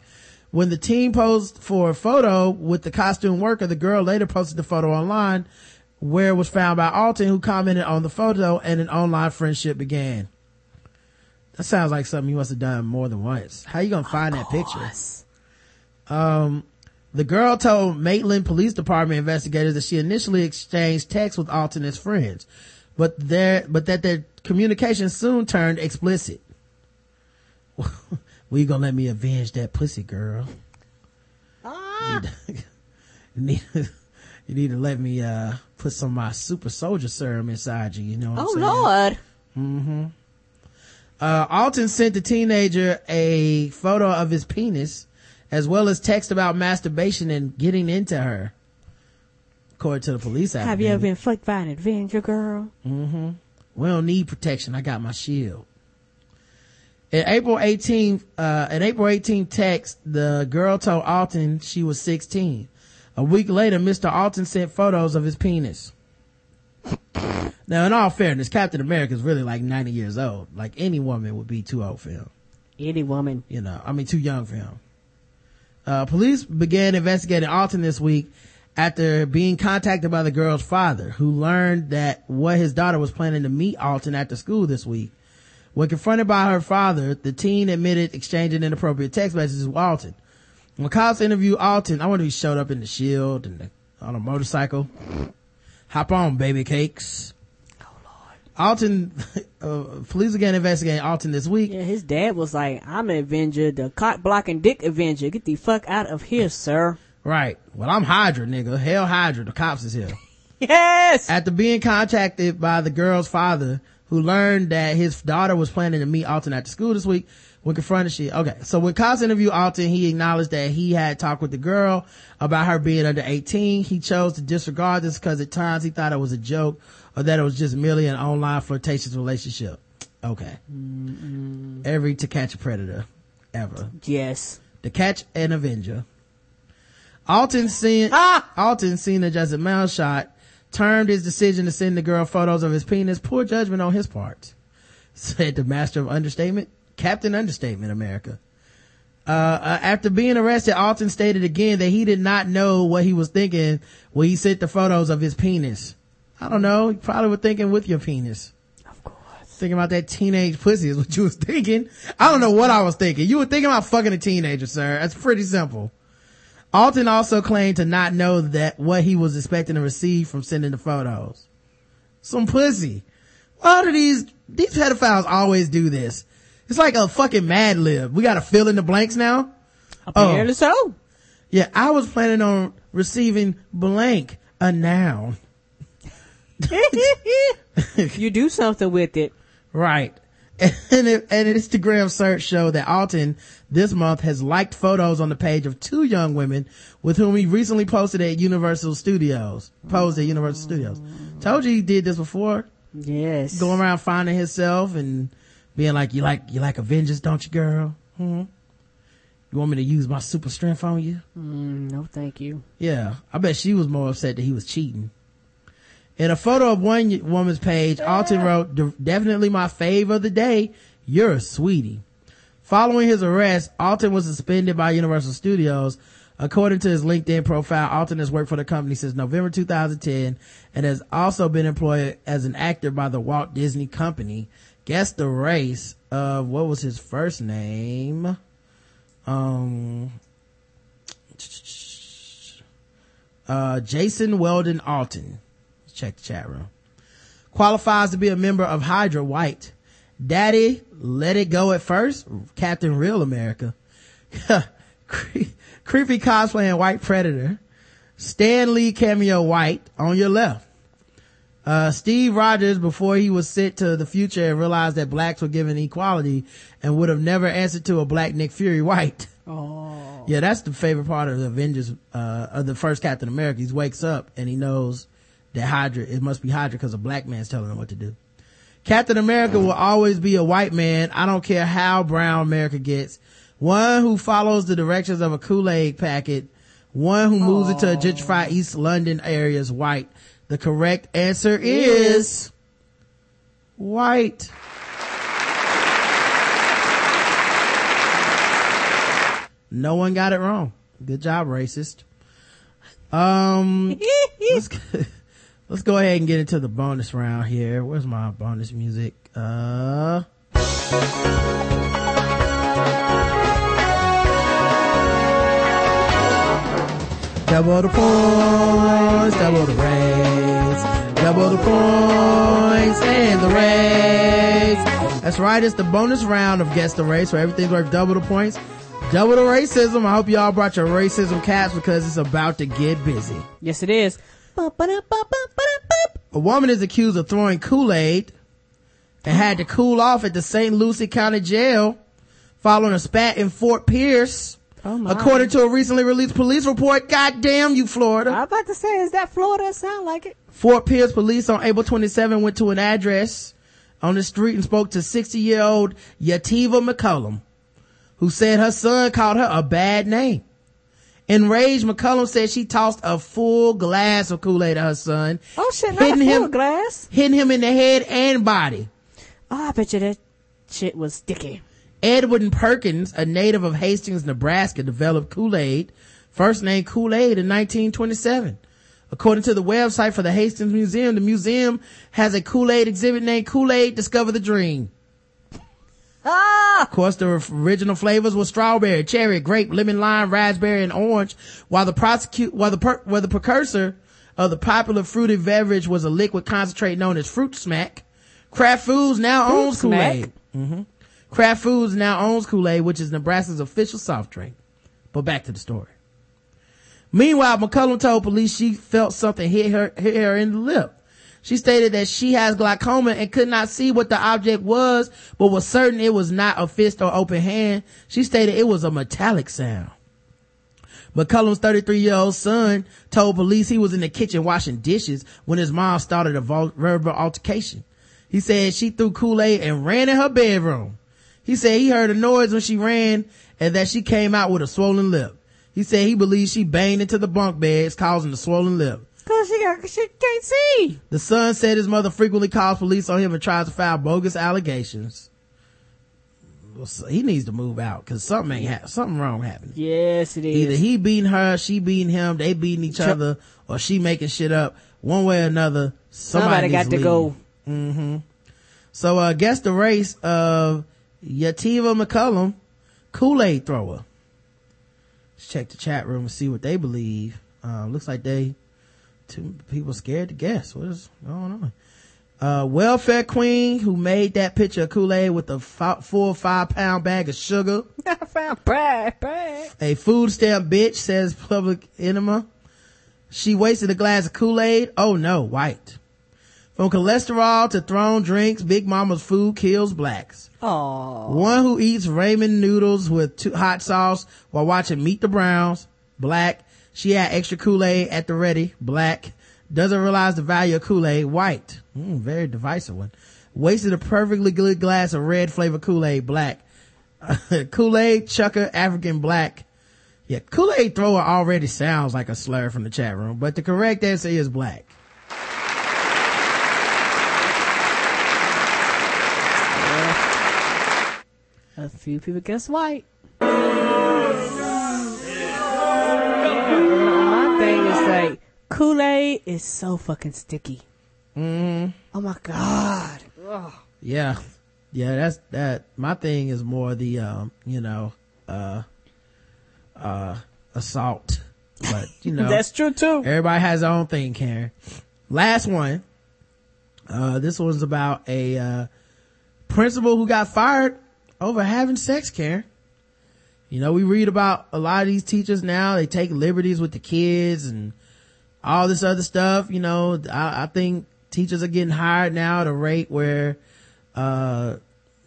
When the team posed for a photo with the costume worker, the girl later posted the photo online where it was found by Alton who commented on the photo and an online friendship began. That sounds like something you must have done more than once. How you gonna find that picture? Um, the girl told Maitland Police Department investigators that she initially exchanged texts with Alton as friends, but their, but that their communication soon turned explicit. *laughs* you gonna let me avenge that pussy girl? You *laughs* need, you need, you need to let me, uh, put some of my super soldier serum inside you, you know what Oh I'm saying? Lord. Mm-hmm. Uh, Alton sent the teenager a photo of his penis, as well as text about masturbation and getting into her. According to the police Have you ever been fucked by an Avenger girl? Mm-hmm. We don't need protection. I got my shield. In April 18th, uh, an April 18th text, the girl told Alton she was 16. A week later, Mr. Alton sent photos of his penis. Now, in all fairness, Captain America is really like 90 years old. Like any woman would be too old for him. Any woman. You know, I mean, too young for him. Uh, police began investigating Alton this week after being contacted by the girl's father, who learned that what his daughter was planning to meet Alton after school this week. When confronted by her father, the teen admitted exchanging inappropriate text messages with Alton. When cops interview Alton, I wonder if he showed up in the shield and the, on a motorcycle. Hop on, baby cakes. Oh Lord. Alton, *laughs* uh, police began investigating Alton this week. Yeah, his dad was like, I'm an Avenger, the cock blocking dick Avenger. Get the fuck out of here, *laughs* sir. Right. Well, I'm Hydra, nigga. Hell Hydra. The cops is here. *laughs* Yes! After being contacted by the girl's father, who learned that his daughter was planning to meet Alton after school this week, when confronted she, okay. So when cops interviewed Alton, he acknowledged that he had talked with the girl about her being under 18. He chose to disregard this because at times he thought it was a joke or that it was just merely an online flirtatious relationship. Okay. Every to catch a predator ever. Yes. To catch an Avenger. Alton seen, ah! Alton seen it as a mouth shot, termed his decision to send the girl photos of his penis poor judgment on his part. *laughs* said the master of understatement, Captain Understatement America. Uh, uh, after being arrested, Alton stated again that he did not know what he was thinking when he sent the photos of his penis. I don't know. You probably were thinking with your penis. Of course. Thinking about that teenage pussy is what you was thinking. I don't know what I was thinking. You were thinking about fucking a teenager, sir. That's pretty simple. Alton also claimed to not know that what he was expecting to receive from sending the photos. Some pussy. Why do these, these pedophiles always do this? It's like a fucking Mad Lib. We gotta fill in the blanks now? Apparently oh. so. Yeah, I was planning on receiving blank, a noun. *laughs* you do something with it. Right. *laughs* And, it, and an Instagram search showed that Alton this month has liked photos on the page of two young women with whom he recently posted at Universal Studios. Posed at Universal Studios. Told you he did this before. Yes. Going around finding himself and being like, you like, you like Avengers, don't you, girl? Hmm. You want me to use my super strength on you? Mm, no, thank you. Yeah. I bet she was more upset that he was cheating. In a photo of one woman's page, Alton wrote, "De- definitely my fave of the day. You're a sweetie. Following his arrest, Alton was suspended by Universal Studios. According to his LinkedIn profile, Alton has worked for the company since November 2010 and has also been employed as an actor by the Walt Disney Company. Guess the race of, what was his first name? Um, *tsk* uh, Jason Weldon Alton. Check the chat room. Qualifies to be a member of Hydra White. Daddy, let it go at first. Captain Real America. *laughs* Cre- creepy cosplaying White Predator. Stan Lee cameo White on your left. Uh, Steve Rogers, before he was sent to the future and realized that blacks were given equality and would have never answered to a black Nick Fury White. Oh. *laughs* Yeah, that's the favorite part of the Avengers, uh, of the first Captain America. He wakes up and he knows that Hydra, it must be Hydra because a black man's telling him what to do. Captain America will always be a white man. I don't care how brown America gets. One who follows the directions of a Kool-Aid packet. One who moves into a gentrified East London area is white. The correct answer is white. No one got it wrong. Good job, racist. Um, *laughs* let's, go- let's go ahead and get into the bonus round here. Where's my bonus music? Uh, double the points, double the race. double the points and the race. That's right. It's the bonus round of guess the race where everything's worth double the points, double the racism. I hope y'all brought your racism caps because it's about to get busy. Yes, it is. A woman is accused of throwing Kool-Aid and had to cool off at the St. Lucie County Jail following a spat in Fort Pierce. Oh. According to a recently released police report, goddamn you, Florida. I was about to say, is that Florida? It sound like it. Fort Pierce police on April 27 went to an address on the street and spoke to 60 year old Yativa McCullum, who said her son called her a bad name. Enraged, McCullum said she tossed a full glass of Kool-Aid at her son, Oh shit, not a Hitting full him- glass. hitting him in the head and body. Oh, I bet you that shit was sticky. Edwin Perkins, a native of Hastings, Nebraska, developed Kool-Aid, first name Kool-Aid in 1927. According to the website for the Hastings Museum, the museum has a Kool-Aid exhibit named Kool-Aid Discover the Dream. Ah! Of course, the original flavors were strawberry, cherry, grape, lemon, lime, raspberry, and orange, while the prosecute, while the per, while the precursor of the popular fruity beverage was a liquid concentrate known as Fruit Smack. Kraft Foods now Fruit owns Kool-Aid. Smack? Kraft Foods now owns Kool-Aid, which is Nebraska's official soft drink. But back to the story. Meanwhile, McCullum told police she felt something hit her, hit her in the lip. She stated that she has glaucoma and could not see what the object was, but was certain it was not a fist or open hand. She stated it was a metallic sound. McCullum's 33 year old son told police he was in the kitchen washing dishes when his mom started a verbal altercation. He said she threw Kool-Aid and ran in her bedroom. He said he heard a noise when she ran and that she came out with a swollen lip. He said he believes she banged into the bunk beds causing the swollen lip. Cause she got, she can't see. The son said his mother frequently calls police on him and tries to file bogus allegations. Well, so he needs to move out because something ain't ha- something wrong happening. Yes, it is. Either he beating her, she beating him, they beating each other, or she making shit up. One way or another, somebody, Somebody got to go. Mm-hmm. So, uh, guess the race of Yativa McCullum, Kool-Aid thrower. Let's check the chat room and see what they believe. Uh, looks like they, two people scared to guess. What is going on? Uh, welfare queen who made that picture of Kool-Aid with a f- four or five pound bag of sugar. *laughs* I found Brad, Brad. A food stamp bitch says public enema. She wasted a glass of Kool-Aid. Oh no, white. From cholesterol to thrown drinks, Big Mama's food kills blacks. Oh, One who eats ramen noodles with hot sauce while watching Meet the Browns, black. She had extra Kool-Aid at the ready, black. Doesn't realize the value of Kool-Aid, white. Mm, very divisive one. Wasted a perfectly good glass of red flavored Kool-Aid, black. *laughs* Kool-Aid, chucker, African, black. Yeah, Kool-Aid thrower already sounds like a slur from the chat room, but the correct answer is black. A few people guess white. My thing is like Kool Aid is so fucking sticky. Mm, Oh my god. yeah. Yeah, that's, that, my thing is more the, um, you know, uh, uh, assault. But, you know. *laughs* That's true too. Everybody has their own thing, Karen. Last one. Uh, this one's about a, uh, principal who got fired over having sex, Karen. You know, we read about a lot of these teachers now, they take liberties with the kids and all this other stuff. You know, I, I think teachers are getting hired now at a rate where, uh,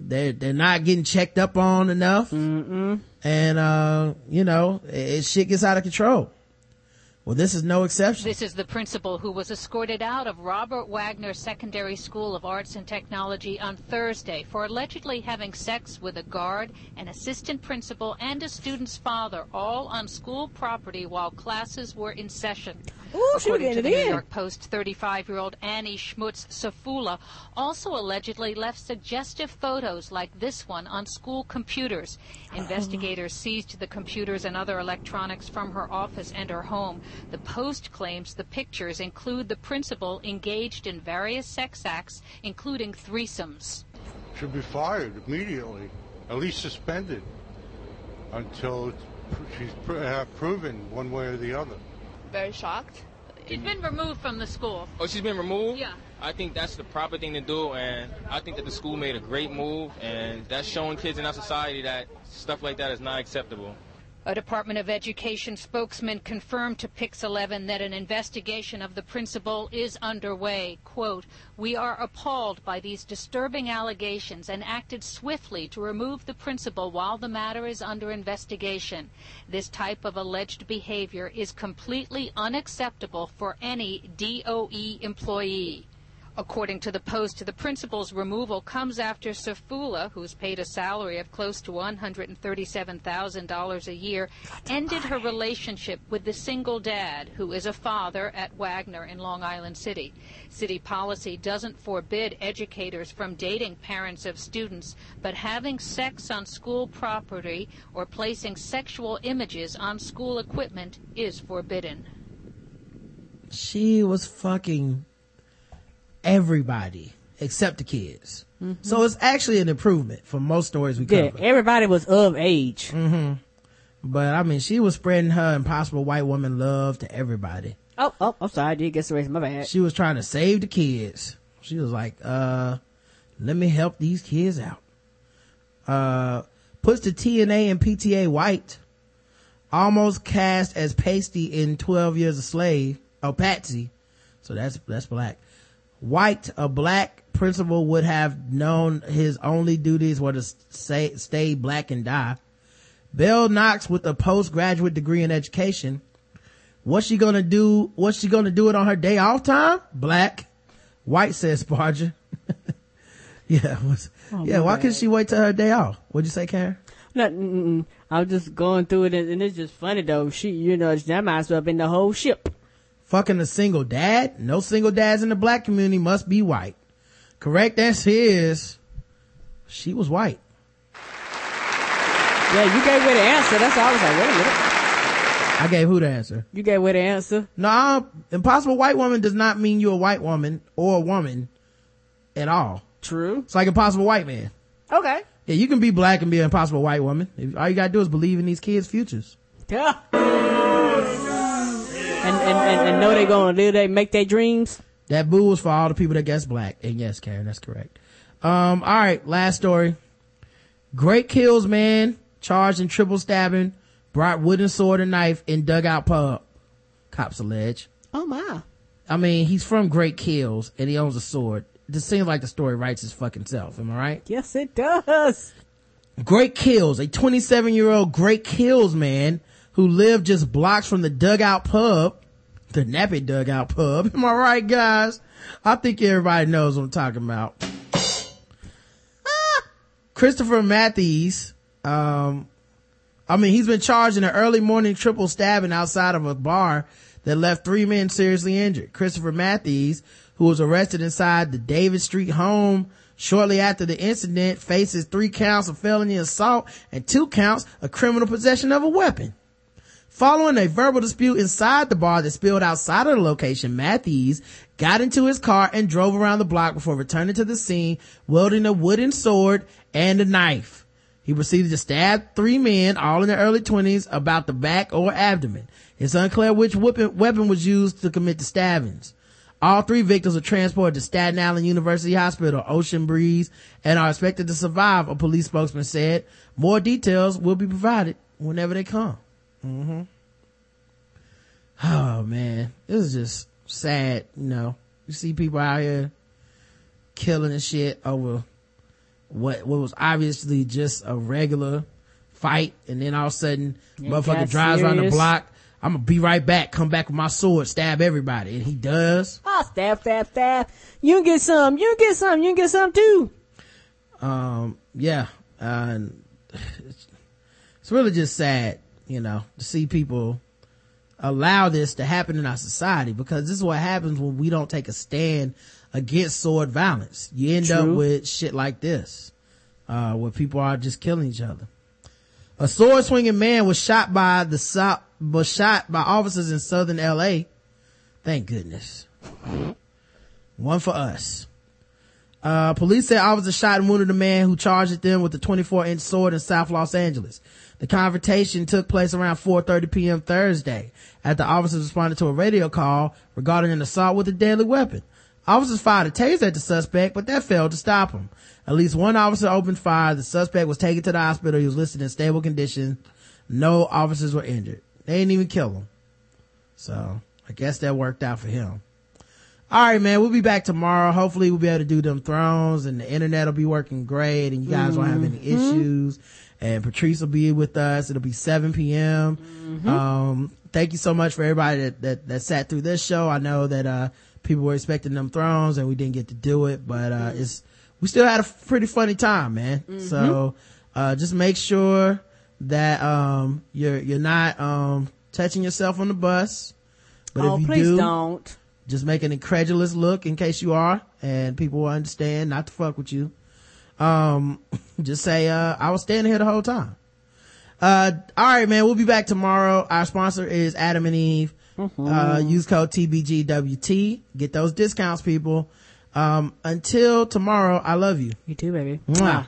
they're, they're not getting checked up on enough. Mm-mm. And, uh, you know, it, it shit gets out of control. Well, this is no exception. This is the principal who was escorted out of Robert Wagner Secondary School of Arts and Technology on Thursday for allegedly having sex with a guard, an assistant principal, and a student's father, all on school property while classes were in session. Ooh, she According to the New. York Post, 35-year-old Annie Schmutz Safula also allegedly left suggestive photos like this one on school computers. Oh. Investigators seized the computers and other electronics from her office and her home. The Post claims the pictures include the principal engaged in various sex acts, including threesomes. should be fired immediately, at least suspended until she's uh, proven one way or the other. Very shocked. She's been removed from the school. Oh, she's been removed? Yeah. I think that's the proper thing to do, and I think that the school made a great move, and that's showing kids in our society that stuff like that is not acceptable. A Department of Education spokesman confirmed to Pix 11 that an investigation of the principal is underway. Quote, We are appalled by these disturbing allegations and acted swiftly to remove the principal while the matter is under investigation. This type of alleged behavior is completely unacceptable for any DOE employee. According to the Post, the principal's removal comes after Safula, who's paid a salary of close to $137,000 a year, ended her relationship with the single dad, who is a father at Wagner in Long Island City. City policy doesn't forbid educators from dating parents of students, but having sex on school property or placing sexual images on school equipment is forbidden. She was fucking everybody except the kids. So it's actually an improvement from most stories we Yeah, cover. everybody was of age. hmm But I mean, she was spreading her impossible white woman love to everybody. Oh, oh, I'm sorry, I did get erased. My bad. She was trying to save the kids. She was like, uh, let me help these kids out. Uh, puts the TNA and PTA white. Almost cast as Pasty in 12 Years a Slave. Oh, Patsy. So that's, that's black. White, a black principal would have known his only duties were to say, stay black and die. Belle Knox with a postgraduate degree in education. What's she gonna do? What's she gonna do it on her day off time? Black. White says Sparger. *laughs* yeah. what's- Oh, yeah. Why couldn't she wait till her day off? What'd you say, Karen? No, I was just going through it, and, and it's just funny though. She, you know, that might as well have been the whole ship. Fucking a single dad? No single dads in the black community must be white. Correct answer is she was white. Yeah, you gave away the answer. That's all I was like, wait a minute. I gave who the answer? You gave away the answer. No, impossible white woman does not mean you're a white woman or a woman at all. True. It's like impossible white man. Okay. Yeah, you can be black and be an impossible white woman. All you gotta do is believe in these kids' futures. Yeah. And, and, and, and know they're gonna live they make their dreams. That boo was for all the people that guessed black. And yes, Karen, that's correct. Um, all right, last story. Great kills man charged in triple stabbing, brought wooden sword and knife in dugout pub. Cops allege. Oh my. I mean, he's from Great Kills and he owns a sword. This seems like the story writes his fucking self. Am I right? Yes, it does. Great Kills, a 27 year old Great Kills man who lived just blocks from the dugout pub, the nappy dugout pub. Am I right, guys? I think everybody knows what I'm talking about. Ah! Christopher Matthews, um, I mean, he's been charged in an early morning triple stabbing outside of a bar that left three men seriously injured. Christopher Matthews, who was arrested inside the David Street home shortly after the incident, faces three counts of felony assault and two counts of criminal possession of a weapon. Following a verbal dispute inside the bar that spilled outside of the location, Matthews got into his car and drove around the block before returning to the scene, wielding a wooden sword and a knife. He proceeded to stab three men, all in their early twenties, about the back or abdomen. It's unclear which weapon, was used to commit the stabbings. All three victims were transported to Staten Island University Hospital, Ocean Breeze, and are expected to survive, a police spokesman said. More details will be provided whenever they come. hmm Oh man, it was just sad, you know. You see people out here killing and shit over what what was obviously just a regular fight, and then all of a sudden, It motherfucker drives around the block. I'm gonna be right back. Come back with my sword, stab everybody, and he does. Ah, stab, stab, stab. You can get some. You can get some. You can get some too. um yeah uh, and *sighs* it's, it's really just sad you know to see people allow this to happen in our society because this is what happens when we don't take a stand against sword violence. You end up with shit like this uh where people are just killing each other. A sword swinging man was shot by the was shot by officers in southern la thank goodness. One for us. Uh, police said officers shot and wounded a man who charged at them with a 24 inch sword in South Los Angeles. The confrontation took place around 4.30 p.m. Thursday after officers responded to a radio call regarding an assault with a deadly weapon. Officers fired a taser at the suspect, but that failed to stop him. At least one officer opened fire. The suspect was taken to the hospital. He was listed in stable condition. No officers were injured. They didn't even kill him. So I guess that worked out for him. All right, man. We'll be back tomorrow. Hopefully, we'll be able to do Dem Thrones, and the internet will be working great, and you guys won't have any mm-hmm. issues. And Patrice will be with us. It'll be 7 p.m. Um, thank you so much for everybody that, that that sat through this show. I know that uh people were expecting Dem Thrones, and we didn't get to do it, but uh it's we still had a pretty funny time, man. So uh just make sure that um you're you're not um touching yourself on the bus. But oh, if you please do, don't. just make an incredulous look in case you are and people will understand not to fuck with you um *laughs* just say uh i was standing here the whole time. Uh all right man we'll be back tomorrow. Our sponsor is adam and eve. Uh use code tbgwt get those discounts people. Um until tomorrow i love you. You too, baby. Mwah.